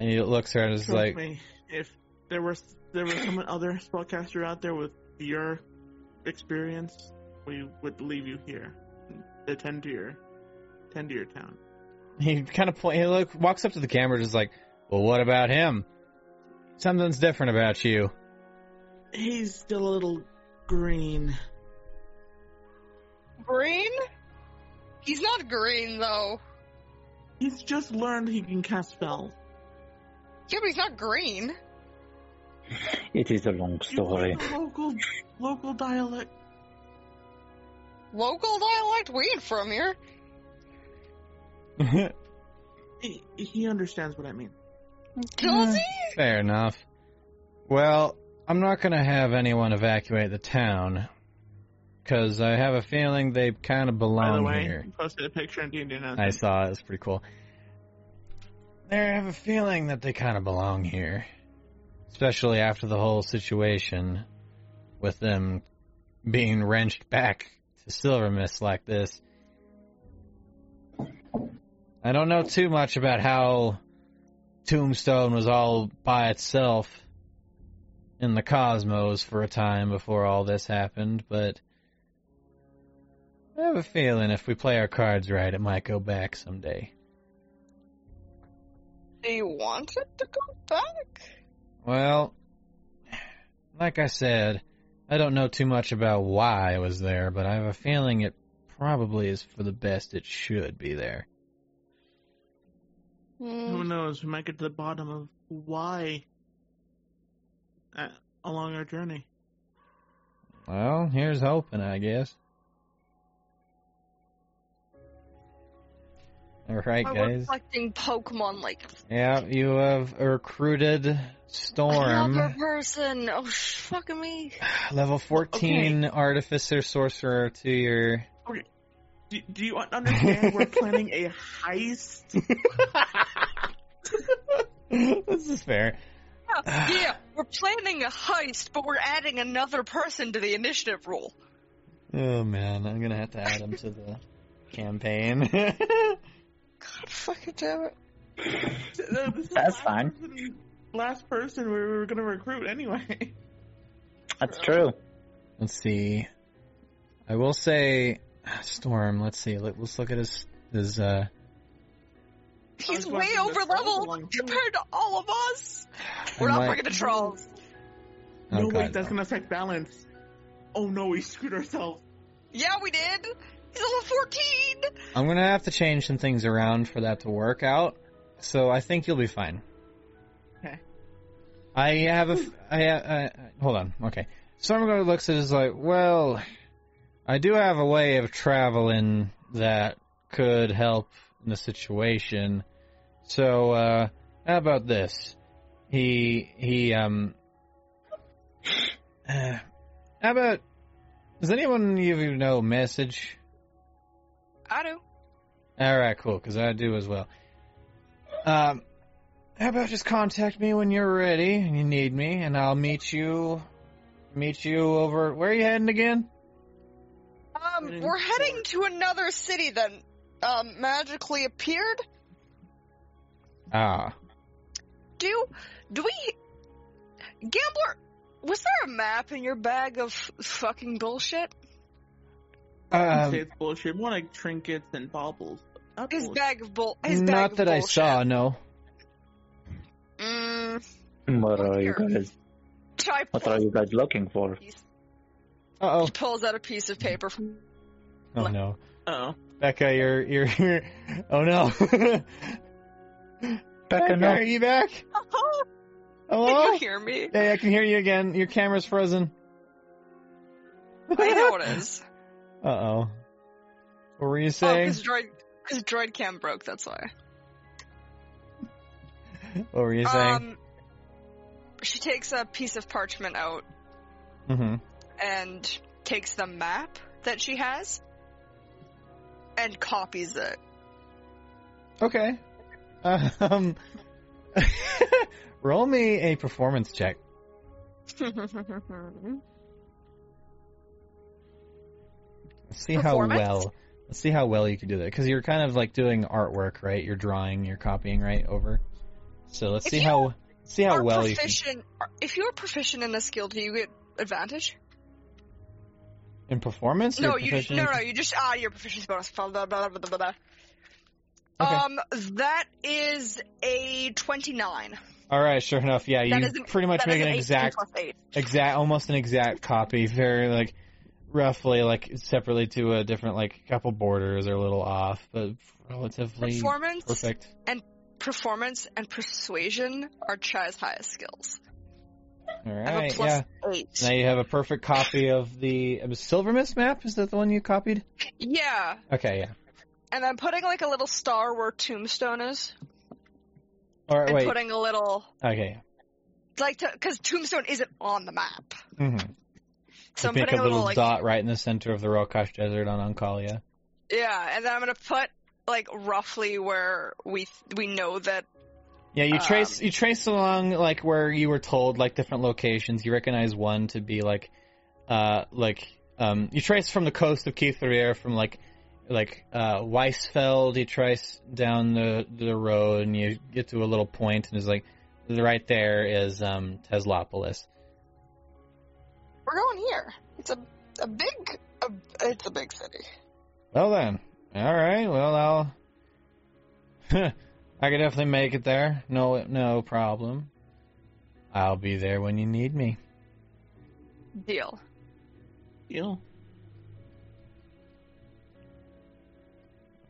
And he looks at her and is Trust like, me, if there was there was some other spellcaster out there with your experience, we would leave you here. Attend to your attend to your town. he kind of point, he look, walks up to the camera, just like, well, what about him? Something's different about you. He's still a little green. Green? He's not green though. He's just learned he can cast spells. Yeah, but he's not green. It is a long story. Local local dialect. Local dialect? We ain't from here. He, he understands what I mean. Does he? Mm, fair enough. Well, I'm not going to have anyone evacuate the town. Because I have a feeling they kind of By the belong way, here. you posted a picture on D&D now. I saw it. It's pretty cool. I have a feeling that they kind of belong here. Especially after the whole situation with them being wrenched back to Silver Mist like this. I don't know too much about how Tombstone was all by itself in the cosmos for a time before all this happened, but I have a feeling if we play our cards right, it might go back someday. Do you want it to go back? Well, like I said, I don't know too much about why I was there, but I have a feeling it probably is for the best it should be there. Who knows? We might get to the bottom of why uh, along our journey. Well, here's hoping, I guess. Alright, guys. collecting Pokemon like Yeah, you have recruited Storm. another person. Oh, sh- fucking me. Level 14 Artificer Sorcerer to your. Do, do you understand? We're planning a heist. <laughs> this is fair. Yeah, yeah, we're planning a heist, but we're adding another person to the initiative roll. Oh man, I'm gonna have to add him to the campaign. <laughs> God fucking damn it. No, this is That's fine. person- last person we were going to recruit anyway. <laughs> That's true. let's see. I will say, Storm. Let's see. Let, let's look at his his. uh He's way over trolls level compared to all of us. We're I not might- bringing the trolls. Oh, no, God, wait, that's no. going to affect balance. Oh no, we screwed ourselves. Yeah, we did. Level 14. I'm gonna have to change some things around for that to work out. So I think you'll be fine. Okay. I have a. f- I, I, hold on. Okay. Stormguard looks at it as like, well, I do have a way of traveling that could help in the situation. So, uh, how about this? He, he, um, <sighs> uh, how about, does anyone of you know message? I do. Alright, cool, because I do as well. Um, how about just contact me when you're ready and you need me, and I'll meet you, meet you over, where are you heading again? Um, we're heading to another city that um magically appeared. Ah, Do do we Gambler was there a map in your bag of fucking bullshit? I'd um, say it's bullshit. More like trinkets and baubles. Not His bullshit. bag of bull his bag not of that I bullshit. saw, no. Mm, What are you guys? Chai What are you guys looking for? Uh-oh. She pulls out a piece of paper from Oh no. Oh. Becca, you're, you're, you're, oh no. <laughs> Becca, Becca, no. are you back? Hello. Can you hear me? Hey, I can hear you again. Your camera's frozen. I know it is. <laughs> Uh-oh. What were you saying? Oh, saying? because droid, cause droid cam broke. That's why. what were you saying? Um, she takes a piece of parchment out mm-hmm. and takes the map that she has and copies it. Okay. Um, <laughs> Roll me a performance check. <laughs> see how well. Let's see how well you can do that because you're kind of like doing artwork, right? You're drawing, you're copying, right? Over. So let's If see how see how well you can. If you're proficient in a skill, do you get advantage? in performance. No, you proficient no no you just ah your proficiency bonus. Blah, blah, blah, blah, blah, blah. Okay. Um, that is a twenty-nine. All right, sure enough. Yeah, That you an- pretty much make is an exact exact almost an exact copy very like roughly like separately to a different like couple borders are a little off but relatively Performance, perfect. And performance, and persuasion are Chai's highest skills. all I have a plus yeah. eight. now you have a perfect copy of the silver mist map? Is that the one you copied? Yeah, okay yeah. And I'm putting like a little star where Tombstone is, all right and wait. putting a little okay like because Tombstone isn't on the map, mm-hmm. So I'm make putting a little little like dot right in the center of the Rokash Desert on Ankalia yeah, and then I'm gonna put like roughly where we we know that Yeah, you trace Um, you trace along like where you were told like different locations. You recognize one to be like uh like um you trace from the coast of Keitharir from like like uh Weisfeld, you trace down the the road and you get to a little point and it's like right there is um Teslapolis. We're going here. It's a a big a, it's a big city. Well then. Alright, well I'll <laughs> I could definitely make it there. No no problem. I'll be there when you need me. Deal. Deal.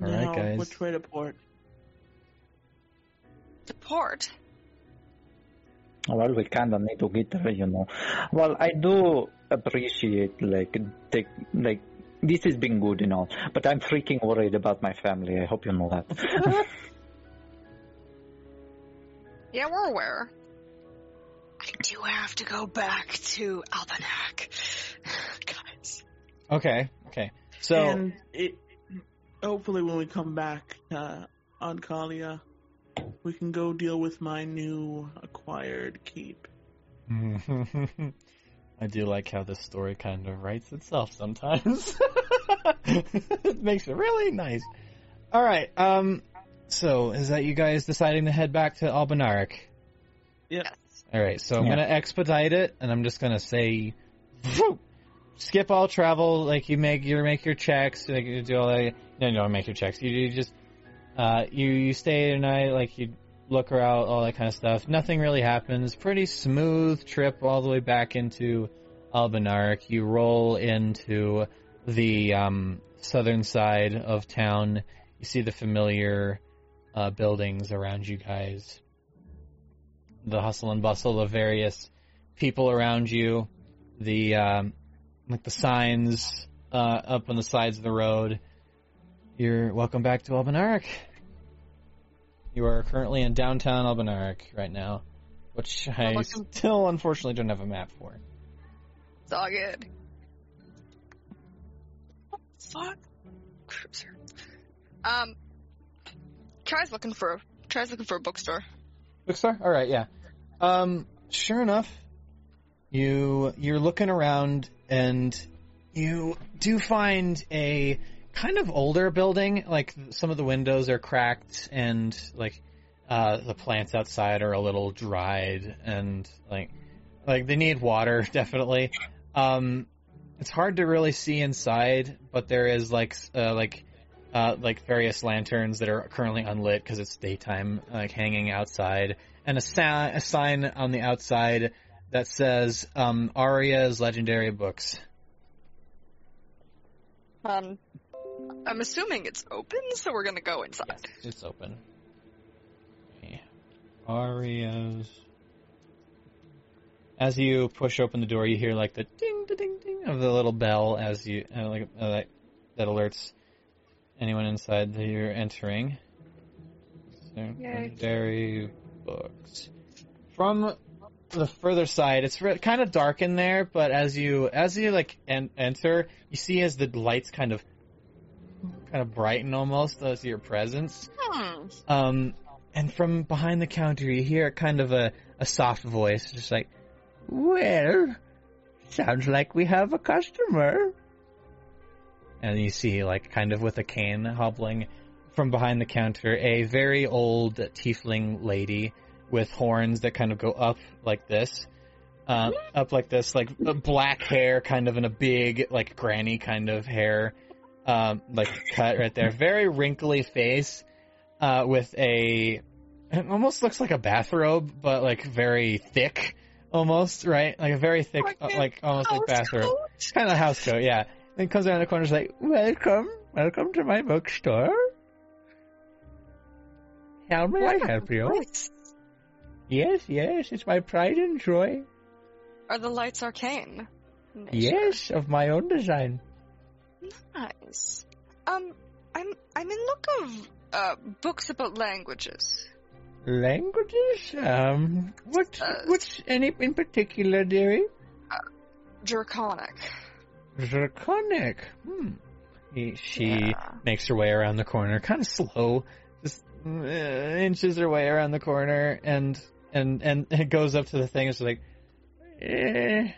All right, Now, guys. Which way to port? To port. Well, we kinda need to get there, you know. Well, I do appreciate like take like this has been good and all, but I'm freaking worried about my family. I hope you know that. <laughs> Yeah, we're aware. I do have to go back to Alpanac. Guys. Okay, okay. So and it, hopefully, when we come back uh, on Kalia, we can go deal with my new acquired keep. <laughs> I do like how this story kind of writes itself sometimes. <laughs> it makes it really nice. All right. Um. So is that you guys deciding to head back to Albanarik? Yep. All right. So I'm Yeah. gonna expedite it, and I'm just gonna say, "Phew!" skip all travel. Like you make your make your checks. Like you do all that. No, you don't make your checks. You, you just uh you you stay night, Like you look around, all that kind of stuff. Nothing really happens. Pretty smooth trip all the way back into Albanarik. You roll into the um, southern side of town. You see the familiar uh, buildings around you guys. The hustle and bustle of various people around you. The um, like the signs uh, up on the sides of the road. You're welcome back to Albanarik. You are currently in downtown Albanarik right now, which I welcome. still unfortunately don't have a map for. It's all good. Fuck. Cruiser. Um, tries looking for tries looking for a bookstore. Bookstore? All right, yeah. Um, sure enough, you you're looking around and you do find a kind of older building. Like some of the windows are cracked and like uh, the plants outside are a little dried and like like they need water <laughs> definitely. Um, it's hard to really see inside, but there is like uh, like uh, like various lanterns that are currently unlit because it's daytime, like hanging outside, and a, sa- a sign on the outside that says um, Aria's Legendary Books. Um, I'm assuming it's open, so we're gonna go inside. Yes, it's open. Okay. Aria's. As you push open the door, you hear like the ding, da ding, ding of the little bell as you uh, like uh, that, that alerts anyone inside that you're entering. So, Legendary books. From the further side, it's re- kind of dark in there, but as you as you like en- enter, you see as the lights kind of kind of brighten almost as your presence. Hmm. Um, and from behind the counter, you hear kind of a, a soft voice, just like, Well, sounds like we have a customer. And you see, like, kind of with a cane hobbling from behind the counter, a very old tiefling lady with horns that kind of go up like this. Uh, up like this, like uh, black hair, kind of in a big, like granny kind of hair, um, like cut right there. Very wrinkly face, uh, with a, it almost looks like a bathrobe, but like very thick, almost right, like a very thick, Like uh, like almost like bathrobe. kind of house coat, yeah. Then comes around the corner, is like, "Welcome, welcome to my bookstore. How may I What a help you?" lights. Yes, yes, it's my pride and joy. Are the lights arcane? Yes, of my own design. Nice. Um, I'm I'm in look of uh books about languages. Languages? Um, what, Uh, what's any in particular, dearie? Draconic. Draconic. Hmm. He, she Yeah. makes her way around the corner, kind of slow, just uh, inches her way around the corner, and and and it goes up to the thing. It's like, eh,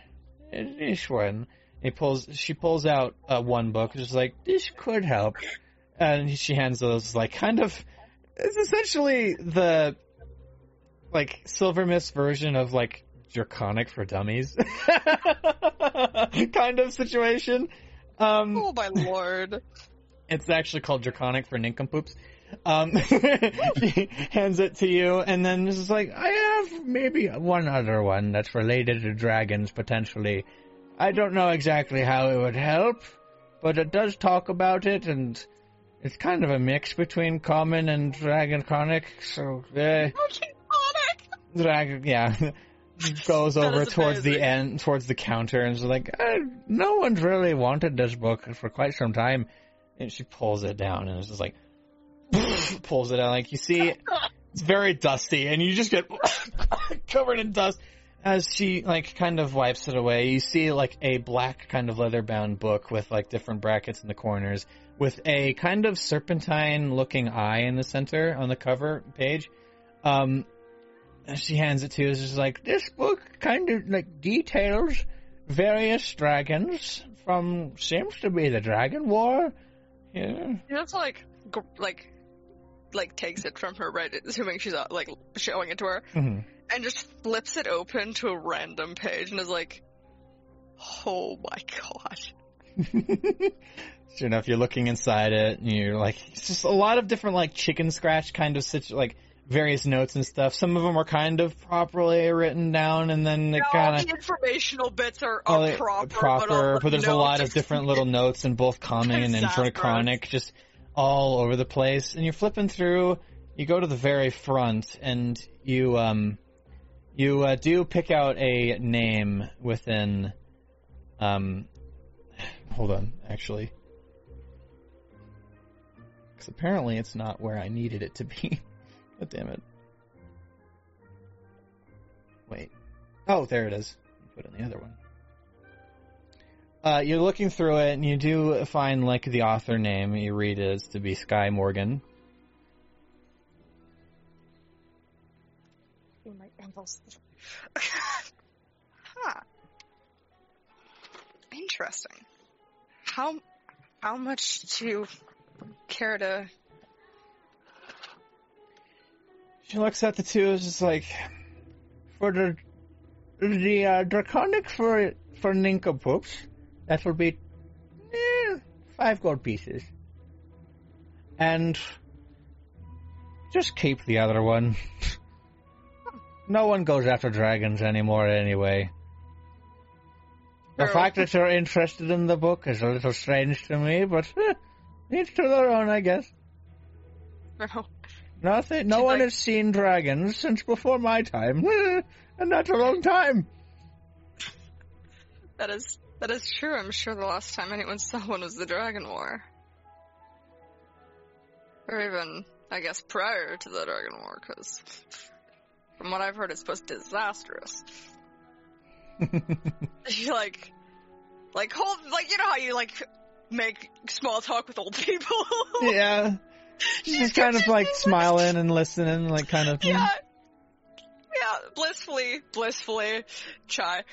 this one. He pulls. She pulls out uh, one book. Just like this could help, and she hands those like kind of. It's essentially the like Silver Mist version of like Draconic for Dummies <laughs> kind of situation. Um, Oh my lord. it's actually called Draconic for Nincompoops. Um, <laughs> she hands it to you, and then this is like, I have maybe one other one that's related to dragons potentially. I don't know exactly how it would help, but it does talk about it, and it's kind of a mix between common and dragonic. So, eh, Draconic. drag, yeah, <laughs> goes over towards the end, towards the counter, and is like, uh, no one's really wanted this book for quite some time. And she pulls it down, and it's just like, <laughs> pulls it out. Like you see, <laughs> it's very dusty, and you just get covered in dust. As she like kind of wipes it away, you see like a black kind of leather bound book with like different brackets in the corners, with a kind of serpentine looking eye in the center on the cover page. Um, she hands it to you. It's like this book kind of like details various dragons from seems to be the Dragon War. Yeah. That's like like like takes it from her right, assuming she's uh, like showing it to her, hmm and just flips it open to a random page and is like, "Oh my god." <laughs> sure enough, you're looking inside it, and you're like, it's just a lot of different like chicken scratch kind of situ- like various notes and stuff. Some of them are kind of properly written down, and then all kind of the informational bits are, are the- proper, but, all the there's a lot of different <laughs> little notes in both common and draconic, just all over the place. And you're flipping through. You go to the very front, and you um, you uh, do pick out a name within. Um, hold on, actually, because apparently it's not where I needed it to be. <laughs> God damn it! Wait. Oh, there it is. Put in the other one. Uh, you're looking through it, and you do find like the author name. You read it as to be Sky Morgan. <laughs> huh. Interesting. How how much do you care to? She looks at the two. Just like for the the uh, draconic for for nincompoops. That will be eh, five gold pieces, and just keep the other one. <laughs> no one goes after dragons anymore, anyway. The fact that you're interested in the book is a little strange to me, but <laughs> eh, each to their own, I guess. No. Nothing. No She's one like- has seen dragons since before my time, <laughs> and that's a long time. That is that is true. I'm sure the last time anyone <laughs> saw one was the Dragon War, or even I guess prior to the Dragon War, because from what I've heard, it's supposed disastrous. You <laughs> <laughs> like, like hold like you know how you like make small talk with old people. <laughs> yeah, She's just kind of like smiling and listening, like kind of. Yeah. Yeah, blissfully, blissfully, chai.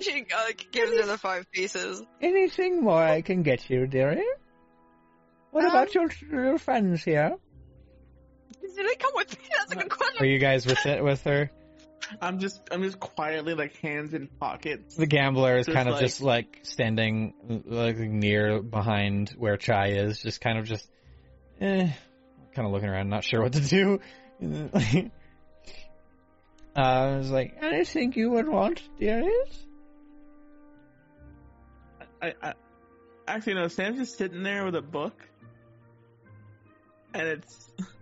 she uh, gives her the five pieces. Anything more I can get you, dearie? What Um, about your your friends here? Did they come with me? <laughs> That's a good Are question. you guys with it with her? I'm just I'm just quietly like hands in pockets. The gambler is Just kind of like- just like standing like near behind where Chai is, just kind of just eh, kind of looking around, not sure what to do. <laughs> uh, I was like, anything you would want, dearest? I, I actually no. Sam's just sitting there with a book, and it's <laughs>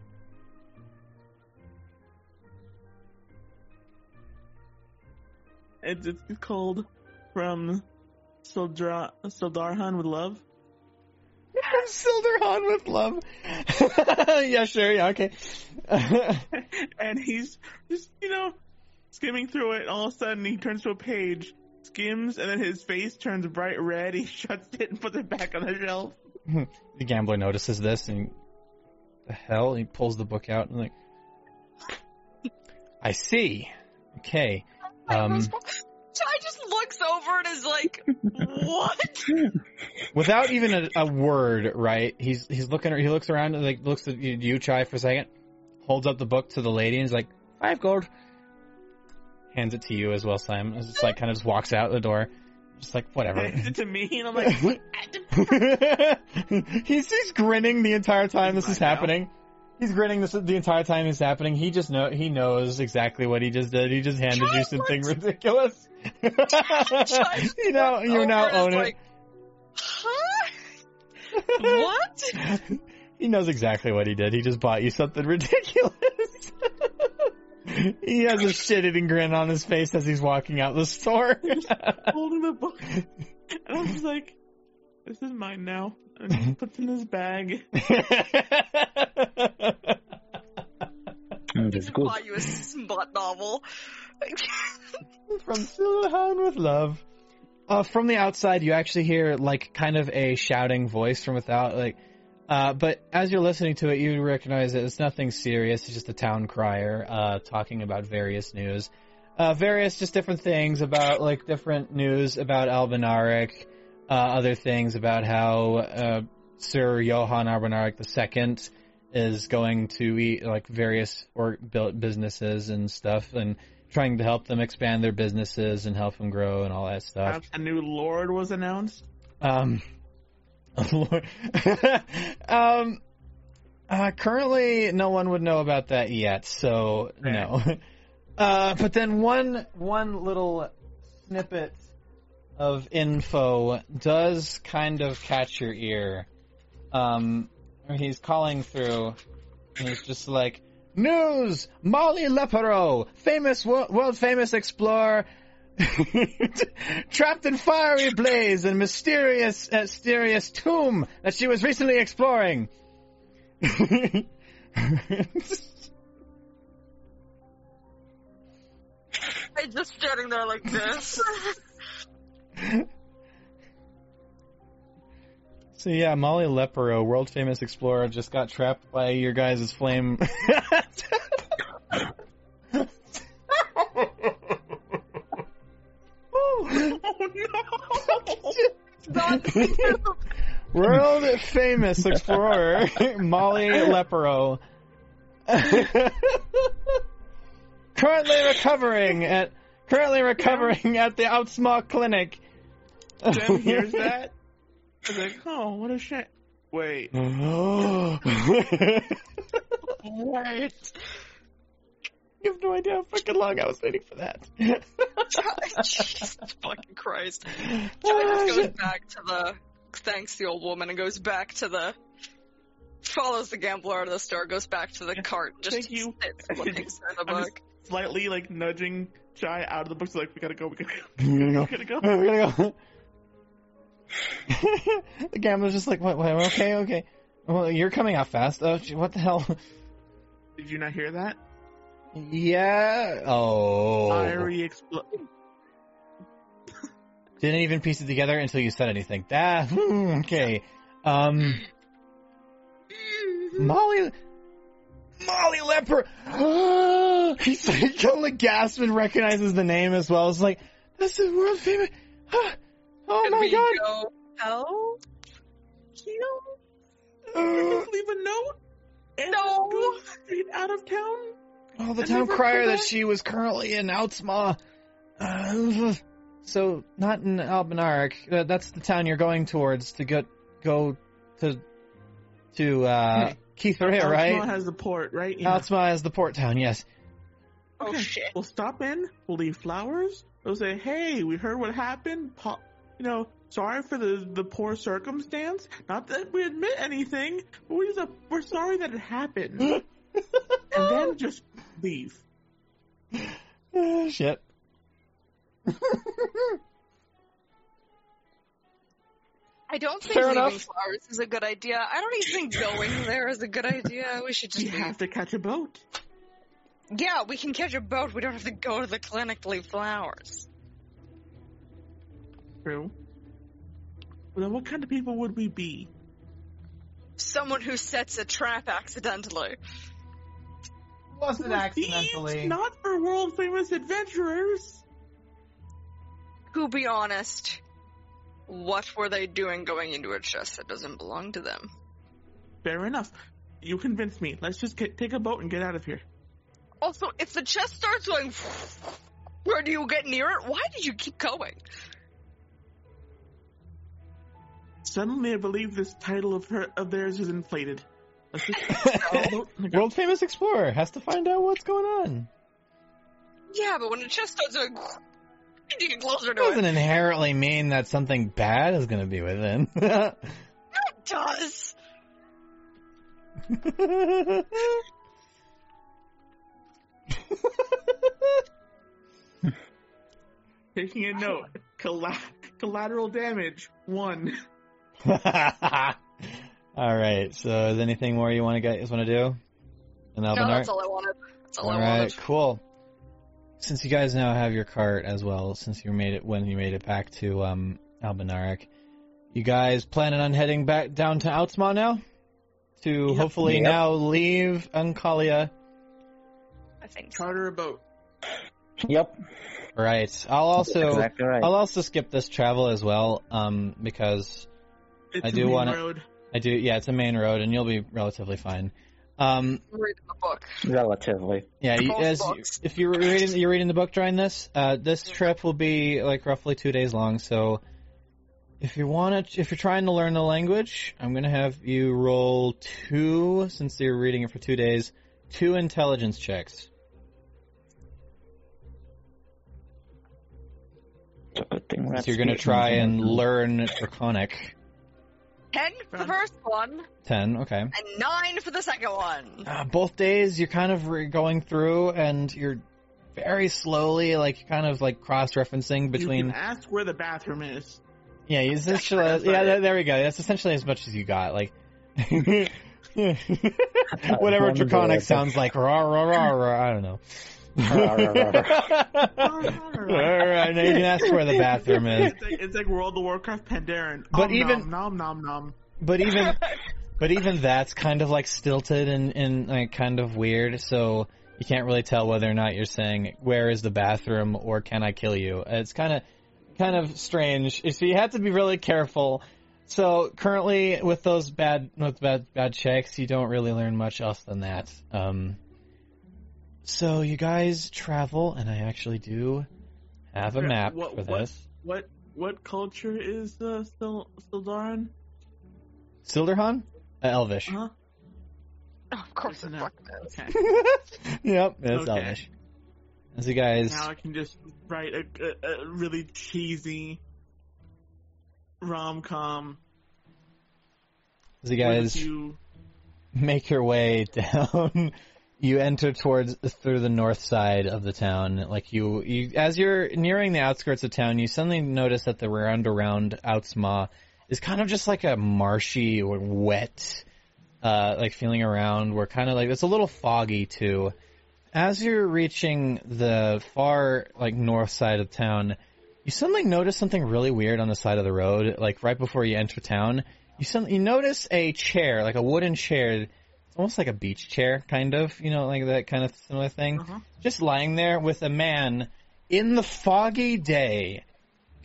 it's it's called from Sildra Sildarhan with love. <laughs> From Silderhan with love. <laughs> yeah, sure, yeah, okay. <laughs> and he's just you know skimming through it. All of a sudden, he turns to a page, skims, and then his face turns bright red. He shuts it and puts it back on the shelf. the gambler notices this and the hell he pulls the book out and like I see. Okay. Um Chai just looks over and is like, "What?" <laughs> without even a, a word, right? He's he's looking he looks around and like looks at you, you Chai for a second, holds up the book to the lady and is like, five gold. Hands it to you as well, Sam. It's just like kind of just walks out the door. Just like whatever. Hands it to me, and I'm like, <laughs> what? <laughs> he's he's grinning the entire time this is Mine now. happening. He's grinning this the entire time it's happening. He just know he knows exactly what he just did. He just handed you something ridiculous. <laughs> You know you now own it. like, Huh? <laughs> What? <laughs> he knows exactly what he did. He just bought you something ridiculous. he has a shit-eating grin on his face as he's walking out the store. holding the book, and I'm just like, this is mine now. And he <laughs> puts in his bag. Mm, That's good. Buy you a smut novel. <laughs> from Silverhound with love. Uh, from the outside, you actually hear like kind of a shouting voice from without, like. Uh, but as you're listening to it, you recognize that it's nothing serious. It's just a town crier uh, talking about various news, uh, various just different things about like different news about Albinarik, uh, other things about how uh, Sir Johann Albinarik II is going to eat like various or built businesses and stuff, and trying to help them expand their businesses and help them grow and all that stuff. A new lord was announced. Um, <laughs> Lord. <laughs> um, uh, currently, no one would know about that yet, so no. <laughs> Uh, but then one one little snippet of info does kind of catch your ear. Um, he's calling through, and he's just like, "News: Molly Lepero, famous world famous explorer." <laughs> trapped in fiery blaze and mysterious, uh, mysterious tomb that she was recently exploring. <laughs> I'm just standing there like this. <laughs> <laughs> so yeah, Molly Lepero, world famous explorer, just got trapped by your guys' flame. Oh <laughs> no! World famous explorer Molly Lepero. currently recovering at currently recovering at the Outsmaw Clinic. Sam <laughs> hears that. I was like, oh, what a shame. Wait, Wait. <gasps> what? You have no idea how fucking long I was waiting for that. <laughs> Jesus fucking Christ. Chai Ah, goes shit. back to the thanks the old woman and goes back to the follows the gambler out of the store, goes back to the cart, just Thank you. sits looking <laughs> in the I'm book. just slightly like nudging Chai out of the book. So like, we gotta go. We gotta go. I'm gonna We gotta go. go. We're gonna go. <laughs> the gambler's just like, what, what, okay, okay. Well, you're coming out fast. Oh, what the hell? Did you not hear that? Yeah. Oh. Fiery expl- <laughs> Didn't even piece it together until you said anything. <laughs> Ah, hmm, okay. Um. Molly, Molly Leper. He's like gasp and recognizes the name as well. It's like this is world famous. <gasps> Oh Could my we god! go help? Heal? Uh, Just leave a note. And No. Go straight out of town. well, the And town crier that she was currently in Outsmaw. Uh, so not in Albinarik. Uh, that's the town you're going towards to get go to to uh, Hey, Keithria, Altamont right? has the port, right? Yeah. Outsmaw is the port town. Yes. Oh Okay. shit. We'll stop in. We'll leave flowers. We'll say, "Hey, we heard what happened. Po- you know, sorry for the the poor circumstance. Not that we admit anything, but we just, uh, we're sorry that it happened." <laughs> and then just leave. Oh, <sighs> shit. I don't think Fair leaving enough. flowers is a good idea. I don't even think going there is a good idea. We should just We leave. have to catch a boat. Yeah, we can catch a boat. We don't have to go to the clinic to leave flowers. True. Well, then what kind of people would we be? Someone who sets a trap accidentally. Wasn't We're thieves, not for world famous adventurers. Who, be honest, what were they doing going into a chest that doesn't belong to them? Fair enough. You convinced me. Let's just get, take a boat and get out of here. Also, if the chest starts going, where do you get near it? Why did you keep going? Suddenly, I believe this title of her of theirs is inflated. Just get on the boat and go. World famous explorer has to find out what's going on. Yeah, but when the chest starts going, <laughs> you get closer to It doesn't it. inherently mean that something bad is going to be within. It does. <laughs> Taking a note. Colla- collateral damage one. <laughs> All right. So, is anything more you want to guys want to do? In No, Albinar? that's all I wanted. That's all All I right, wanted. cool. Since you guys now have your cart as well, since you made it when you made it back to um, Albinarik, you guys planning on heading back down to Outsmaw now? To Yep. hopefully Yep. now leave Ankalia. I think so. Charter a boat. Yep. Right. I'll also exactly right. I'll also skip this travel as well, um, because It's I a do main wanna- road. I do. Yeah, it's a main road, and you'll be relatively fine. Um, Read the book. Relatively. Yeah, you, as books. if you're reading you're reading the book during this, uh, this trip will be like roughly two days long. So, if you want to, if you're trying to learn the language, I'm gonna have you roll two since you're reading it for two days, two intelligence checks. It's a good thing. So you're gonna try and learn Draconic. Ten for the first one. Ten, okay. and nine for the second one. Uh, both days you're kind of re- going through, and you're very slowly, like kind of like cross-referencing between. You can ask where the bathroom is. Yeah, you essentially. Yeah, there, there we go. That's essentially as much as you got. Like, <laughs> <laughs> whatever draconic sounds like. Rah, rah, rah, rah, I don't know. Alright, now you can ask where the bathroom is. It's like, it's like World of Warcraft Pandaren. But Om even- nom nom nom nom. But even, <laughs> but even that's kind of like stilted and, and like kind of weird. So you can't really tell whether or not you're saying where is the bathroom or can I kill you. It's kind of, kind of strange. So you have to be really careful. So currently with those bad, with bad, bad checks, you don't really learn much else than that. Um, so you guys travel, and I actually do have a map what- for what- this. What what culture is uh, still Sildaran? Silderhan? Uh, Elvish. Huh? Oh, of course it No. fucking. Okay. <laughs> yep, it's Okay. Elvish. As you guys, now I can just write a, a, a really cheesy rom com. as you guys you <laughs> make your way down, you enter towards through the north side of the town. Like you, you as you're nearing the outskirts of town, you suddenly notice that the round around Outsmaw is kind of just like a marshy or wet, uh, like feeling around. Where kind of like it's a little foggy too. As you're reaching the far like north side of town, you suddenly notice something really weird on the side of the road. Like right before you enter town, you suddenly you notice a chair, like a wooden chair. Almost like a beach chair, kind of, you know, like that kind of similar thing. Uh-huh. Just lying there with a man in the foggy day,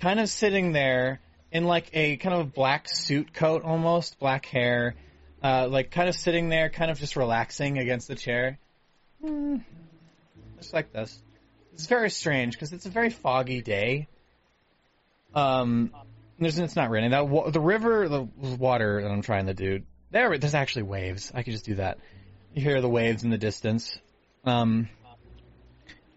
kind of sitting there in like a kind of black suit coat almost, black hair, uh, like kind of sitting there, kind of just relaxing against the chair. Hmm. Just like this. It's very strange because it's a very foggy day. Um, there's it's not raining. That the river, the water that I'm trying to do. There, there's actually waves. I could just do that. You hear the waves in the distance. Um,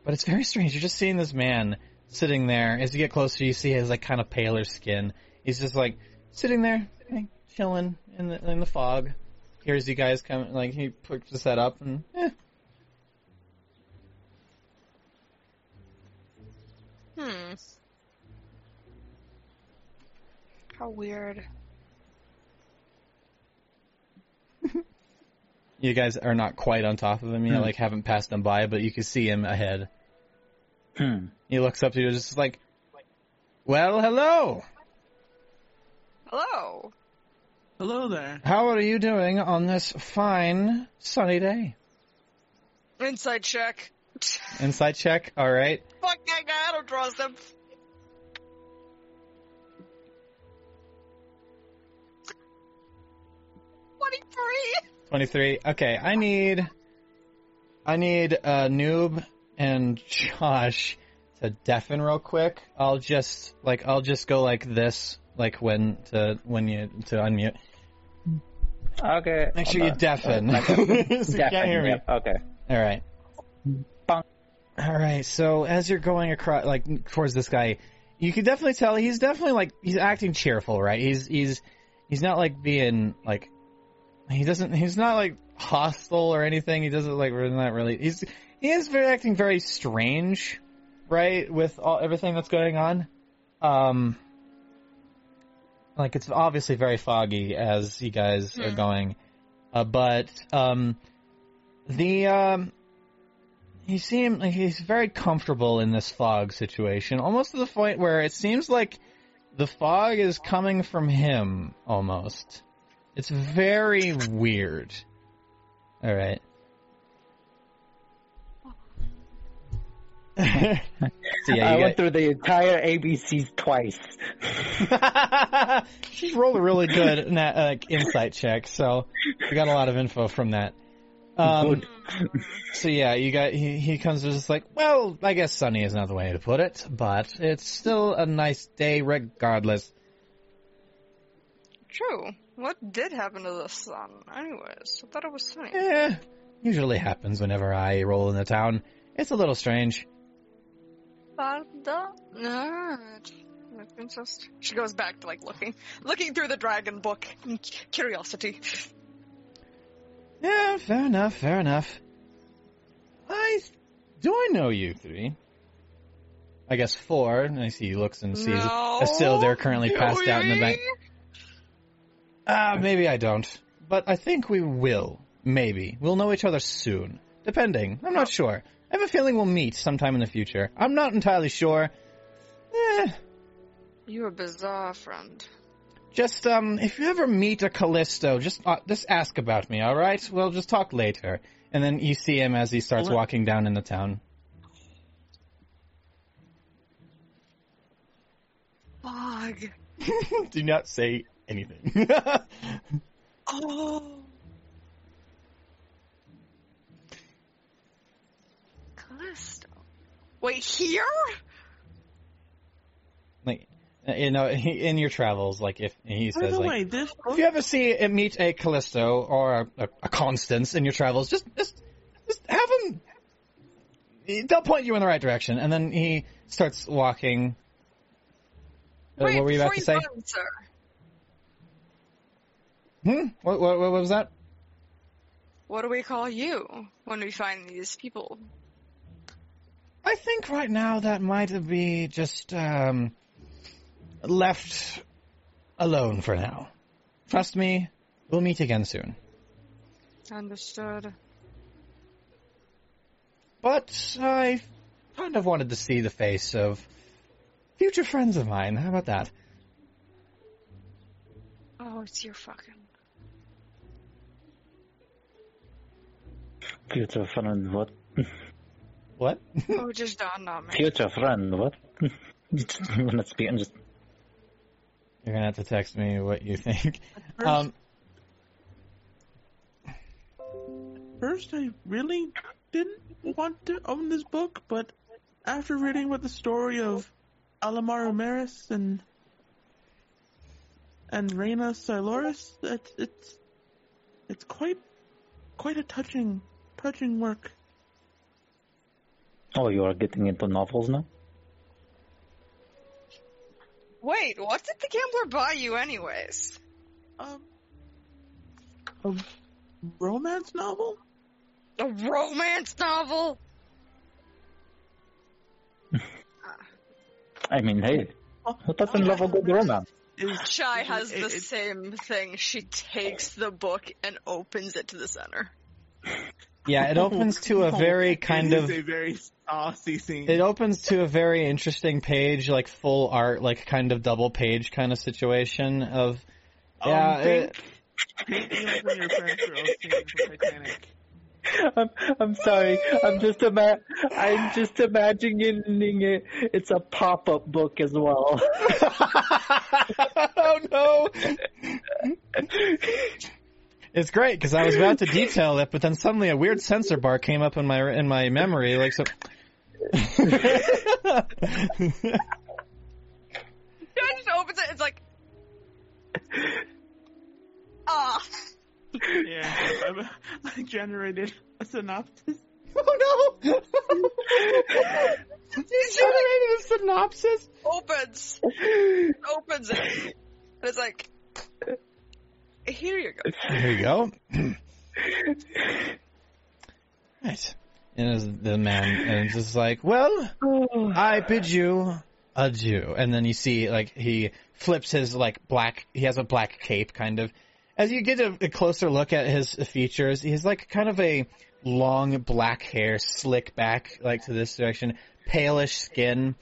but it's very strange. You're just seeing this man sitting there. As you get closer, you see his like kind of paler skin. He's just like sitting there, like, chilling in the in the fog. Hears you guys come, like he puts the set up and eh, Hmm. How weird. You guys are not quite on top of him You Hmm. like haven't passed him by, but you can see him ahead. Hmm. He looks up to you, just like, "Well, hello. Hello. Hello there. How are you doing on this fine sunny day?" Inside check. Inside check. All right. Fuck that guy. I don't trust him. Twenty-three. 23. Okay, I need I need uh Noob and Josh to deafen real quick. I'll just like I'll just go like this like when to when you to unmute. Okay. Make sure you deafen. Uh, <laughs> so you can't hear me. yep, Okay. All right. Bonk. All right. So as you're going across, like towards this guy, you can definitely tell he's definitely like he's acting cheerful, right? He's he's he's not like being like he doesn't he's not like hostile or anything. He doesn't like really not really. He's he is very acting very strange, right? With all everything that's going on. Um. Like it's obviously very foggy as you guys are Hmm. going, uh, but um, the um, he seemed like he's very comfortable in this fog situation, almost to the point where it seems like the fog is coming from him almost. It's very weird. All right. <laughs> so yeah, I you went got, through the entire ABCs twice. <laughs> She's rolled a really good na- like insight check, so we got a lot of info from that. Um, So yeah, you got he he comes to just like, well, I guess sunny is not the way to put it, but it's still a nice day regardless. True. What did happen to the sun? Anyways, I thought it was sunny. Eh, usually happens whenever I roll in the town. It's a little strange. Pardon? Alright. Princess. She goes back to like looking, looking through the dragon book. in Curiosity. Yeah, fair enough, fair enough. I do I know you three? I guess four. And I see he looks and sees no. Estelle there currently passed out in the back. Ah, maybe I don't. But I think we will. Maybe. We'll know each other soon. Depending. I'm not sure. I have a feeling we'll meet sometime in the future. I'm not entirely sure. Eh, You're a bizarre friend. just, um, if you ever meet a Callisto, just, uh, just ask about me, alright? We'll just talk later. And then you see him as he starts walking down in the town. Fog. <laughs> Do not say anything. <laughs> Oh. Callisto. Wait, here? like, you know, in your travels, like, if he says, like, way, this If you ever see uh, meet a Callisto or a, a Constance in your travels, just just just have them. They'll point you in the right direction, and then he starts walking. Uh, Wait, what were you about to say? you answer, Hmm? What, what, what was that? What do we call you when we find these people? I think right now that might be just um, left alone for now. Trust me, we'll meet again soon. Understood. But I kind of wanted to see the face of future friends of mine. How about that? Oh, it's your fucking. Future friend, what? What? Oh, it <laughs> just dawned on me. Future friend, what? when it's being just You're gonna have to text me what you think. First, Um, first, I really didn't want to own this book, but after reading about the story of Alamar Maris and and Reina Siloris, it's it's it's quite quite a touching touching work. Oh, you are getting into novels now? Wait, what did the gambler buy you, anyways? Um, a romance novel. A romance novel? <laughs> I mean, hey, who doesn't love a good romance? Is Chai has the same thing. She takes the book and opens it to the center. <laughs> yeah, it opens to a <laughs> very kind it of a very saucy scene. It opens to a very interesting page, like full art, like kind of double page kind of situation of Um, yeah, think, think like when your parents were all for Titanic. I'm, I'm sorry. I'm just ima- I'm just imagining it. It's a pop-up book as well. <laughs> oh no! <laughs> It's great because I was about to detail it, but then suddenly a weird sensor bar came up in my in my memory, like so. Chai just opens it. It's like, <laughs> ah. Yeah, I, I generated a synopsis. <laughs> oh no! <laughs> you generated a synopsis. opens, opens it, and it's like, here you go. Here you go. <laughs> right. And as the man and just like, well, I bid you adieu. And then you see like he flips his like black. He has a black cape, kind of. As you get a, a closer look at his features, he's like kind of a long black hair, slick back like to this direction, palish skin,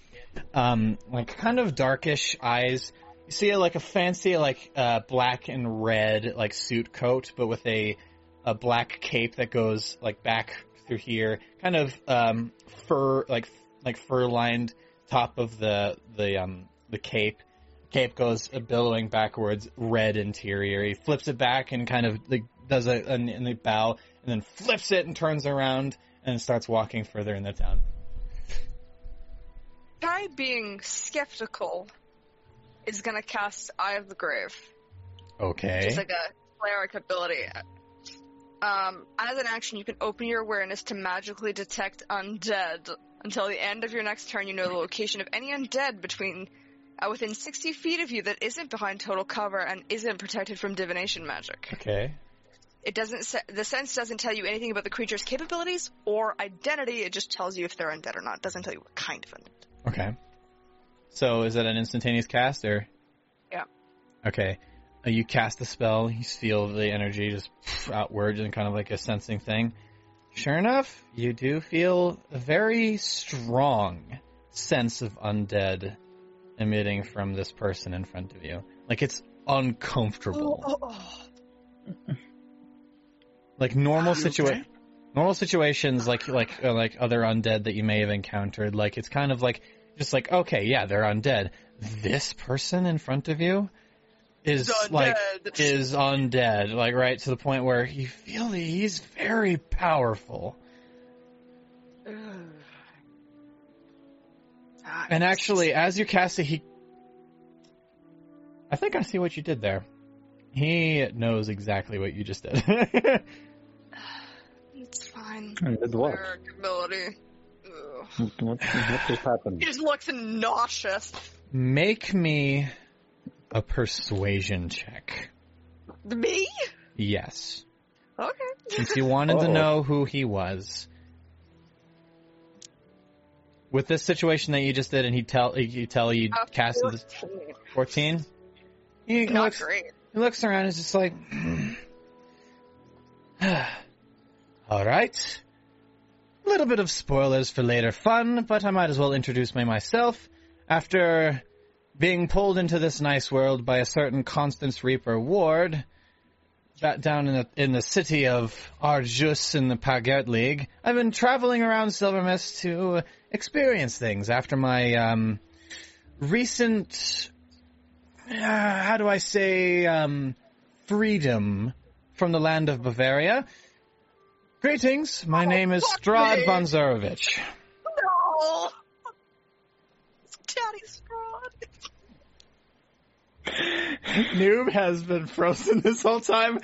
um, like kind of darkish eyes. You see like a fancy like uh, black and red like suit coat, but with a a black cape that goes like back through here, kind of um, fur like like fur lined top of the the um the cape. Cape goes billowing backwards, red interior. He flips it back and kind of like does a an a bow, and then flips it and turns around and starts walking further in the town. Chai being skeptical is gonna cast Eye of the Grave. Okay. Is like a cleric ability. Um, as an action, you can open your awareness to magically detect undead. Until the end of your next turn, you know the location of any undead between uh, within 60 feet of you that isn't behind total cover and isn't protected from divination magic. okay. It doesn't. Se- the sense doesn't tell you anything about the creature's capabilities or identity. It just tells you if they're undead or not. It doesn't tell you what kind of undead. Okay. So is that an instantaneous cast or? Yeah. Okay. Uh, you cast the spell. You feel the energy just outwards and kind of like a sensing thing. Sure enough, you do feel a very strong sense of undead emitting from this person in front of you. Like it's uncomfortable. <laughs> Like normal situation okay? normal situations like like uh, like other undead that you may have encountered like it's kind of like just like okay yeah they're undead this person in front of you is It's like is undead like right to the point where you feel that he's very powerful <sighs> Ah, and actually as you cast it he I think I see what you did there he knows exactly what you just did <laughs> <sighs> it's fine. And did what? Ability. Ugh. What, what just happened? He just looks nauseous. make me a persuasion check Me? yes Okay. since you wanted to Uh-oh. know who he was. With this situation that you just did, and he tell he tell you Uh, casted this 14. fourteen. He Not looks great. he looks around and is just like, <sighs> all right. Little bit of spoilers for later fun, but I might as well introduce me myself. After being pulled into this nice world by a certain Constance Reaper Ward, back down in the in the city of Arjus in the Paget League. I've been traveling around Silvermist to experience things after my um, recent, uh, how do I say, um, freedom from the land of Barovia. Greetings, my name is fuck Strahd me. von Zarovich. No! Daddy Strahd. Noob has been frozen this whole time.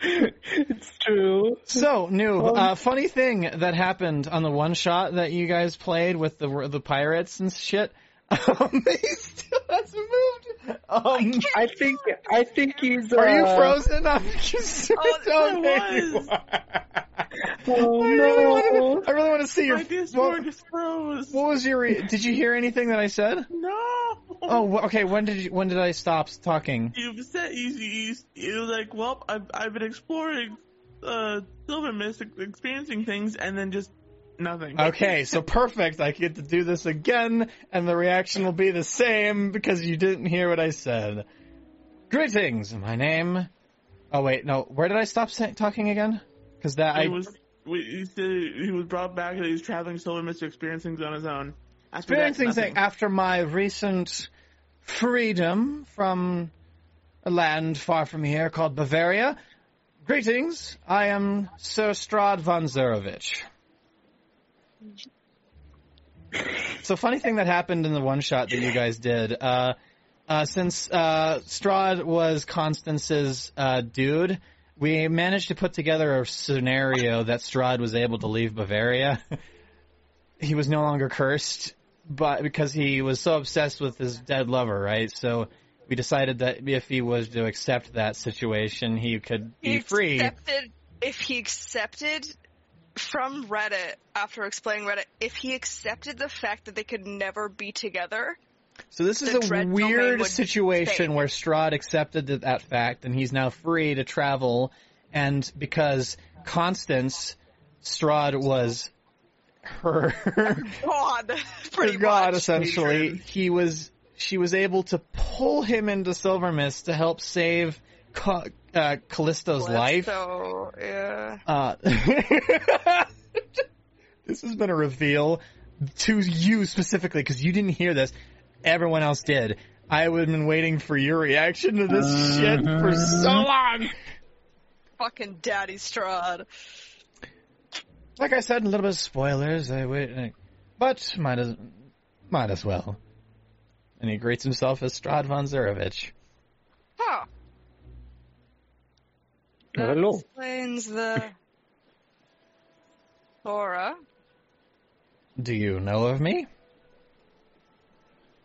it's true. So, Noob, uh, funny thing that happened on the one shot that you guys played with the the pirates and shit. <laughs> Um, he still hasn't moved. Um, I think I think he's. Uh, are you frozen? I'm <laughs> just Oh, don't <laughs> I was. Oh I really want to. I really want to see your. My What, Discord just froze. what was your? Re- did you hear anything that I said? No. Oh, okay. When did you? When did I stop talking? You said you, you, you was like, well, I've I've been exploring uh Silver Mist, experiencing things, and then just nothing. Okay, so <laughs> perfect. I get to do this again, and the reaction will be the same because you didn't hear what I said. Greetings, my name. Oh wait, no. Where did I stop talking again? Because that He I was we, he said he was brought back and he was traveling Silver Mist to experience things on his own. After experiencing thing after my recent freedom from a land far from here called Barovia. Greetings, I am Sir Strahd von Zarovich. So funny thing that happened in the one shot that you guys did. Uh, uh, since uh, Strahd was Constance's uh, dude, we managed to put together a scenario that Strahd was able to leave Barovia. <laughs> he was no longer cursed, but because he was so obsessed with his dead lover, right? So we decided that if he was to accept that situation, he could be He free. accepted, if he accepted from Reddit, after explaining Reddit, if he accepted the fact that they could never be together, So this is a weird situation where Strahd accepted that, fact, and he's now free to travel. And because Constance Strahd was her <laughs> God, <laughs> her pretty god, much. essentially, he was she was able to pull him into Silvermist to help save uh, Callisto's life. So, yeah. Uh, <laughs> this has been a reveal to you specifically because you didn't hear this. Everyone else did. I would have been waiting for your reaction to this shit for so long. Fucking Daddy Strahd. Like I said, a little bit of spoilers. I wait, but might as might as well. And he greets himself as Strahd von Zarovich. Huh. That Hello. explains the Laura. Do you know of me?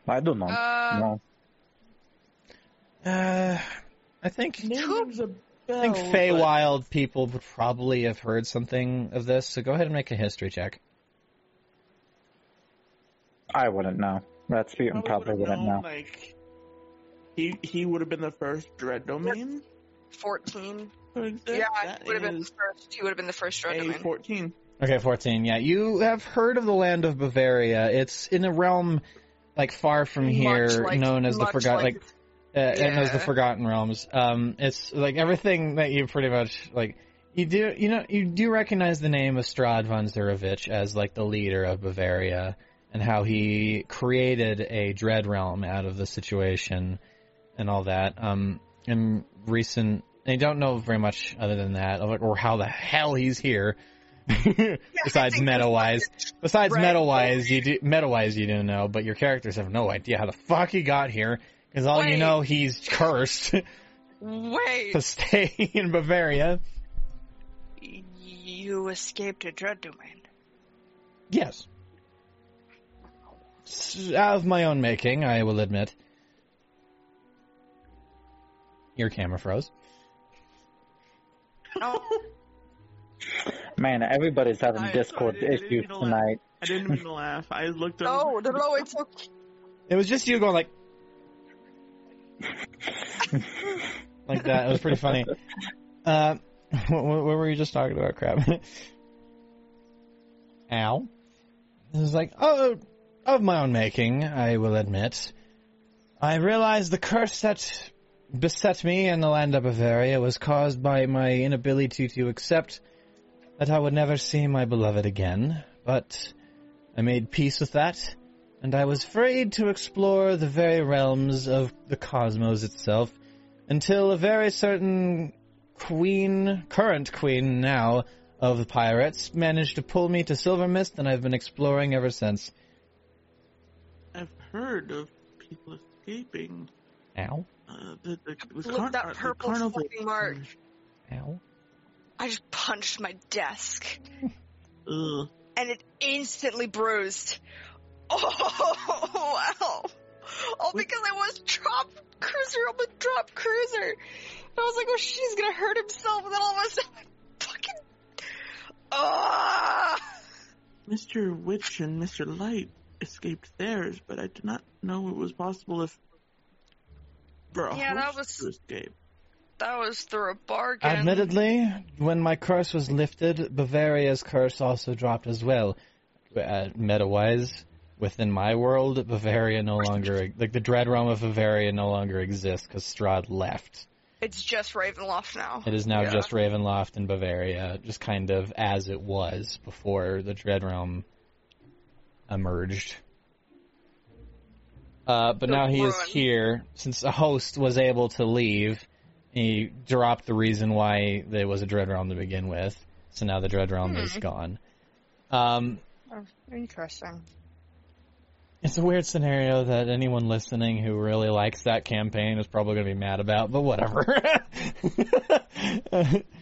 I don't know. Uh, no. Uh, I think Name rings a bell, I think but- Feywild people would probably have heard something of this. So go ahead and make a history check. I wouldn't know. Rasputin probably would've wouldn't known, know. Like, he he would have been the first dread domain. 14. To. Yeah, That he would have been the first. He would have been the first Dread a fourteen. Okay, 14. Yeah, you have heard of the land of Barovia. It's in a realm like far from Much here, like- known as the Forgotten, like, uh, and as the Forgotten Realms. Um, it's like everything that you pretty much like. You do, you know, you do recognize the name of Strahd von Zarovich as like the leader of Barovia, and how he created a dread realm out of the situation, and all that. Um, in recent, I don't know very much other than that, or, how the hell he's here. <laughs> Besides think meta wise, besides Right. meta wise, you do meta wise you do know, but your characters have no idea how the fuck he got here. Because all you Wait. know, he's cursed <laughs> Wait, to stay <laughs> in Barovia. you escaped a Dread Domain. Yes. Out of my own making, I will admit. Your camera froze. No, Man, everybody's having I- Discord I issues mean tonight. I didn't mean to laugh. I looked no, over. no, no, it's okay. It was just you going like, like that. It was pretty funny. Uh, <laughs> what, what were you just talking about, crap? <laughs> Ow. It was like, oh, of my own making, I will admit. I realized the curse that beset me in the land of Barovia was caused by my inability to accept that I would never see my beloved again, but I made peace with that, and I was afraid to explore the very realms of the cosmos itself until a very certain queen, current queen now, of the pirates managed to pull me to Silver Mist, and I've been exploring ever since. I've heard of people escaping. Ow. Uh, the, the, the, Look, car- that uh, the purple carnival. fucking mark. Ow. I just punched my desk, <laughs> Ugh. and it instantly bruised. <laughs> Oh, wow. All because I was drop cruiser on the drop cruiser. I was like, oh, she's gonna hurt himself, and then all of a sudden, <laughs> fucking. Ah! Mr. Witch and Mr. Light escaped theirs, but I did not know it was possible if for a Yeah, that was- to escape. That was through a bargain. Admittedly, when my curse was lifted, Barovia's curse also dropped as well. Uh, meta-wise, within my world, Barovia no longer, like the Dread Realm of Barovia no longer exists because Strahd left. It's just Ravenloft now. It is now Yeah. just Ravenloft and Barovia, just kind of as it was before the Dread Realm emerged. Uh, but The now he is ruin. here, since a host was able to leave, he dropped the reason why there was a Dread Realm to begin with, so now the Dread Realm is Hmm. gone. Um, Oh, interesting. it's a weird scenario that anyone listening who really likes that campaign is probably going to be mad about, but whatever. <laughs>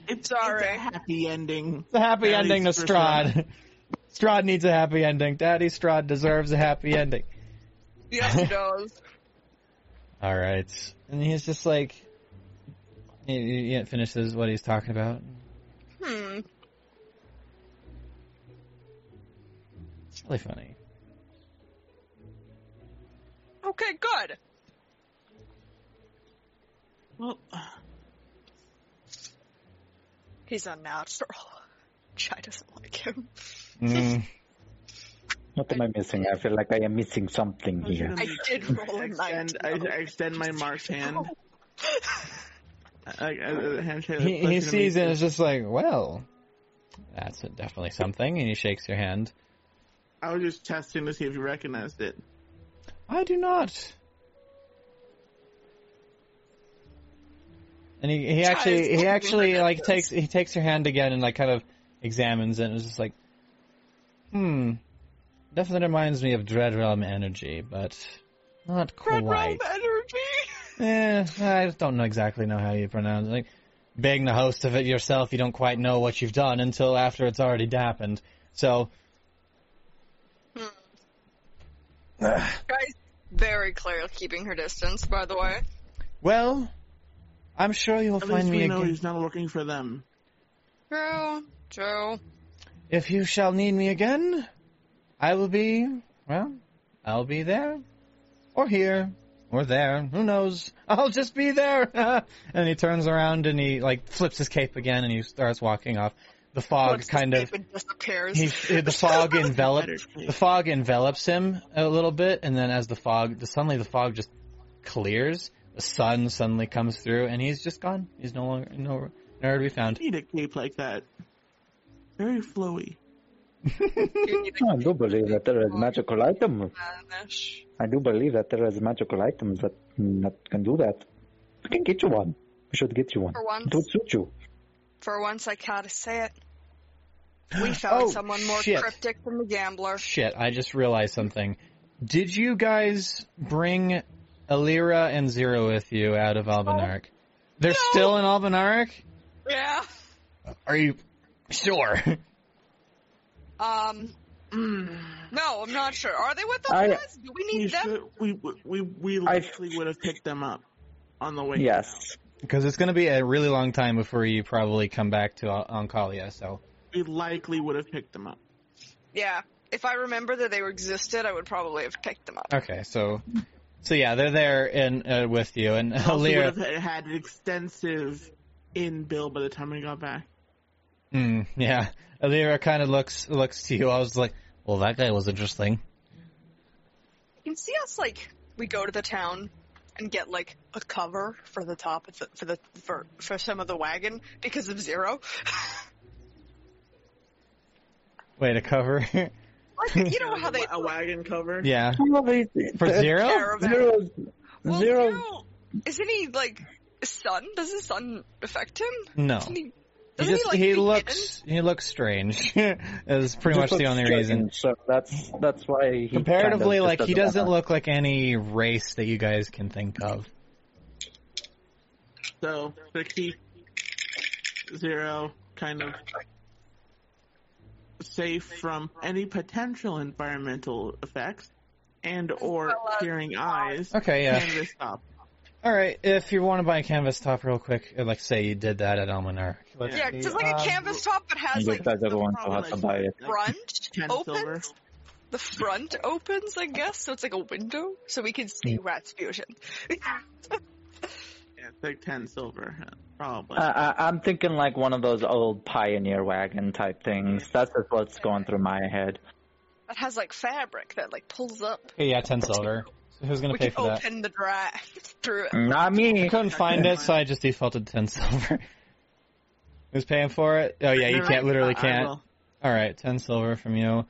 It's, Sorry. it's a happy ending. It's a happy At ending to least Strahd. <laughs> Strahd needs a happy ending. Daddy Strahd deserves a happy ending. <laughs> Yes, he does. All right, and he's just like, he, he finishes what he's talking about. Hmm. It's really funny. Okay, good. Well, He's unnatural. <laughs> Chai doesn't like him. Mm, <laughs> What am I missing? I feel like I am missing something here. I did roll I a extend, I, I extend my mark's hand. I, I, I, handshake. he he sees it and is just like, well, that's definitely something, and he shakes your hand. I was just testing to see if you recognized it. I do not. And he, he actually he actually like this. takes he takes your hand again and like kind of examines it and is just like, hmm, definitely reminds me of Dread Realm energy, but not Red Realm quite. energy. Eh, I don't know exactly know how you pronounce it. Like, being the host of it yourself, you don't quite know what you've done until after it's already happened. So, Guys, very clear keeping her distance, by the way. well, I'm sure you'll At find least me we know again. he's not looking for them. True. True. If you shall need me again, I will be, well, I'll be there. Or here. Or there. Who knows? <laughs> I'll just be there. <laughs> and he turns around and he, like, flips his cape again and he starts walking off. The fog Flips kind of, disappears. he, <laughs> the fog envelops, the fog envelops him a little bit and then as the fog, the, suddenly the fog just clears. The sun suddenly comes through and he's just gone. He's no longer, no, nowhere to be found. need a cape like that. Very flowy. You need I do believe that there is magical items. vanish. I do believe that there is magical items that, that can do that. We can get you one. We should get you one. For once. It would suit you. For once, I gotta say it. We found Oh, someone more shit. cryptic than the gambler. Shit, I just realized something. Did you guys bring Alira and Zero with you out of Albinarik? They're No. still in Albinarik? Yeah. Are you sure? <laughs> Um. No, I'm not sure. Are they with us, I- guys? Do we We need them? should, we we we I- likely would have picked them up on the way. Yes. Because it's going to be a really long time before you probably come back to Al- Ankalia, so. We likely would have picked them up. Yeah. If I remember that they existed, I would probably have picked them up. Okay, so. So yeah, they're there in uh, with you, and Also would Alira. have had an extensive in bill by the time we got back. Mm, yeah, Alira kind of looks looks to you. I was like, well, that guy was interesting. You can see us, like, we go to the town, and get like a cover for the top of the, for the for for some of the wagon because of zero. <laughs> Way to cover. Like, you know Like how a, they a wagon cover. yeah. For The- zero? Caravan. Zero's, well, zero's Zero, isn't he like son? Does his son affect him? No. Doesn't he, He doesn't just he, like, he be looks he looks strange. <laughs> is pretty much the only strange, reason. So that's that's why he Comparatively, kind of like just he doesn't wanna- look like any race that you guys can think of. So to keep zero kind of safe from any potential environmental effects and or Well, hearing eyes. Okay, yeah. Canvas top. All right, if you want to buy a canvas top real quick, uh, like say you did that at Almanar. Yeah, see, just like um, a canvas top that has like guys the everyone will have to probably buy it. front <laughs> Ten opens. silver. The front opens, I guess, so it's like a window, so we can see Rat's fusion. Yeah, it's like ten silver, uh, probably. I, I, I'm thinking like one of those old pioneer wagon type things. That's just what's going through my head. that has like fabric that like pulls up. Okay, yeah, ten silver. So who's gonna We pay can for that? open the drag through <laughs> it. Not me. I couldn't find it, so I just defaulted ten <laughs> silver. Who's paying for it? Oh yeah, you can't, literally I- I can't. All right, ten silver from you.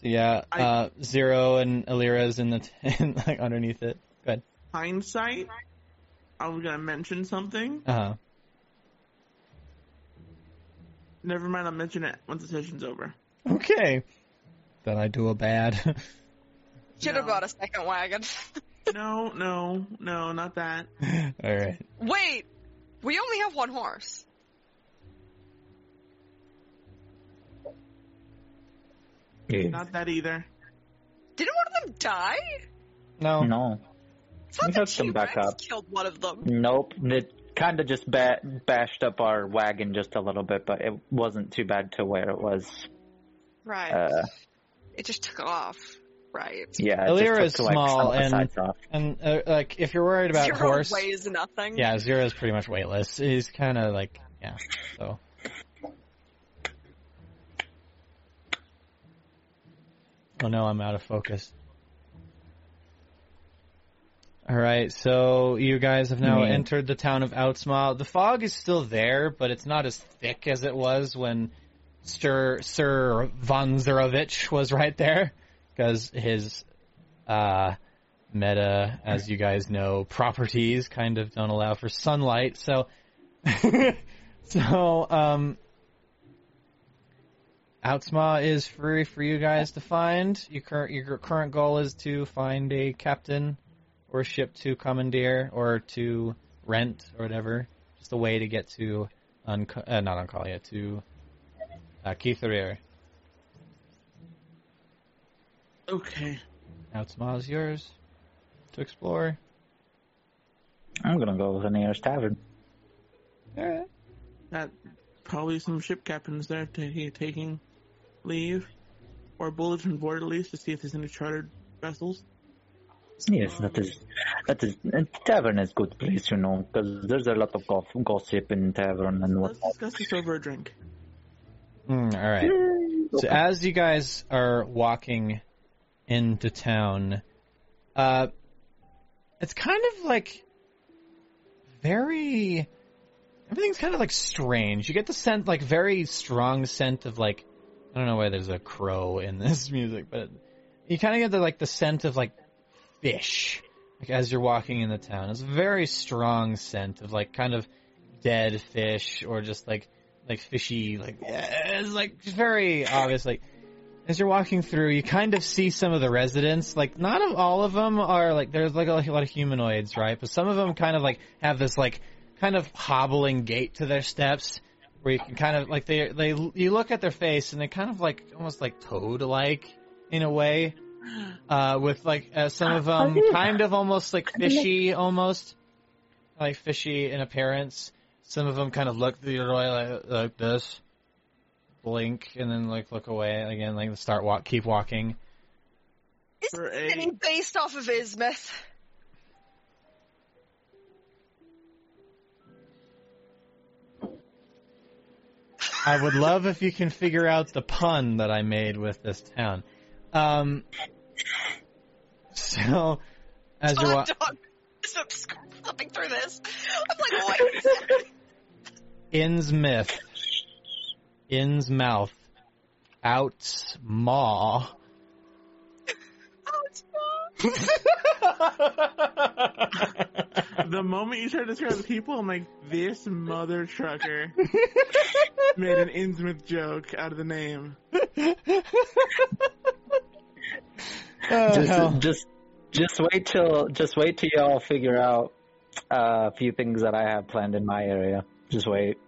So yeah, I- uh, zero and Alira's in the ten, <laughs> like underneath it. Good. Hindsight. I was gonna mention something. Uh huh. Never mind. I'll mention it once the session's over. Okay. Then I do a bad. Should have No. bought a second wagon. <laughs> No, no, no, not that. <laughs> All right. Wait, we only have one horse. Yeah. Not that either. Didn't one of them die? No. No. I thought We the have some T-Rex backup. killed one of them. Nope. It kind of just ba- bashed up our wagon just a little bit, but it wasn't too bad to where it was. Right. Uh, it just took off. Right. yeah, it Alira just is took to, like, small some of the and- And uh, like, if you're worried about Zero horse, weighs nothing. yeah, zero is pretty much weightless. He's kind of like, yeah. So. Oh no, I'm out of focus. All right, so you guys have now Me. entered the town of Outsmaw. The fog is still there, but it's not as thick as it was when Sir Sir von Zarovich was right there, because his uh, meta, as you guys know, properties kind of don't allow for sunlight. So, <laughs> so um, Outsmaw is free for you guys to find. Your current your current goal is to find a captain or a ship to commandeer or to rent or whatever. Just a way to get to Unc- uh, not Uncalia to uh. Okay. Outsmaw is yours to explore. I'm gonna go to the nearest tavern. All right. That probably some ship captains there ta- taking leave, or bulletin board at least to see if there's any chartered vessels. Yes, that is that is and tavern is good place, you know, because there's a lot of gof- gossip in tavern and Let's whatnot. discuss this over a drink. Mm, all right. So as you guys are walking into town, uh, it's kind of like very. Everything's kind of like strange. You get the scent, like very strong scent of like, I don't know why there's a crow in <laughs> this music, but you kind of get the like the scent of like fish, like as you're walking in the town. It's a very strong scent of like kind of dead fish or just like like fishy, like yeah, <laughs> it's like very obvious. Like as you're walking through, you kind of see some of the residents. Like not of all of them are like there's like a, lot of humanoids, right? But some of them kind of like have this like kind of hobbling gait to their steps, where you can kind of like they they you look at their face and they kind of like almost like toad like in a way. Uh, with like uh, some of them <laughs> kind of almost like fishy, almost like fishy in appearance. Some of them kind of look the other way like, like this, blink, and then like look away again, like start walk, keep walking. Is For it a- any based off of Innsmouth? I would love if you can figure out the pun that I made with this town. Um, so as you're wa- Dog, dog. So I'm just flipping through this. I'm like, what? wait. <laughs> Innsmouth. Innsmouth. out's maw. It's. The moment you start describing the people, I'm like, this mother trucker <laughs> made an Innsmouth joke out of the name. <laughs> Oh, just, hell. just, just wait till, just wait till y'all figure out uh, a few things that I have planned in my area. Just wait.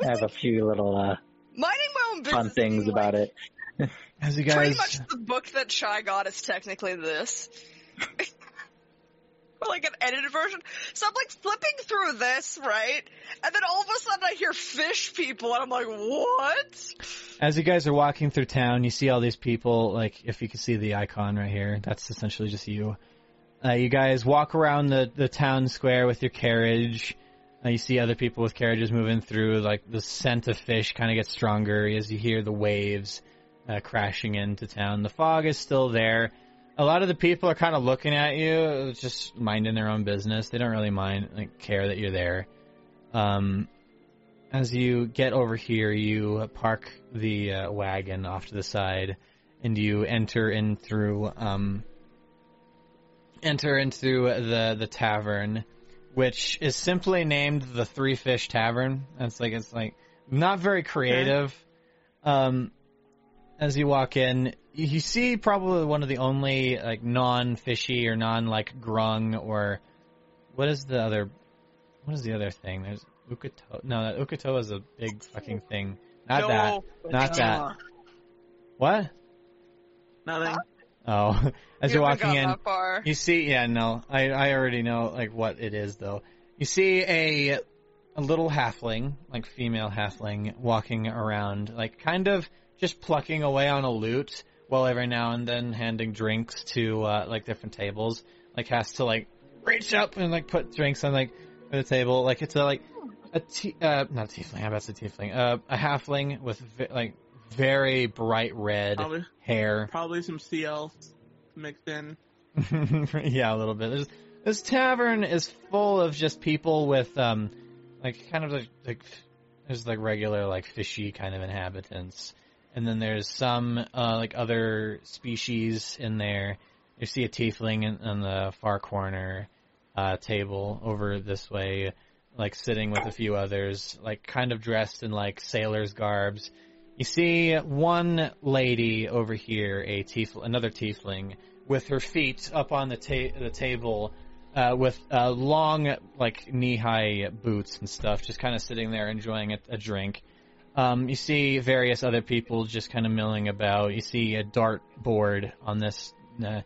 I <laughs> have a few little uh, Minding my own business. fun things being about it. <laughs> As you guys, Pretty much the book that Chai got is technically this. <laughs> or like an edited version. So I'm like flipping through this, right? And then all of a sudden I hear fish people and I'm like, what? as you guys are walking through town, you see all these people. Like, if you can see the icon right here, that's essentially just you. Uh, you guys walk around the the town square with your carriage. You see other people with carriages moving through. Like the scent of fish kind of gets stronger as you hear the waves uh, crashing into town. The fog is still there. A lot of the people are kind of looking at you, just minding their own business. They don't really mind, like, care that you're there. Um, as you get over here, you park the uh, wagon off to the side, and you enter in through um, enter into the the tavern, which is simply named the Three Fish Tavern. That's like it's like not very creative. Um, as you walk in, you you see probably one of the only like non-fishy or non like grung or what is the other what is the other thing? There's Ukato. No, that Ukato is a big fucking thing. Not that. No. Not that. Uh, What? nothing. Oh, <laughs> as you're walking in, you see. Yeah, no, I I already know like what it is though. You see a a little halfling, like female halfling, walking around, like kind of just plucking away on a lute, while every now and then handing drinks to uh, like different tables. Like has to like reach up and like put drinks on like the table. Like it's a like a t- uh not a tiefling. I'm about to tiefling. Uh, a halfling with like very bright red Probably, hair. <laughs> probably some CL mixed in. yeah, a little bit. There's, this tavern is full of just people with um, like kind of like, like there's like regular like fishy kind of inhabitants, and then there's some uh, like other species in there. You see a tiefling in, on the far corner uh, table over this way, like sitting with a few others, like kind of dressed in like sailors' garbs. You see one lady over here, a tief- another tiefling, with her feet up on the ta- the table, uh, with uh, long like knee high boots and stuff, just kind of sitting there enjoying a, a drink. Um, you see various other people just kind of milling about. You see a dart board on this uh,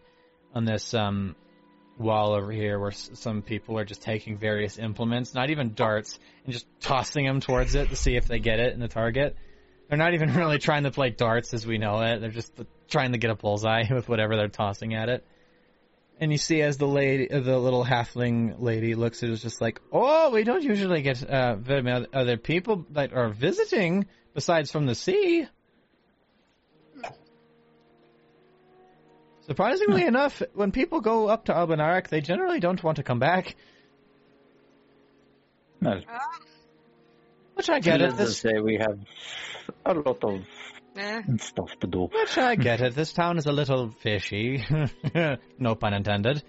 on this um, wall over here, where s- some people are just taking various implements, not even darts, and just tossing them towards it to see if they get it in the target. They're not even <laughs> really trying to play darts as we know it. They're just trying to get a bullseye <laughs> with whatever they're tossing at it. And you see as the lady, uh, the little halfling lady looks it, was just like, oh, we don't usually get uh, very many other people that are visiting besides from the sea. Surprisingly enough, when people go up to Albanarak, they generally don't want to come back. No, Which I get it. needless This, say, we have a lot of Eh. stuff to do. which I <laughs> get it. This town is a little fishy. <laughs> no pun intended.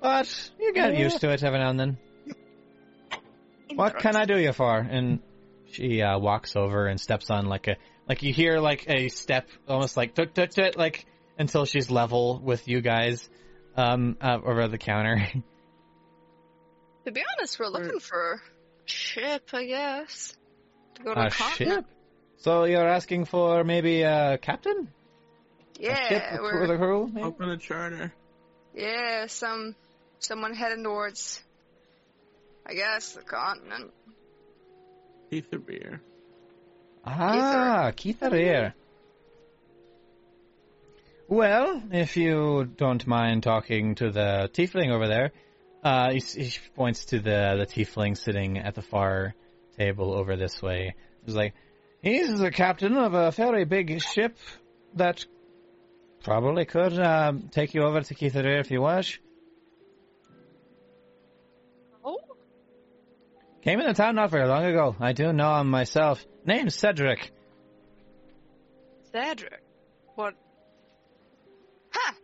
But you get used to it every now and then. What can I do you for? And she uh, walks over and steps on like a like you hear like a step almost like tut tut tut like until she's level with you guys um uh, over the counter. <laughs> To be honest, we're looking for a ship, I guess. To go to a a ship. So you're asking for maybe a captain? a ship Yeah, with we're a crew? maybe? Open a charter. yeah, some someone heading towards I guess the continent. Ether beer. Ah, Keitharir. Well, if you don't mind talking to the tiefling over there, uh, he, he points to the the tiefling sitting at the far table over this way. He's like, he's the captain of a very big ship that probably could um, take you over to Keitharir if you wish. Came into town not very long ago. I do know him myself. Name's Cedric. Cedric. What? Huh.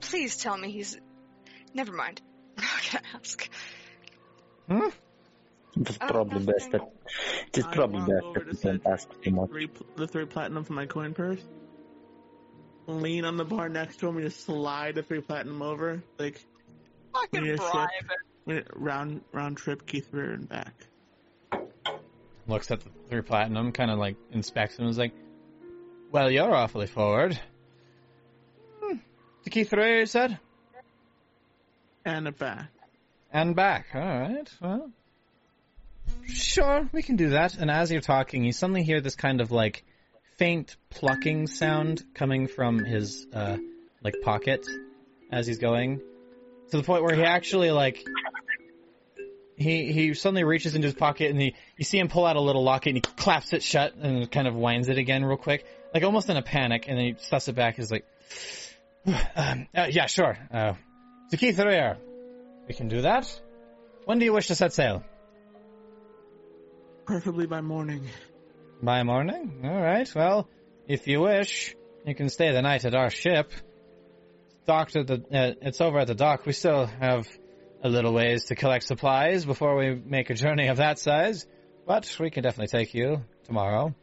Please tell me he's. Never mind. I'm not gonna ask. Hmm? It's Oh, probably best that it's probably best that to you don't ask too much. Three, the three platinum from my coin purse. Lean on the bar next to him and just slide the three platinum over. Like, Fucking Yeah, bribe shit. round round trip Keitharir and back. Looks at the three platinum, kind of like inspects him and is like, Well, you're awfully forward. Hmm. To Keitharir, you said? And back. And back. Alright, well. Sure, we can do that. And as you're talking, you suddenly hear this kind of like faint plucking sound coming from his uh like pocket as he's going. To the point where he actually like he he suddenly reaches into his pocket and he you see him pull out a little locket and he claps it shut and kind of winds it again real quick. Like almost in a panic and then he stuffs it back he's like <sighs> um, uh, yeah, sure. Uh to Keitharir. We can do that. When do you wish to set sail? Preferably by morning. By morning? Alright, well, if you wish, you can stay the night at our ship. Docked at the, uh, it's over at the dock. We still have a little ways to collect supplies before we make a journey of that size, but we can definitely take you tomorrow.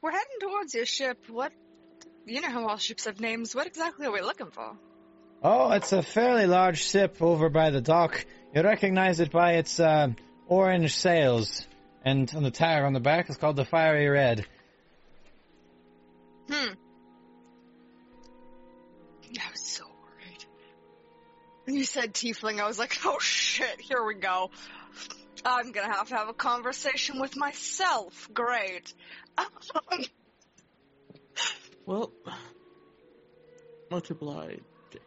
We're heading towards your ship. What? You know how all ships have names. What exactly are we looking for? Oh, it's a fairly large ship over by the dock. You recognize it by its uh, orange sails, and on the tire on the back is called the Fiery Red. Hmm. I was so worried. When you said tiefling, I was like, oh shit, here we go. I'm gonna have to have a conversation with myself. Great. <laughs> Well, much obliged.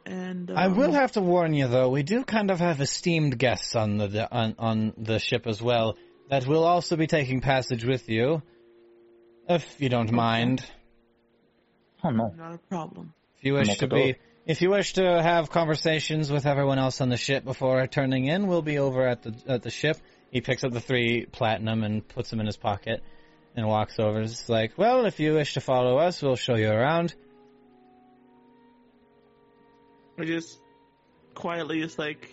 And um, I will have to warn you, though, we do kind of have esteemed guests on the on on the ship as well that will also be taking passage with you, if you don't mind. Oh no. Not a problem. If you wish Not to be, if you wish to have conversations with everyone else on the ship before turning in, we'll be over at the at the ship. He picks up the three platinum and puts them in his pocket, and walks over. It's like, well, if you wish to follow us, we'll show you around. I just quietly just like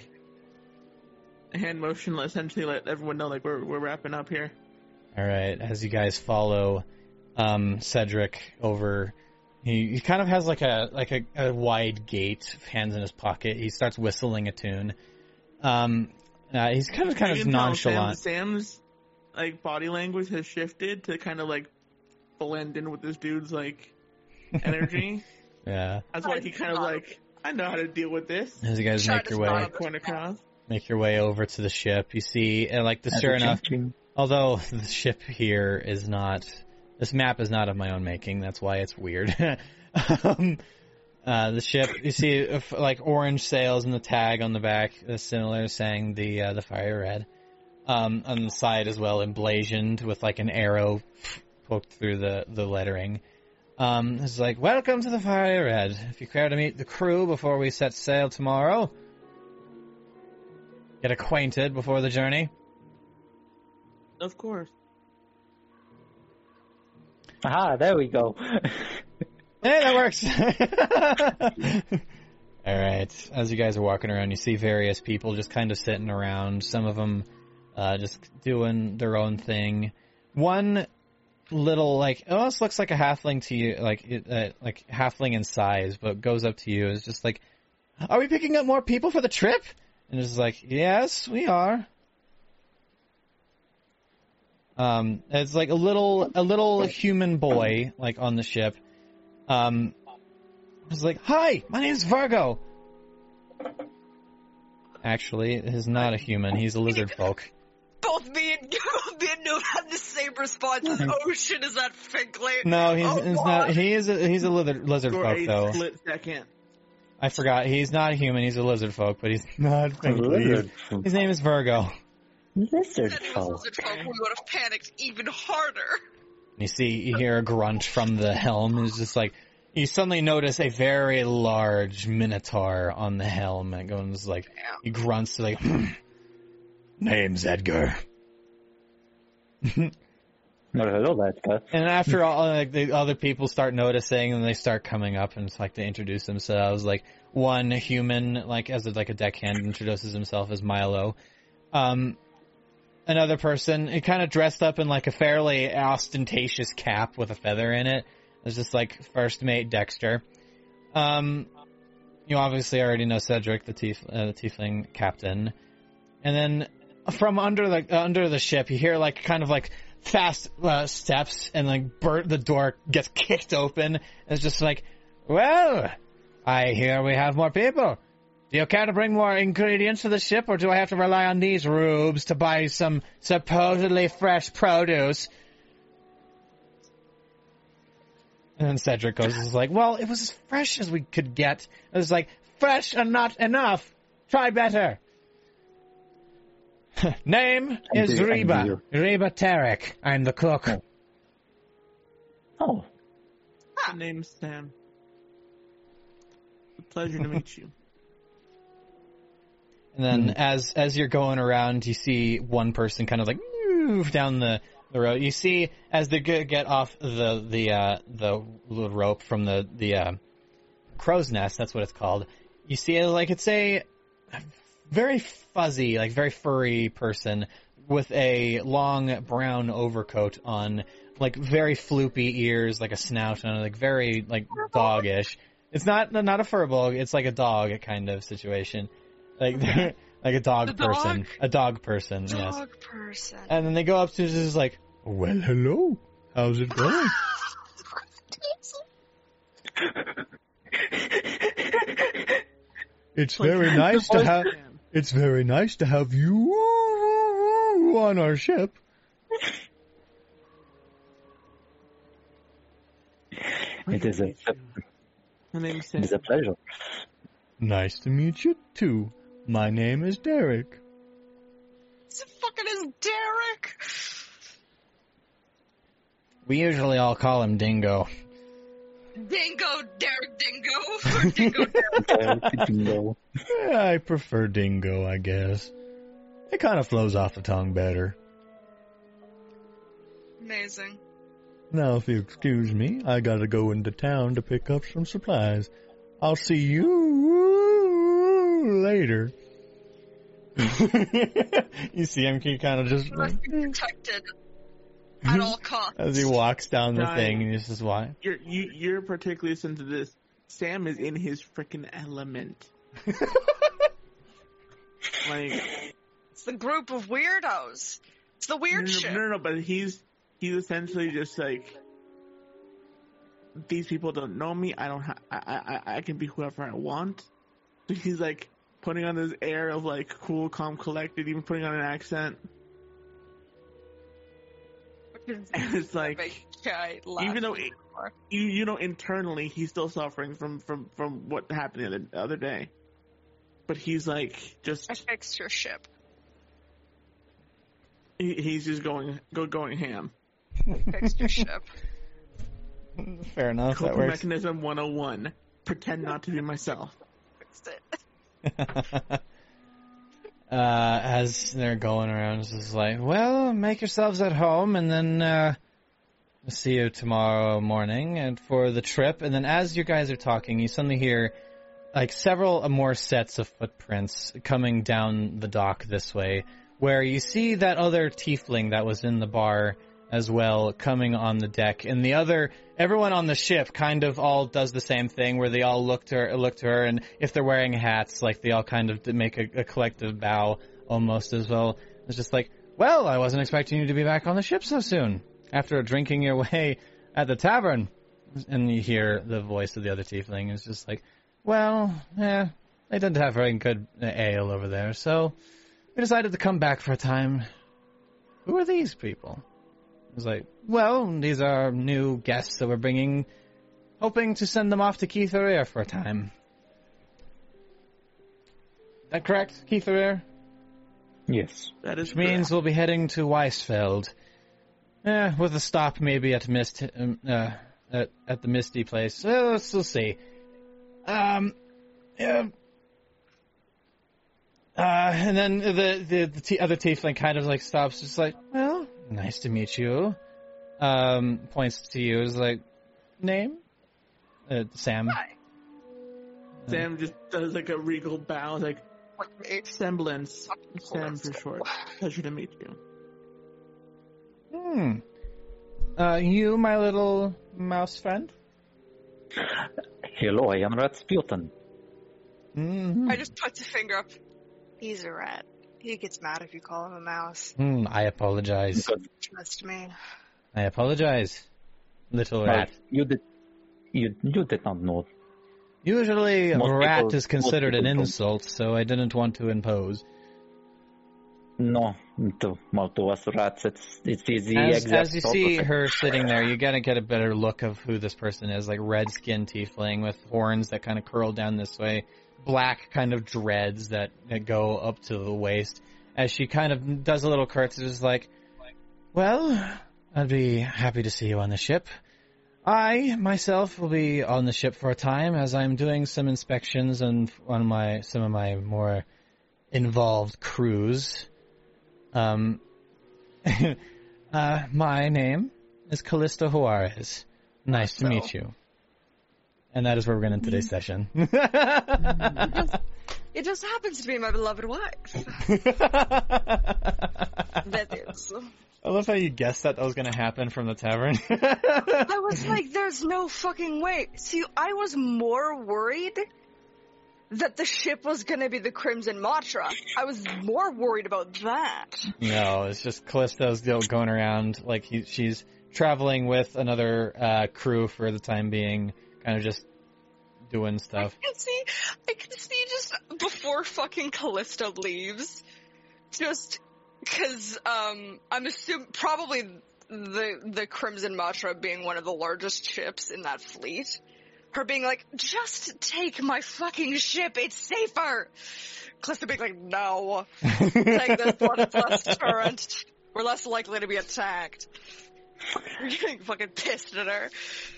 hand motion essentially let everyone know like we're we're wrapping up here. All right, as you guys follow um, Cedric over, he, he kind of has like a like a, a wide gait, hands in his pocket. He starts whistling a tune. Um, uh, he's kind of kind of nonchalant. Sam, Sam's like body language has shifted to kind of like blend in with this dude's like <laughs> energy. Yeah, That's why he kind of like I know how to deal with this. as you guys Try make your way Point across. make your way over to the ship, you see, and like the sure enough, although <laughs> the ship here is not this map is not of my own making that's why it's weird <laughs> um, uh, the ship you see if, like orange sails and the tag on the back is similar saying the uh, the fire red um, on the side as well emblazoned with like an arrow poked through the the lettering um, it's like welcome to the fire red if you care to meet the crew before we set sail tomorrow get acquainted before the journey Of course. Aha, there we go. <laughs> Hey, that works. <laughs> All right. As you guys are walking around, you see various people just kind of sitting around. Some of them uh, just doing their own thing. One little, like, it almost looks like a halfling to you, like, uh, like halfling in size, but goes up to you. Is just like, "Are we picking up more people for the trip?" And it's like, "Yes, we are." Um, it's like a little, a little human boy, like on the ship. Um, was like, "Hi, my name's Virgo." Actually, he's not a human. He's a lizard folk. Both me and <laughs> both me and Noob had the same response as, oh shit, is that Finkley? No, he's, Oh, he's not. He is a he's a lizard lizard For folk a though. split second. I forgot. He's not a human. He's a lizard folk, but he's not. Lizard. His name is Virgo. Lizard Said folk. lizard folk, we would have panicked even harder. You see, you hear a grunt from the helm. It's just like you suddenly notice a very large minotaur on the helm and goes like he grunts like <clears throat> name's Edgar. <laughs> Well, hello, that guy. And after all, like the other people start noticing, and they start coming up, and it's like they introduce themselves. Like one human, like as a, like a deckhand, introduces himself as Milo. Um, another person, he kind of dressed up in like a fairly ostentatious cap with a feather in it. It's just like first mate Dexter. Um, you obviously already know Cedric, the, tief- uh, the tiefling captain. And then from under the uh, under the ship, you hear like kind of like fast uh, steps, and like Bert, the door gets <laughs> kicked open. It's just like, well, I hear we have more people. Do you care to bring more ingredients to the ship, or do I have to rely on these rubes to buy some supposedly fresh produce? And then Cedric goes, is like, well, it was as fresh as we could get. It was like, fresh and not enough. Try better. <laughs> Name is do- Reba. do. Reba Tarek. I'm the cook. Oh. Oh, My name's Sam. A pleasure to meet you. <laughs> And then Hmm. as as you're going around, you see one person kind of like move down the, the road. You see as they get, get off the the uh, the little rope from the the uh, crow's nest. That's what it's called. You see it like it's a very fuzzy, like very furry person with a long brown overcoat on, like very floopy ears, like a snout and like very like doggish. It's not not a furball. It's like a dog kind of situation, like <laughs> like a dog The dog? person, a dog person. Yes. Dog person. And then they go up to just like, well, hello, how's it going? <laughs> <laughs> It's very nice to have. Sam. It's very nice to have you on our ship. it is a, My name's it Sam. is a pleasure. Nice to meet you too. My name is Derek. It's fucking is Derek. We usually all call him Dingo. Dingo, Derek Dingo. <laughs> Or Dingo Derek. Dingo. I prefer Dingo, I guess. It kind of flows off the tongue better. Amazing. Now, if you excuse me, I gotta go into town to pick up some supplies. I'll see you later. <laughs> you see him, he kind of just You must be protected at all costs. as he walks down the Dying. thing, and he's just why. You're you, you're particularly sensitive to this. Sam is in his freaking element. <laughs> like It's the group of weirdos. It's the no, weird no, shit. no, no, no, but he's he's essentially just like these people don't know me. I don't. Ha- I, I I can be whoever I want. So <laughs> he's like putting on this air of like cool, calm, collected, even putting on an accent. <laughs> And it's like Okay, even though it, you you know internally he's still suffering from from from what happened the other, the other day, but he's like just I fixed your ship. he, he's just going go going ham. Fixed your ship. <laughs> Fair enough, that Coping works. mechanism 101. Pretend not to be myself. <laughs> Fixed it. Uh, as they're going around, it's just like, well, make yourselves at home, and then uh, see you tomorrow morning and for the trip. And then as you guys are talking, you suddenly hear like several more sets of footprints coming down the dock this way, where you see that other tiefling that was in the bar as well coming on the deck, and the other everyone on the ship kind of all does the same thing where they all look to her, look to her, and if they're wearing hats, like they all kind of make a, a collective bow almost as well. It's just like, well, I wasn't expecting you to be back on the ship so soon after drinking your way at the tavern. And you hear the voice of the other tiefling. It's just like, well, yeah, they didn't have very good uh, ale over there, so we decided to come back for a time. Who are these people? It's like, well, these are new guests that we're bringing, hoping to send them off to Keitharir for a time. that correct, Keitharir? Yes. That is Which means we'll be heading to Weisfeld. Eh, with a stop maybe at Mist, um, uh, at, at the Misty place. Uh, let's, let's see. Um, yeah. Uh, and then the the, the t- other tiefling kind of like stops, just like, well, nice to meet you. Um, points to you, is like, name, uh, Sam. Hi. Sam just does like a regal bow, like Like, semblance. Sam for short. Pleasure to meet you. Hmm. Uh, you, my little mouse friend. Hello, I am Ratsputin. Mm-hmm. I just put a finger up. He's a rat. He gets mad if you call him a mouse. Hmm, I apologize. Trust me. I apologize, little well, rat. you did, you you did not know. Usually, Most rat people- is considered an people don't. insult, so I didn't want to impose. No, to, well, to us rats, it's it's the As, as you see her sitting there, you gotta get a better look of who this person is. Like red skinned tiefling with horns that kind of curl down this way, black kind of dreads that, that go up to the waist. As she kind of does a little curtsy, just like, well, I'd be happy to see you on the ship. I myself will be on the ship for a time as I'm doing some inspections and on my some of my more involved crews. Um, <laughs> uh, my name is Callista Juarez. Nice to meet you. And that is where we're going to end today's session. <laughs> It just happens to be my beloved wife. <laughs> That is. I love how you guessed that that was going to happen from the tavern. I was <laughs> like, there's no fucking way. See, I was more worried that the ship was gonna be the Crimson Matra. I was more worried about that. no, it's just Callisto's still going around like he, she's traveling with another uh, crew for the time being, kind of just doing stuff. I can see, I can see just before fucking Callisto leaves, just because um, I'm assuming probably the the Crimson Matra being one of the largest ships in that fleet. Her being like, just take my fucking ship, it's safer. Callisto being like, no, <laughs> take this one, it's less deterrent. We're less likely to be attacked. <laughs> We're getting fucking pissed at her.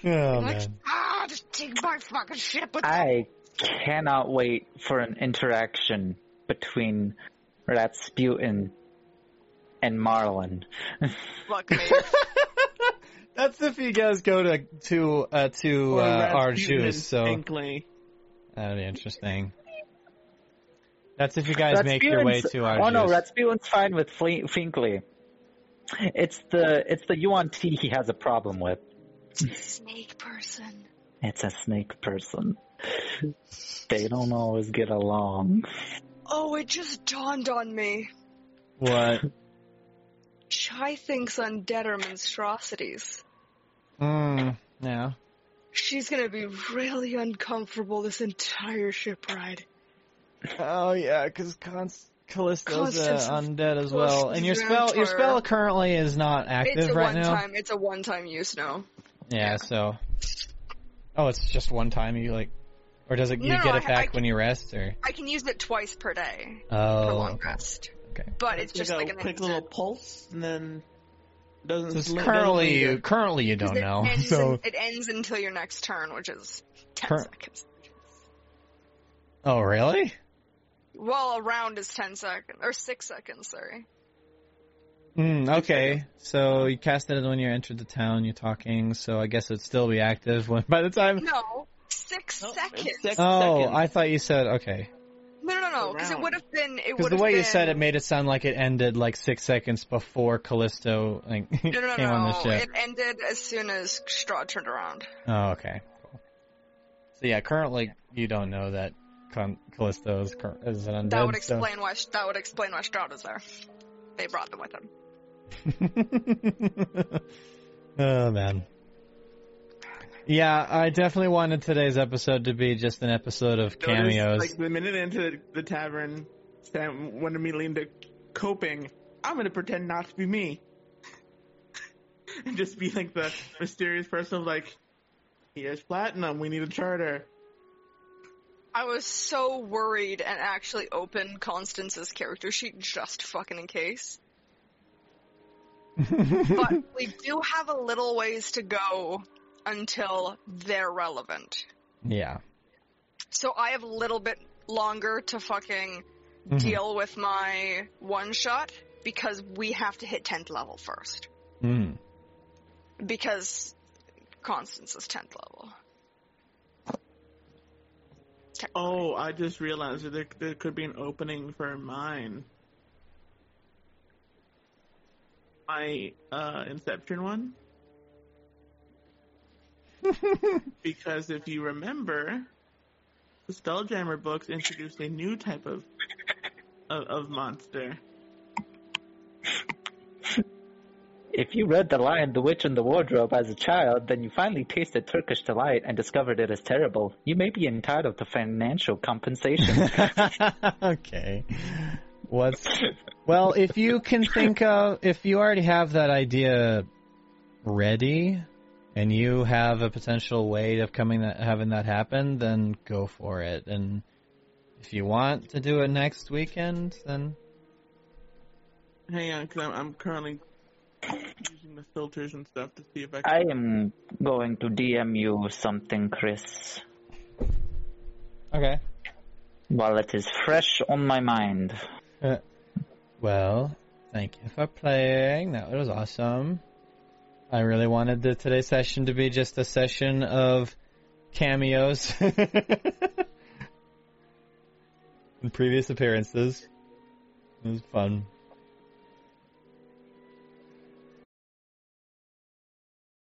Oh like, man. ah, just take my fucking ship. With I cannot wait for an interaction between Ratsputin and Marlin. <laughs> Fuck me. <laughs> That's if you guys go to to uh, to uh, our and juice, so Finkley. that'd be interesting. That's if you guys make your way to our Oh no, juice. Ratsputin's fine with Fle- Finkley. It's the it's the Yuan-ti he has a problem with. Snake person. It's a snake person. They don't always get along. Oh, it just dawned on me. What? Chai thinks undead are monstrosities. Mm, yeah. She's gonna be really uncomfortable this entire ship ride. Oh yeah, because Const- Callisto's uh, undead as well, and your spell your spell currently is not It's active a right one now. time. It's a one time use now. Yeah, so. Oh, it's just one time you like, or does it you No, no, get I- it back I- when you rest, or? I can use it twice per day for Oh, long rest. okay. But it's It's just like like a quick instant. little pulse, and then doesn't. So it's sli- doesn't currently you currently you don't know. So in- it ends until your next turn, which is ten Cur- seconds. oh really? Well, a round is ten seconds or six seconds. Sorry. Mm, okay, so you cast it when you entered the town. You're talking, so I guess it'd still be active <laughs> when by the time. No, six Nope, seconds. it's six Oh, seconds. I thought you said okay. No, no, no, because it would have been. It Because would the way been, you said it made it sound like it ended like six seconds before Callisto like, <laughs> No, no, no, came on the no. ship. It ended as soon as Strahd turned around. Oh, okay. Cool. So yeah, currently you don't know that Con- Callisto is, is an undead. That would so- explain why. That would explain why Strahd is there. They brought them with them. <laughs> oh man. Yeah, I definitely wanted today's episode to be just an episode of Notice, cameos. Like the minute into the tavern, Sam went immediately into coping. I'm gonna pretend not to be me, <laughs> and just be like the mysterious person of like, here's platinum. We need a charter. I was so worried and actually opened Constance's character sheet just fucking in case. but <laughs> we do have a little ways to go until they're relevant. Yeah. So I have a little bit longer to fucking Mhm. deal with my one shot because we have to hit 10th level first. Mm. Because Constance is 10th level. Oh, I just realized that there, there could be an opening for mine. My uh, Inception one. <laughs> because if you remember, the Spelljammer books introduced a new type of of, of monster. If you read The Lion, the Witch, and the Wardrobe as a child, then you finally tasted Turkish delight and discovered it as terrible. You may be entitled to financial compensation. <laughs> okay. What's well, if you can think of if you already have that idea ready and you have a potential way of coming that having that happen, then go for it. And if you want to do it next weekend, then Hang on, because I'm, I'm currently using the filters and stuff to see if I I am going to DM you something, Chris, okay. while it is fresh on my mind. Uh, well, thank you for playing. That was awesome. I really wanted the today's session to be just a session of cameos <laughs> and previous appearances. It was fun.